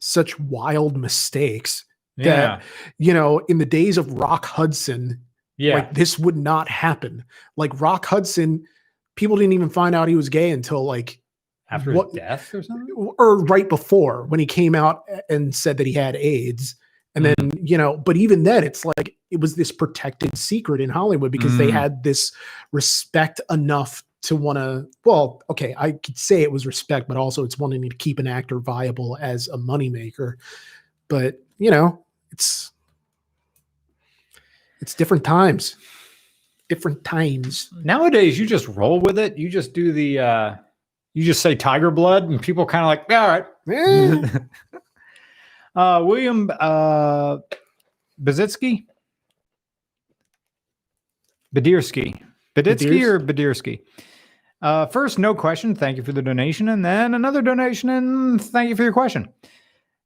such wild mistakes. Yeah. You know, in the days of Rock Hudson, Yeah. Like this would not happen. Like Rock Hudson, people didn't even find out he was gay until like After what- his death or something? or right before when he came out and said that he had AIDS. And then, you know, but even then, it's like it was this protected secret in Hollywood because they Mm. had this respect enough to want to. Well, okay, I could say it was respect, but also it's wanting to keep an actor viable as a moneymaker. But, you know, it's it's different times. Different times. Nowadays, you just roll with it. You just do the, uh, you just say tiger blood, and people kind of like, all right. Eh, uh, William uh, Bazitsky? Badirsky. Baditsky Badirs- or Badirsky? Uh, first, no question. Thank you for the donation. And then another donation, and thank you for your question.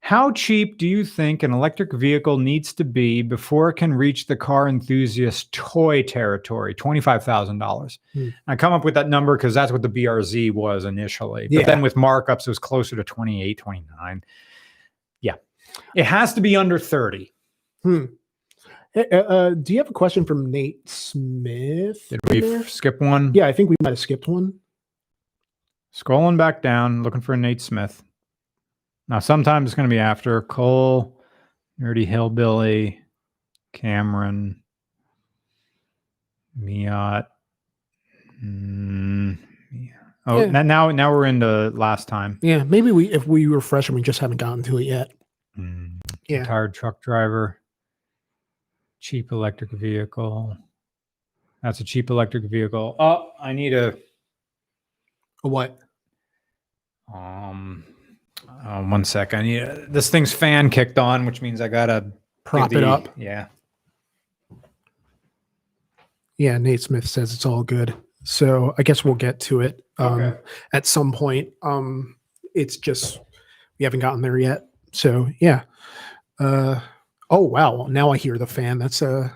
How cheap do you think an electric vehicle needs to be before it can reach the car enthusiast toy territory? $25,000. Hmm. I come up with that number because that's what the BRZ was initially. But Yeah. then with markups, it was closer to 28, 29. Yeah. It has to be under 30. Uh, uh, do you have a question from Nate Smith? Did we there? skip one? Yeah, I think we might have skipped one. Scrolling back down, looking for Nate Smith. Now, sometimes it's going to be after Cole, Nerdy Hillbilly, Cameron, Miat. Mm, yeah. Oh, Yeah. now now we're into last time. Yeah, maybe we if we refresh and we just haven't gotten to it yet. Mm, Yeah. Retired truck driver, cheap electric vehicle. That's a cheap electric vehicle. Oh, I need a a What? Um, uh, one sec. I need this thing's fan kicked on, which means I gotta Prop do it up. Yeah. Yeah, Nate Smith says it's all good. So I guess we'll get to it um, Okay. at some point. Um, it's just we haven't gotten there yet. So yeah. Uh, oh wow! Now I hear the fan. That's a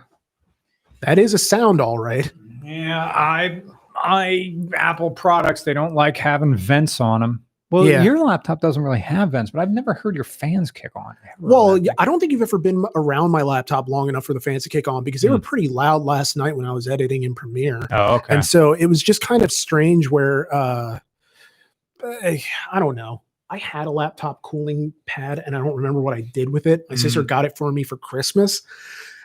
that is a sound, all right. Yeah. I, I Apple products they don't like having vents on them. Well, Yeah. your laptop doesn't really have vents, but I've never heard your fans kick on. Well, yeah. I don't think you've ever been around my laptop long enough for the fans to kick on because they were Hmm. pretty loud last night when I was editing in Premiere. Oh, okay. And so it was just kind of strange where uh I don't know. I had a laptop cooling pad and I don't remember what I did with it. My sister Mm. got it for me for Christmas.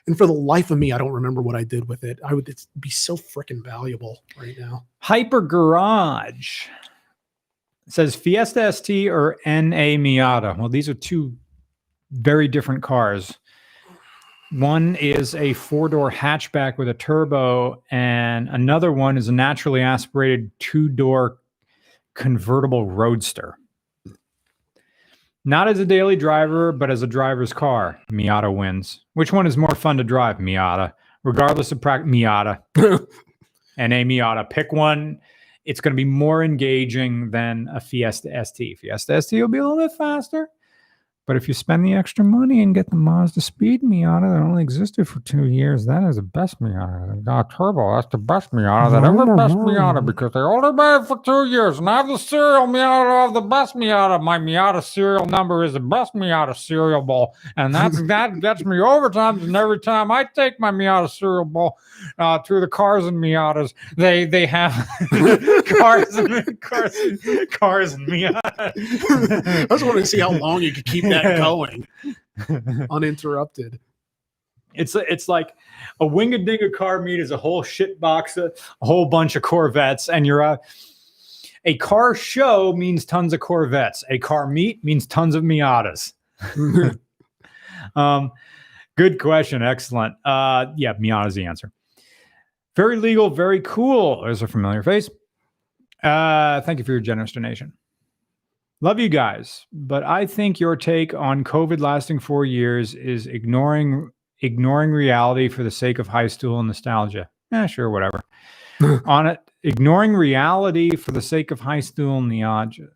And for the life of me, I don't remember what I did with it. I would it'd be so freaking valuable right now. Hyper Garage It says Fiesta ST or NA Miata. Well, these are two very different cars. One is a four door hatchback with a turbo, and another one is a naturally aspirated two door convertible roadster. Not as a daily driver, but as a driver's car, Miata wins. Which one is more fun to drive? Miata. Regardless of practice, Miata and a Miata. Pick one. It's going to be more engaging than a Fiesta ST. Fiesta ST will be a little bit faster. But if you spend the extra money and get the Mazdaspeed Miata that only existed for two years, that is the best Miata. Got turbo. That's the best Miata that ever best Miata because they only made it for two years. And I have the serial Miata of the best Miata. My Miata serial number is the best Miata serial ball. And that's that gets me overtime. And every time I take my Miata serial ball uh, through the cars and Miatas, they they have cars and cars, cars and Miata. I just wanted to see how long you could keep that going uninterrupted. It's it's like a wingadinga car meet is a whole shit box, of, a whole bunch of Corvettes, and you're a a car show means tons of Corvettes. A car meet means tons of Miatas. um, good question, excellent. Uh, yeah, Miata's the answer. Very legal, very cool. There's a familiar face. Uh, thank you for your generous donation. Love you guys, but I think your take on COVID lasting four years is ignoring ignoring reality for the sake of high stool nostalgia. Yeah, sure, whatever. on it, ignoring reality for the sake of high stool nostalgia.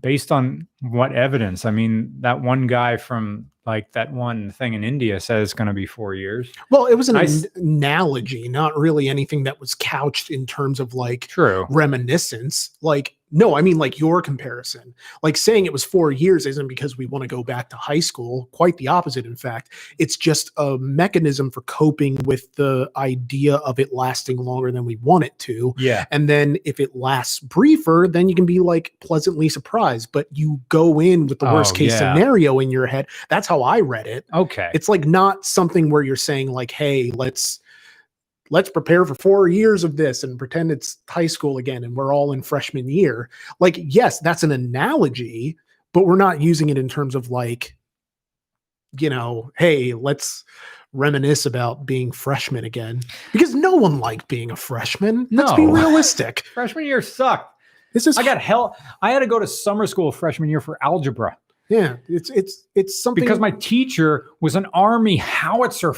Based on what evidence? I mean, that one guy from like that one thing in India says it's going to be four years. Well, it was an I analogy, not really anything that was couched in terms of like True. reminiscence. Like No, I mean like your comparison. Like saying it was four years isn't because we want to go back to high school. Quite the opposite, in fact. It's just a mechanism for coping with the idea of it lasting longer than we want it to. Yeah. And then if it lasts briefer, then you can be like pleasantly surprised. But you go in with the worst Oh, case yeah. scenario in your head. That's how I read it. Okay. It's like not something where you're saying like, hey, let's let's prepare for four years of this and pretend it's high school again and we're all in freshman year. Like, yes, that's an analogy, but we're not using it in terms of like, you know, hey, let's reminisce about being freshmen again. Because no one liked being a freshman. Let's be realistic. freshman year sucked. This is I got hell. I had to go to summer school freshman year for algebra yeah, it's it's it's something because my teacher was an army howitzer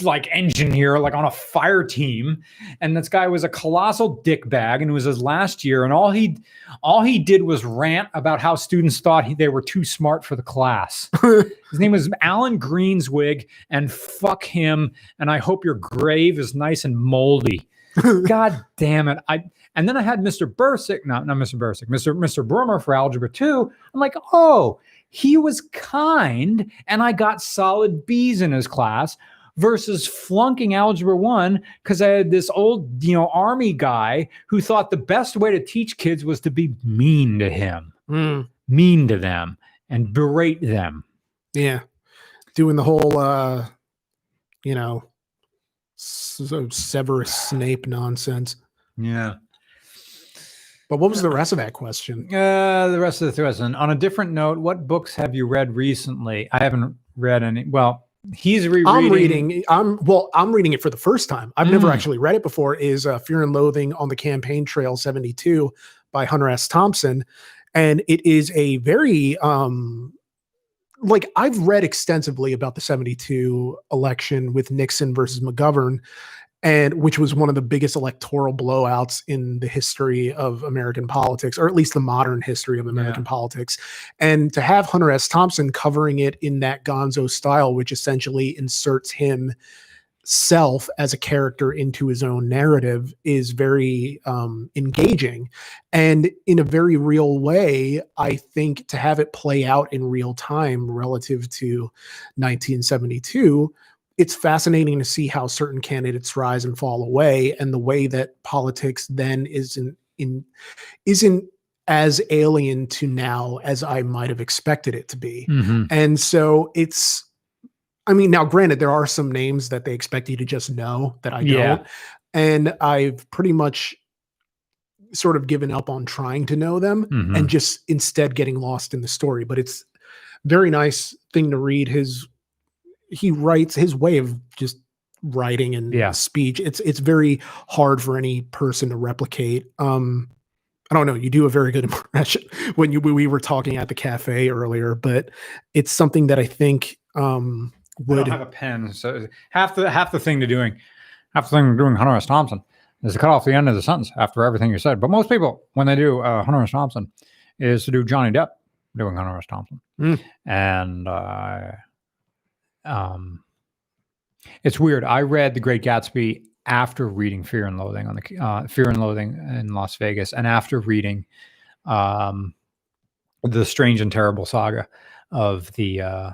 like engineer, like on a fire team, and this guy was a colossal dickbag, and it was his last year, and all he all he did was rant about how students thought he, they were too smart for the class. His name was Alan Greenswig, and fuck him. And I hope your grave is nice and moldy. God damn it. I and then I had Mr. Bursick, not not Mr. Bursick, Mr. Mr. Brummer for algebra two. I'm like, oh, he was kind, and I got solid B's in his class versus flunking algebra one because I had this old, you know, army guy who thought the best way to teach kids was to be mean to him, Mm, mean to them, and berate them. yeah. Doing the whole uh you know so Severus Snape nonsense. Yeah. But what was the rest of that question? Uh, the rest of the question. On a different note, what books have you read recently? I haven't read any. Well, he's rereading. I'm reading. I'm well. I'm reading it for the first time. I've never Mm. actually read it before. Is uh, Fear and Loathing on the Campaign Trail '72 by Hunter S. Thompson, and it is a very um like I've read extensively about the '72 election with Nixon versus McGovern, and which was one of the biggest electoral blowouts in the history of American politics, or at least the modern history of American politics. And to have Hunter S. Thompson covering it in that gonzo style, which essentially inserts him self as a character into his own narrative is very um, engaging and in a very real way i think to have it play out in real time relative to 1972 it's fascinating to see how certain candidates rise and fall away and the way that politics then isn't in isn't as alien to now as i might have expected it to be Mhm. and so it's I mean, now granted, there are some names that they expect you to just know that I Yeah. don't. And I've pretty much sort of given up on trying to know them Mhm. and just instead getting lost in the story. But it's very nice thing to read. His he writes his way of just writing and Yeah. speech. It's it's very hard for any person to replicate. Um I don't know. You do a very good impression when you we were talking at the cafe earlier, but it's something that I think um I would don't have a pen, so half the half the thing to doing, half the thing to doing Hunter S. Thompson is to cut off the end of the sentence after everything you said. But most people, when they do uh, Hunter S. Thompson, is to do Johnny Depp doing Hunter S. Thompson, Mm. and uh, um, it's weird. I read The Great Gatsby after reading Fear and Loathing on the uh, Fear and Loathing in Las Vegas, and after reading um, the Strange and Terrible Saga of the uh,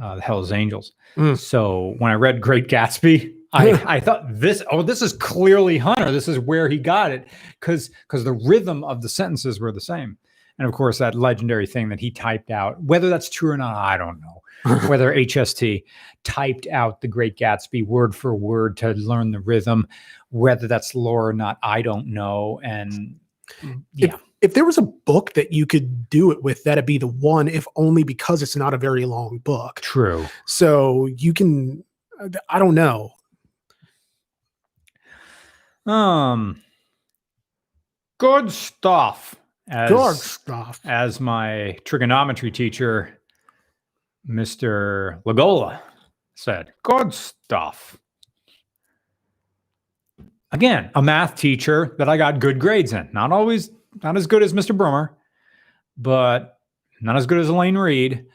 uh, the Hell's Angels. Mm. So when I read Great Gatsby, I, I thought this oh this is clearly Hunter. This is where he got it because because the rhythm of the sentences were the same. And of course, that legendary thing that he typed out, whether that's true or not, I don't know. whether HST typed out the Great Gatsby word for word to learn the rhythm, whether that's lore or not, I don't know. And yeah, if there was a book that you could do it with, that'd be the one, if only because it's not a very long book. true. So you can, I don't know. Um, good stuff. As, Good stuff. as my trigonometry teacher, Mr. Lagola, said, good stuff. Again, a math teacher that I got good grades in. Not always, not as good as Mr. Brummer, but not as good as Elaine Reed.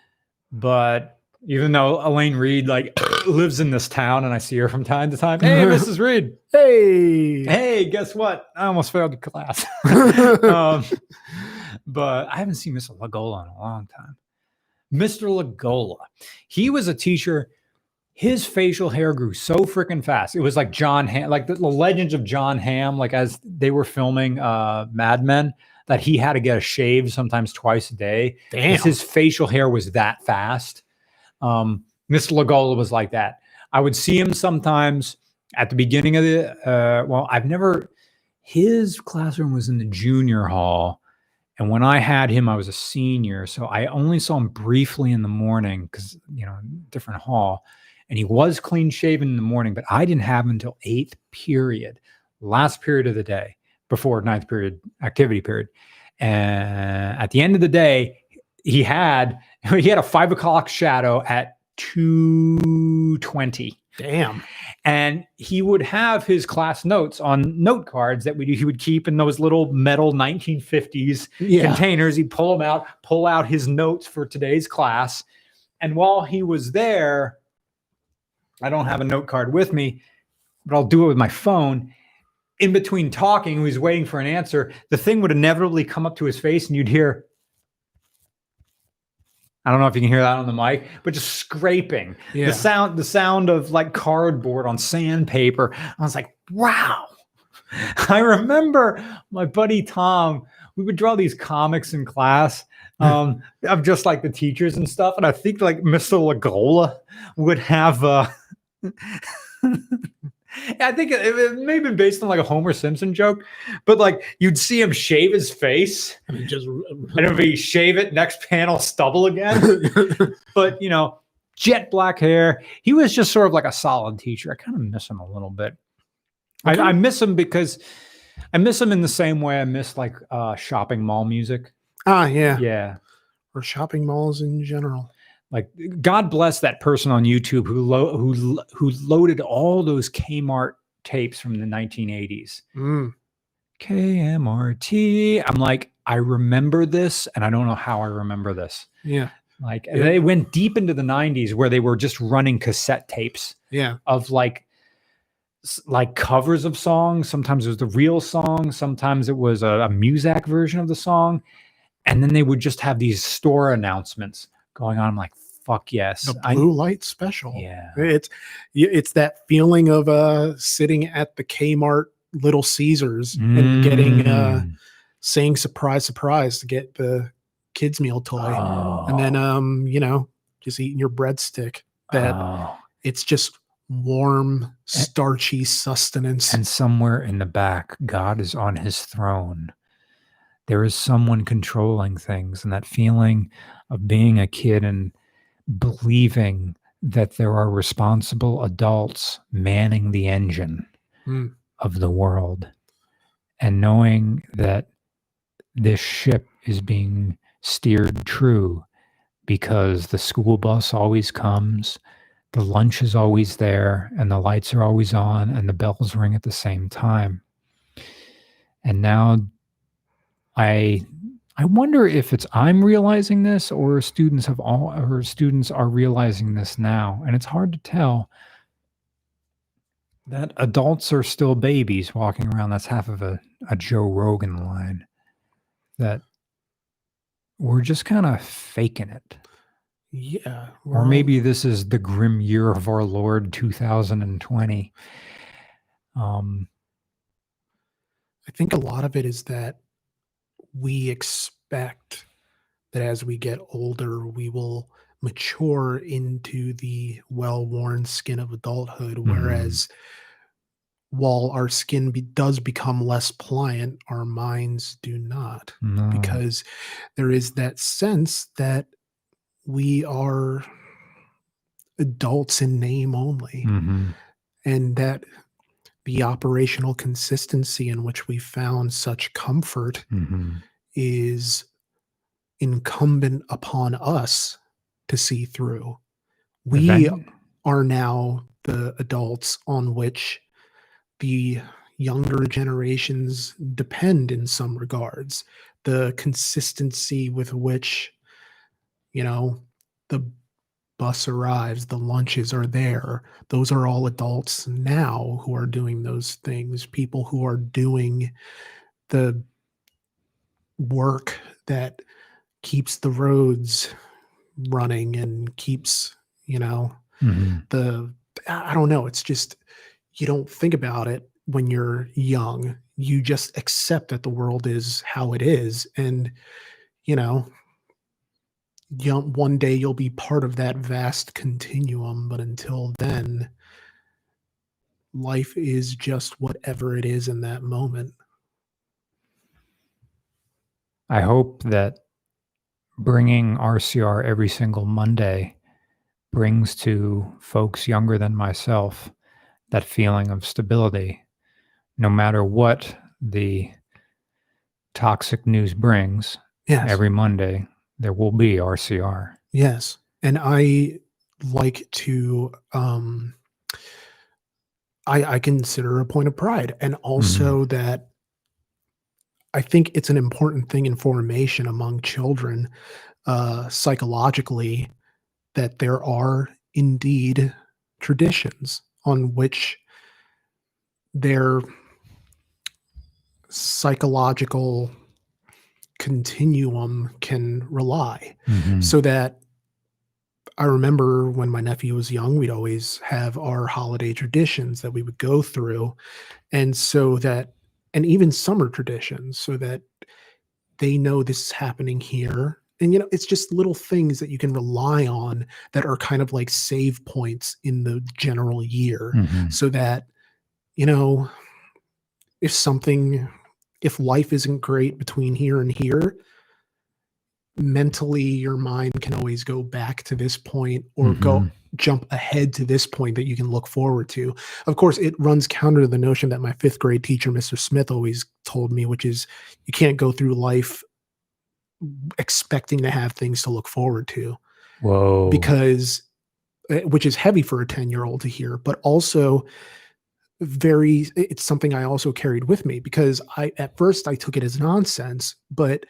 But even though Elaine Reed like lives in this town and I see her from time to time, hey, Mrs. Reed, Hey. hey, guess what? I almost failed the class. um, but I haven't seen Mr. Lagola in a long time. Mr. Lagola, he was a teacher. His facial hair grew so freaking fast. It was like Jon Hamm, like the, the legends of Jon Hamm, like as they were filming uh Mad Men, that he had to get a shave sometimes twice a day. Damn. His facial hair was that fast. Um, Mr. Lagola was like that. I would see him sometimes at the beginning of the uh well, I've never his classroom was in the junior hall. And when I had him, I was a senior. So I only saw him briefly in the morning because, you know, different hall. And he was clean shaven in the morning, but I didn't have him until eighth period, last period of the day before ninth period activity period. And at the end of the day, he had he had a five o'clock shadow at 220 Damn. and he would have his class notes on note cards that we, he would keep in those little metal 1950s Yeah. containers. He'd pull them out, pull out his notes for today's class. And while he was there, I don't have a note card with me, but I'll do it with my phone. In between talking, he was waiting for an answer. The thing would inevitably come up to his face, and you'd hear, I don't know if you can hear that on the mic, but just scraping. Yeah. the sound the sound of like cardboard on sandpaper. I was like wow. I remember my buddy tom we would draw these comics in class um of just like the teachers and stuff and i think like mr lagola would have uh I think it, it may have been based on like a Homer Simpson joke, but like you'd see him shave his face, I mean, just and if he shave it, next panel stubble again but you know, jet black hair. He was just sort of like a solid teacher. I kind of miss him a little bit. I, I miss him because I miss him in the same way I miss like uh, shopping mall music. ah, yeah. Yeah. Or shopping malls in general. Like God bless that person on YouTube who lo- who who loaded all those Kmart tapes from the 1980s. Mm. KMRT. I'm like, I remember this, and I don't know how I remember this. Yeah. Like Yeah. they went deep into the 90s where they were just running cassette tapes. Yeah. of like like covers of songs. Sometimes it was the real song. Sometimes it was a, a Muzak version of the song, and then they would just have these store announcements going on. I'm like, fuck yes, The I- blue light special. yeah, It's it's that feeling of uh sitting at the Kmart Little Caesars and getting uh Mm. saying surprise surprise to get the kids meal toy. And then um, you know, just eating your breadstick. That Oh. it's just warm, starchy sustenance. and somewhere in the back, God is on His throne. There is someone controlling things, and that feeling of being a kid and believing that there are responsible adults manning the engine Hmm. of the world, and knowing that this ship is being steered true because the school bus always comes, the lunch is always there, and the lights are always on, and the bells ring at the same time. And now I I wonder if it's I'm realizing this or students have all or students are realizing this now. And it's hard to tell that adults are still babies walking around. That's half of a, a Joe Rogan line. That we're just kind of faking it. yeah. Or maybe this is the grim year of our Lord 2020. Um, I think a lot of it is that we expect that as we get older, we will mature into the well worn skin of adulthood. Mhm. Whereas while our skin be, does become less pliant, our minds do not. no. Because there is that sense that we are adults in name only Mhm. and that the operational consistency in which we found such comfort Mhm. is incumbent upon us to see through. We Event- are now the adults on which the younger generations depend in some regards. The consistency with which, you know, the bus arrives, the lunches are there. Those are all adults now who are doing those things, people who are doing the work that keeps the roads running and keeps, you know, Mhm. the I don't know, it's just you don't think about it when you're young. You just accept that the world is how it is and you know, you one day you'll be part of that vast continuum, but until then life is just whatever it is in that moment. I hope that bringing RCR every single Monday brings to folks younger than myself that feeling of stability, no matter what the toxic news brings. Yes. Every Monday, there will be RCR. Yes. And I like to um I I consider a point of pride and also that I think it's an important thing in formation among children uh psychologically that there are indeed traditions on which their psychological continuum can rely Mhm. so that I remember when my nephew was young, we'd always have our holiday traditions that we would go through. And so that, and even summer traditions, so that they know this is happening here. And, you know, it's just little things that you can rely on that are kind of like save points in the general year Mhm. so that, you know, if something, if life isn't great between here and here, mentally your mind can always go back to this point or go Mhm. jump ahead to this point that you can look forward to. Of course, it runs counter to the notion that my fifth grade teacher, Mr. Smith, always told me, which is you can't go through life expecting to have things to look forward to Whoa. because uh, which is heavy for a 10 year old to hear but also very it's something i also carried with me because i at first i took it as nonsense but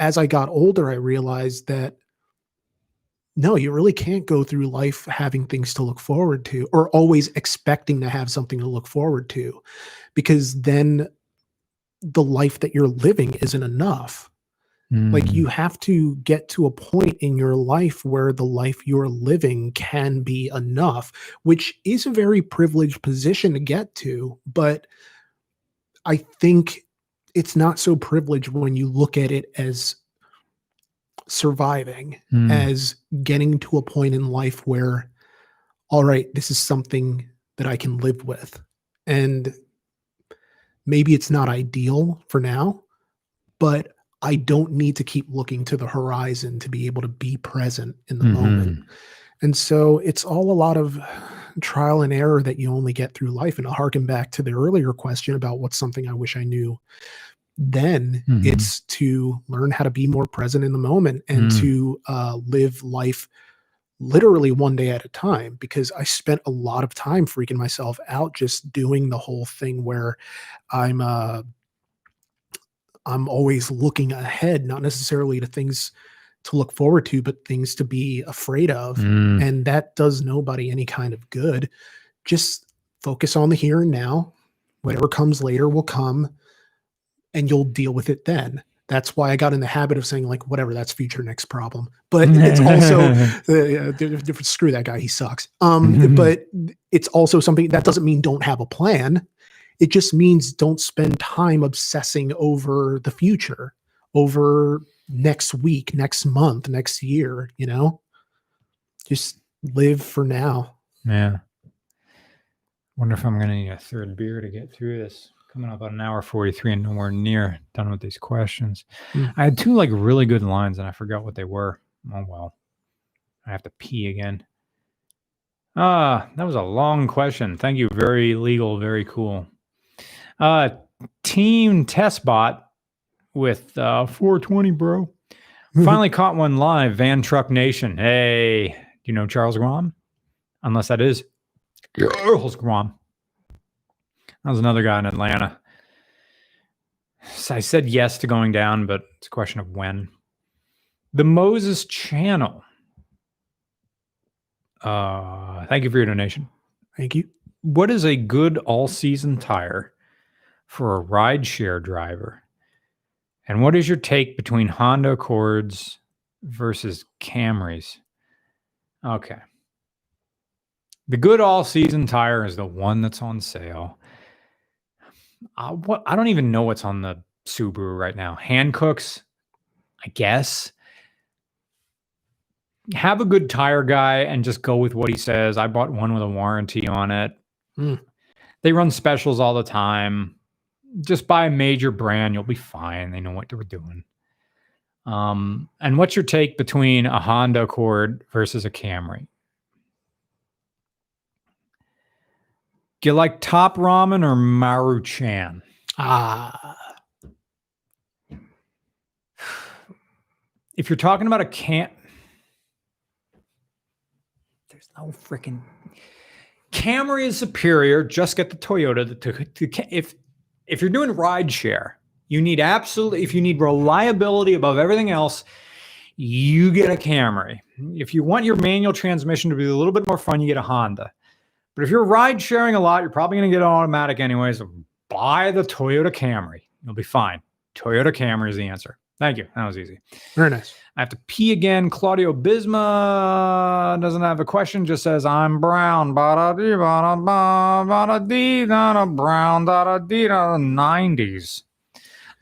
as i got older i realized that no you really can't go through life having things to look forward to or always expecting to have something to look forward to because then the life that you're living isn't enough like Mm. you have to get to a point in your life where the life you're living can be enough, which is a very privileged position to get to. But I think it's not so privileged when you look at it as surviving, Mm. as getting to a point in life where, all right, this is something that I can live with. And maybe it's not ideal for now, but I don't need to keep looking to the horizon to be able to be present in the moment. And so it's all a lot of trial and error that you only get through life. And I'll harken back to the earlier question about what's something I wish I knew then. Mhm. It's to learn how to be more present in the moment and Mm. to uh, live life literally one day at a time because I spent a lot of time freaking myself out just doing the whole thing where I'm uh I'm always looking ahead, not necessarily to things to look forward to, but things to be afraid of. Mm. And that does nobody any kind of good. Just focus on the here and now. Whatever comes later will come and you'll deal with it then. That's why I got in the habit of saying, like, whatever, that's future next problem. But it's also uh, screw that guy he sucks um but it's also something that doesn't mean don't have a plan it just means don't spend time obsessing over the future over next week next month next year you know just live for now Yeah. Wonder if I'm going to need a third beer to get through this. Coming up on an hour 43 and nowhere near done with these questions. Hmm. I had two like really good lines and I forgot what they were. Oh well. I have to pee again. Ah, that was a long question. Thank you. Very legal, very cool. Uh Team Testbot with uh 420, bro. Finally caught one live, Van Truck Nation. Hey, do you know Charles Guam? Unless that is Charles Grom. That was another guy in Atlanta. So I said yes to going down, but it's a question of when. The Moses Channel. Uh, thank you for your donation. thank you What is a good all season tire for a rideshare driver? And what is your take between Honda Accords versus Camrys? Okay. The good all season tire is the one that's on sale. I, what, I don't even know what's on the Subaru right now. Hankooks, I guess. Have a good tire guy and just go with what he says. I bought one with a warranty on it. Hmm. They run specials all the time. Just buy a major brand, you'll be fine. They know what they're doing. Um, and what's your take between a Honda Accord versus a Camry? Do you like Top Ramen or Maruchan? Ah, If you're talking about a can, there's no freaking Camry is superior. Just get the Toyota. The, to, if if you're doing ride share, you need absolutely. If you need reliability above everything else, you get a Camry. If you want your manual transmission to be a little bit more fun, you get a Honda. But if you're ride sharing a lot, you're probably going to get an automatic anyways. Buy the Toyota Camry. You'll be fine. Toyota Camry is the answer. Thank you. That was easy. very nice. I have to pee again. Claudio Bisma doesn't have a question, just says, I'm brown. Ba-da-dee, ba-da-ba, ba-da-dee, da-da, brown, da-da-dee, da-da, 90s.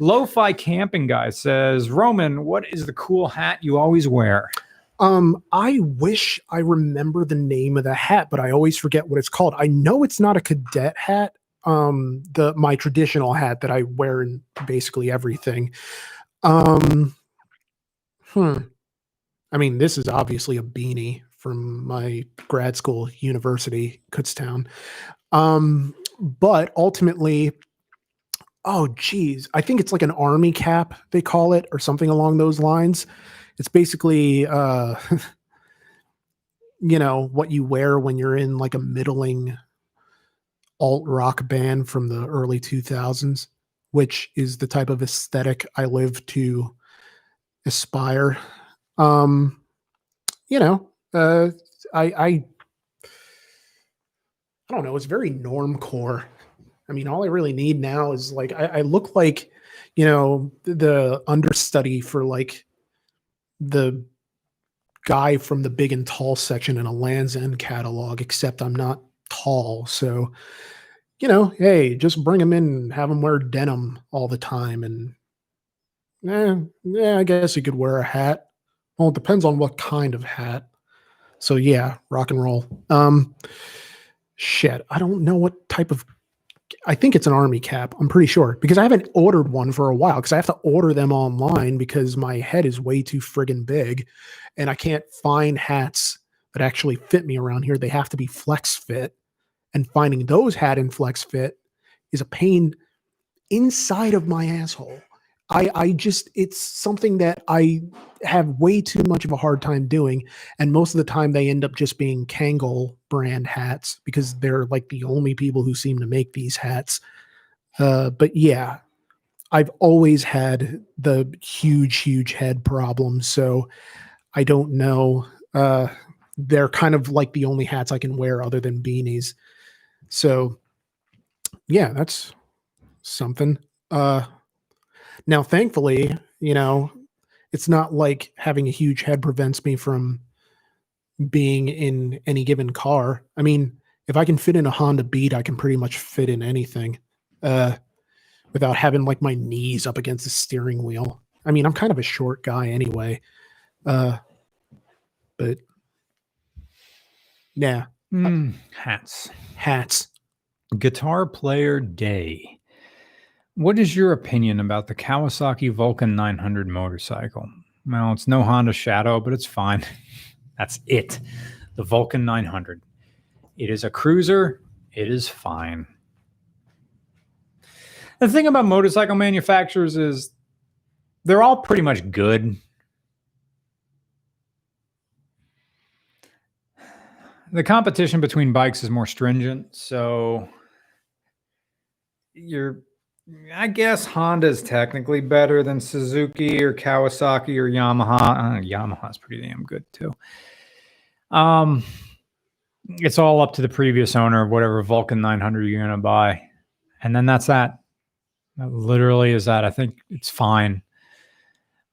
Lo-fi camping guy says, Roman, what is the cool hat you always wear? Um, I wish I remember the name of the hat, but I always forget what it's called. I know it's not a cadet hat. Um, the my traditional hat that I wear in basically everything. Um, hmm. I mean, this is obviously a beanie from my grad school, university, Kutztown. Um, but ultimately, oh geez, I think it's like an army cap they call it, or something along those lines it's basically uh you know what you wear when you're in like a middling alt rock band from the early 2000s which is the type of aesthetic i live to aspire um you know uh i i i don't know it's very norm core i mean all i really need now is like i, I look like you know the- the understudy for like the guy from the big and tall section in a Land's End catalog, except I'm not tall. So, you know, hey, just bring them in and have them wear denim all the time. And eh, yeah, I guess you could wear a hat. Well, it depends on what kind of hat. So yeah, rock and roll. Um shit. I don't know what type of I think it's an army cap. I'm pretty sure because I haven't ordered one for a while because I have to order them online because my head is way too friggin' big and I can't find hats that actually fit me around here. They have to be flex fit. And finding those hat and flex fit is a pain inside of my asshole. I I just it's something that I have way too much of a hard time doing. And most of the time they end up just being Kangol brand hats because they're like the only people who seem to make these hats. Uh, but yeah, I've always had the huge, huge head problem. So I don't know. Uh, they're kind of like the only hats I can wear other than beanies. So yeah, that's something. Uh, now, thankfully, you know, it's not like having a huge head prevents me from being in any given car. I mean, if I can fit in a Honda Beat, I can pretty much fit in anything uh, without having like my knees up against the steering wheel. I mean, I'm kind of a short guy anyway. Uh, but yeah, Hmm, hats. hats. Guitar Player Day. What is your opinion about the Kawasaki Vulcan 900 motorcycle? Well, it's no Honda Shadow, but it's fine. That's it. The Vulcan 900. It is a cruiser. It is fine. The thing about motorcycle manufacturers is they're all pretty much good. The competition between bikes is more stringent, so you're I guess Honda is technically better than Suzuki or Kawasaki or Yamaha. Uh, Yamaha's pretty damn good too. Um, it's all up to the previous owner of whatever Vulcan 900 you're gonna buy, and then that's that. That literally is that. I think it's fine.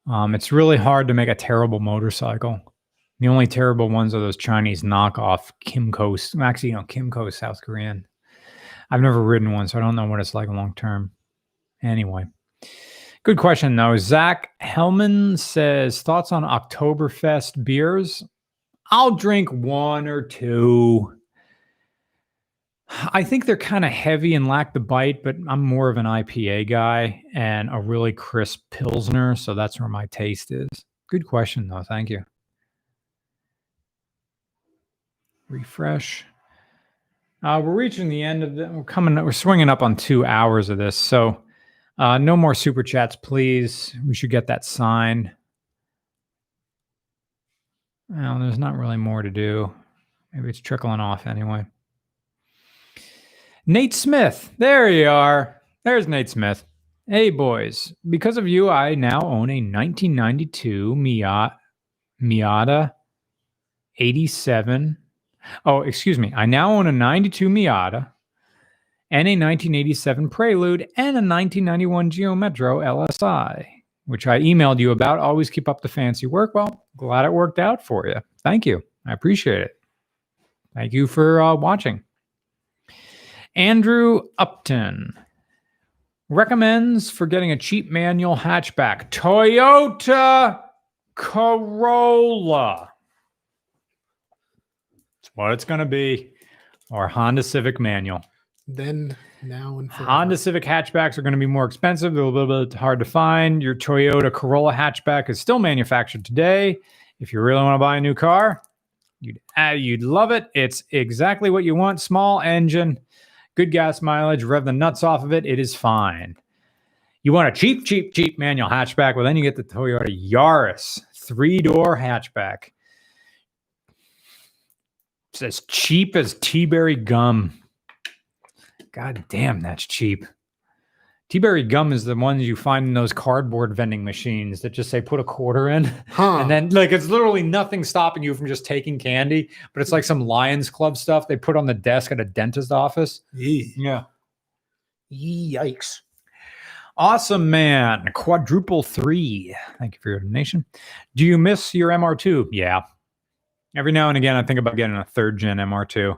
Um, it's really hard to make a terrible motorcycle. The only terrible ones are those Chinese knockoff Kymco. Actually, you know, Kymco South Korean. I've never ridden one, so I don't know what it's like long term. Anyway, good question though. Zach Hellman says thoughts on Oktoberfest beers. I'll drink one or two. I think they're kind of heavy and lack the bite, but I'm more of an IPA guy and a really crisp Pilsner. So that's where my taste is. Good question, though. Thank you. Refresh. Uh, we're reaching the end of the. We're coming. We're swinging up on two hours of this. So uh, no more super chats, please. We should get that sign. Well, there's not really more to do. Maybe it's trickling off anyway. Nate Smith. There you are. There's Nate Smith. Hey, boys. Because of you, I now own a 1992 Miata, Miata 87. Oh, excuse me. I now own a 92 Miata and a 1987 Prelude and a 1991 Geo Metro LSI, which I emailed you about. Always keep up the fancy work. Well, glad it worked out for you. Thank you. I appreciate it. Thank you for uh, watching. Andrew Upton recommends for getting a cheap manual hatchback Toyota Corolla. What it's going to be, our Honda Civic manual. Then, now, and forever. Honda Civic hatchbacks are going to be more expensive. They're a little bit hard to find. Your Toyota Corolla hatchback is still manufactured today. If you really want to buy a new car, you'd uh, you'd love it. It's exactly what you want. Small engine, good gas mileage. Rev the nuts off of it. It is fine. You want a cheap, cheap, cheap manual hatchback? Well, then you get the Toyota Yaris three door hatchback. It's as cheap as Teaberry gum. God damn, that's cheap. Teaberry gum is the ones you find in those cardboard vending machines that just say put a quarter in. Huh. And then like it's literally nothing stopping you from just taking candy, but it's like some Lions Club stuff they put on the desk at a dentist office. Yee. Yeah. Yikes. Awesome man. Quadruple three. Thank you for your donation. Do you miss your MR2? Yeah. Every now and again I think about getting a third gen MR2.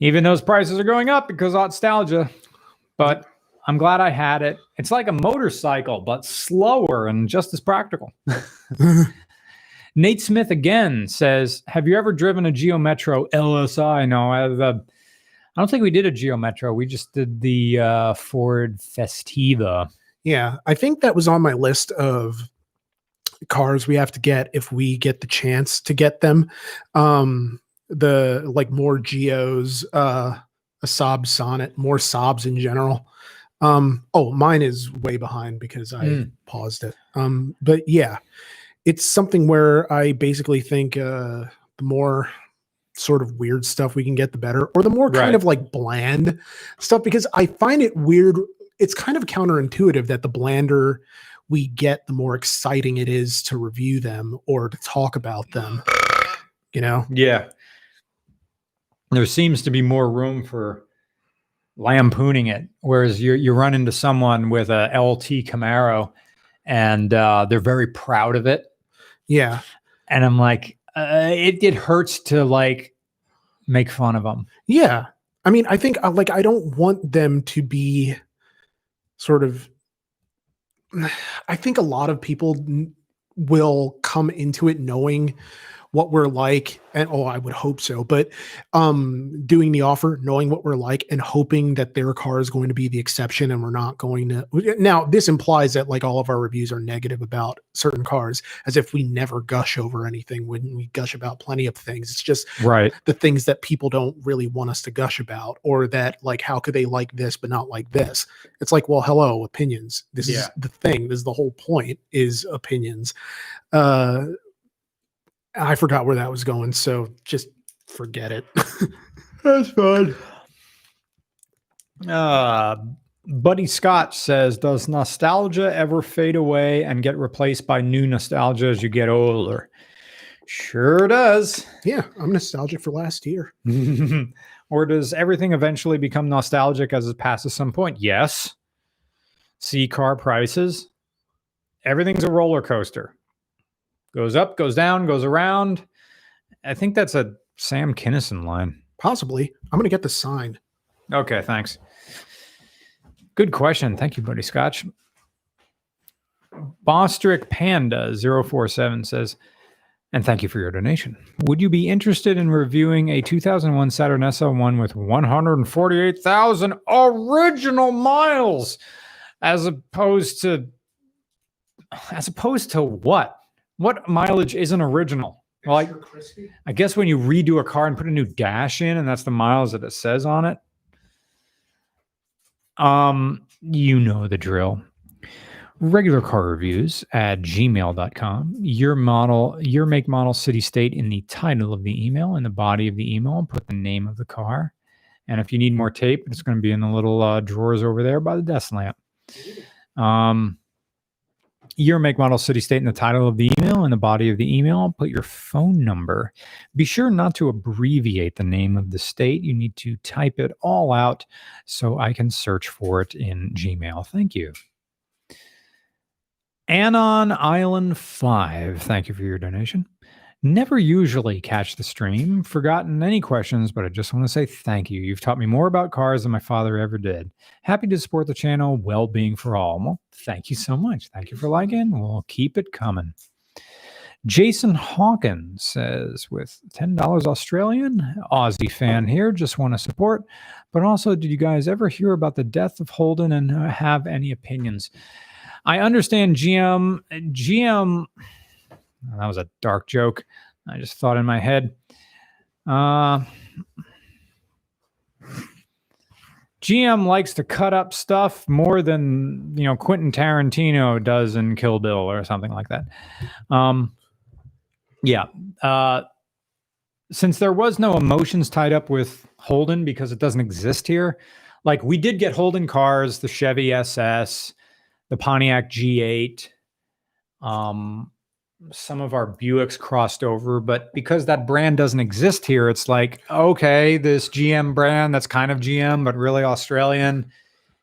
Even those prices are going up because of nostalgia. But I'm glad I had it. It's like a motorcycle, but slower and just as practical. Nate Smith again says, "Have you ever driven a Geo Metro LSI?" No, I, the, I don't think we did a Geo Metro. We just did the uh, Ford Festiva. Yeah, I think that was on my list of cars we have to get if we get the chance to get them. Um the like more geos, uh a Saab Sonett, more Saabs in general. Um oh, mine is way behind because I Mm. paused it. Um but yeah, it's something where I basically think uh the more sort of weird stuff we can get the better or the more kind Right. of like bland stuff because I find it weird it's kind of counterintuitive that the blander we get, the more exciting it is to review them or to talk about them. You know? Yeah. There seems to be more room for lampooning it, whereas you you run into someone with a LT Camaro, and uh, they're very proud of it, Yeah. and I'm like, uh, it it hurts to like make fun of them. Yeah. I mean, I think uh, like I don't want them to be sort of I think a lot of people will come into it knowing what we're like and oh I would hope so but um doing the offer knowing what we're like and hoping that their car is going to be the exception and we're not going to now this implies that like all of our reviews are negative about certain cars as if we never gush over anything when we gush about plenty of things. It's just Right. the things that people don't really want us to gush about or that like how could they like this but not like this? It's like well hello opinions. This Yeah. is the thing. This is the whole point is opinions. Uh i forgot where that was going so just forget it That's fun. Uh, Buddy Scott says, "Does nostalgia ever fade away and get replaced by new nostalgia as you get older?" Sure does. yeah i'm nostalgic for last year or does everything eventually become nostalgic as it passes some point? Yes. See car prices. everything's a roller coaster. Goes up, goes down, goes around. I think that's a Sam Kinison line. Possibly. I'm gonna get the sign. Okay, thanks. Good question. Thank you, buddy Scotch. Bostrick Panda 047 says, and thank you for your donation. Would you be interested in reviewing a 2001 Saturn SL1 with 148,000 original miles as opposed to as opposed to what? What mileage isn't original? Well, I, I guess when you redo a car and put a new dash in, and that's the miles that it says on it. Um, you know the drill. Regular car reviews at gmail.com. Your model, your make, model, city, state in the title of the email, in the body of the email, and put the name of the car. And if you need more tape, it's going to be in the little uh, drawers over there by the desk lamp. Um, your make, model, city, state in the title of the email, in the body of the email, put your phone number. Be sure not to abbreviate the name of the state. You need to type it all out so I can search for it in Gmail. Thank you. Anon Island 5, thank you for your donation. Never usually catch the stream. Forgotten any questions, but I just want to say thank you. You've taught me more about cars than my father ever did. Happy to support the channel. Well being for all. Well, thank you so much. Thank you for liking. We'll keep it coming. Jason Hawkins says, with $10 Australian, Aussie fan here, just want to support. But also, did you guys ever hear about the death of Holden and uh, have any opinions? I understand GM, GM, that was a dark joke. I just thought in my head. Uh, GM likes to cut up stuff more than you know Quentin Tarantino does in Kill Bill or something like that. Um, yeah. Uh, since there was no emotions tied up with Holden because it doesn't exist here, like we did get Holden cars, the Chevy SS, the Pontiac G8, um, some of our Buicks crossed over, but because that brand doesn't exist here, it's like, okay, this GM brand that's kind of GM, but really Australian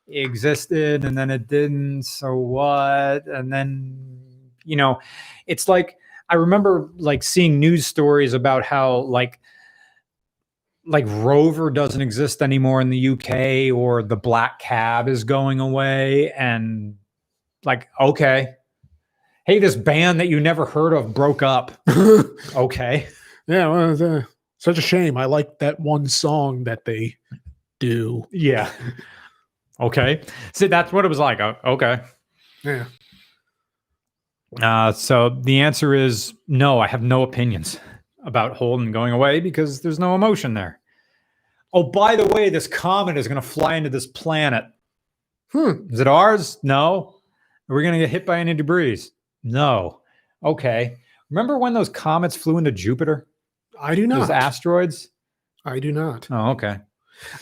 existed and then it didn't. So what? And then, you know, it's like, I remember like seeing news stories about how like, like Rover doesn't exist anymore in the UK or the black cab is going away and like okay hey this band that you never heard of broke up okay Yeah, well, uh, such a shame. I like that one song that they do. yeah okay see that's what it was like O- okay Yeah. uh, so the answer is no i have no opinions about holden going away because there's no emotion there oh by the way this comet is going to fly into this planet Hmm. Is it ours? No. Are we going to get hit by any debris? No. Okay. Remember when those comets flew into Jupiter? I do not. Those asteroids? I do not. Oh, okay.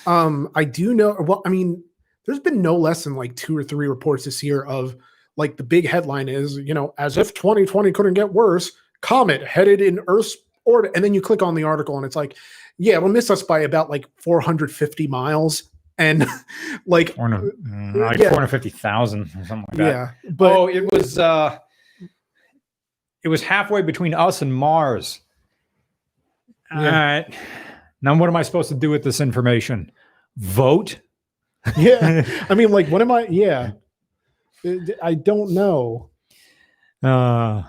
Um, I do know. Well, I mean, there's been no less than like two or three reports this year of like the big headline is, you know, as if 2020 couldn't get worse, comet headed in Earth's orbit. And then you click on the article and it's like, yeah, it'll miss us by about like 450 miles. And like, hundred- mm, like Yeah. 450,000 or something like that. yeah, but oh, it was uh it was halfway between us and Mars. All Yeah. right. Now what am I supposed to do with this information? Vote? yeah, I mean, like, what am I? Yeah, I- I don't know. Uh,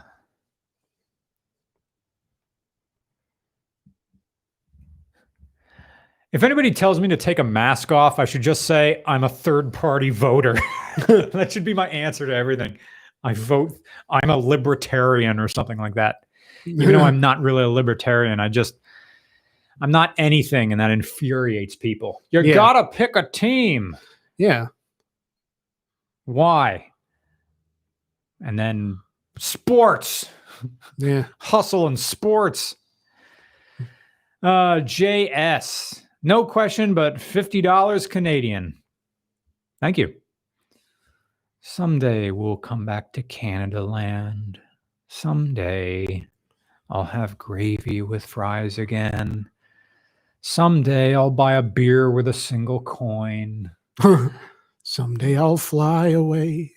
if anybody tells me to take a mask off, I should just say I'm a third party voter. that should be my answer to everything. I vote, I'm a libertarian or something like that. Even though I'm not really a libertarian, I just, I'm not anything and that infuriates people. You Yeah. gotta pick a team. yeah, Why? And then sports. yeah. hustle and sports. Uh, JS, no question, but fifty dollars Canadian. Thank you. Someday we'll come back to Canada land. Someday I'll have gravy with fries again. Someday I'll buy a beer with a single coin. Someday I'll fly away.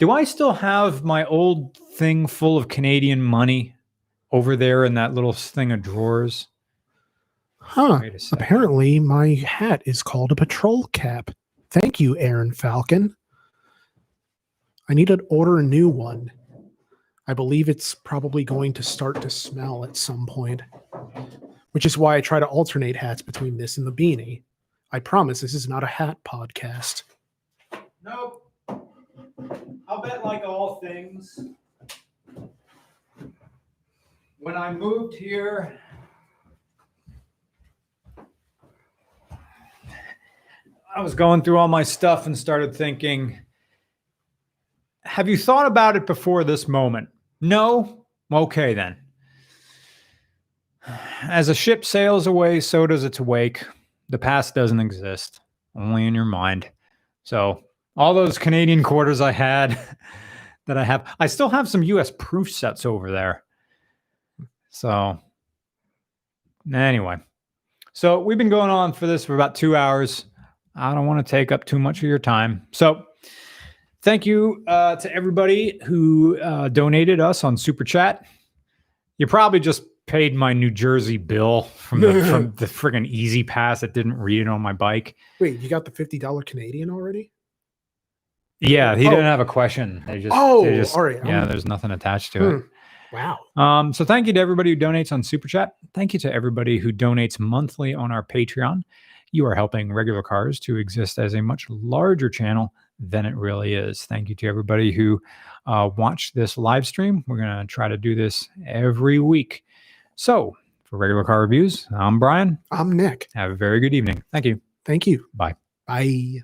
Do I still have my old thing full of Canadian money over there in that little thing of drawers? Huh. Wait a second. Apparently, my hat is called a patrol cap. Thank you, Aaron Falcon. I need to order a new one. I believe it's probably going to start to smell at some point, which is why I try to alternate hats between this and the beanie. I promise this is not a hat podcast. Nope. I'll bet, like all things, when I moved here, I was going through all my stuff and started thinking, have you thought about it before this moment? No? Okay, then. As a ship sails away, so does its wake. The past doesn't exist, only in your mind. So, all those Canadian quarters I had that I have, I still have some US proof sets over there. So, anyway, so we've been going on for this for about two hours. I don't want to take up too much of your time. So, thank you uh, to everybody who uh, donated us on Super Chat. You probably just paid my New Jersey bill from the, from the friggin' E-ZPass that didn't read it on my bike. Wait, you got the $50 Canadian already? Yeah, he Oh. didn't have a question. They just, Oh, they just all right. yeah, I'm- there's nothing attached to Hmm. it. Wow. Um, so thank you to everybody who donates on Super Chat. Thank you to everybody who donates monthly on our Patreon. You are helping regular cars to exist as a much larger channel than it really is. Thank you to everybody who uh, watched this live stream. We're going to try to do this every week. So for regular car reviews, I'm Brian. I'm Nick. Have a very good evening. Thank you. Thank you. Bye. Bye.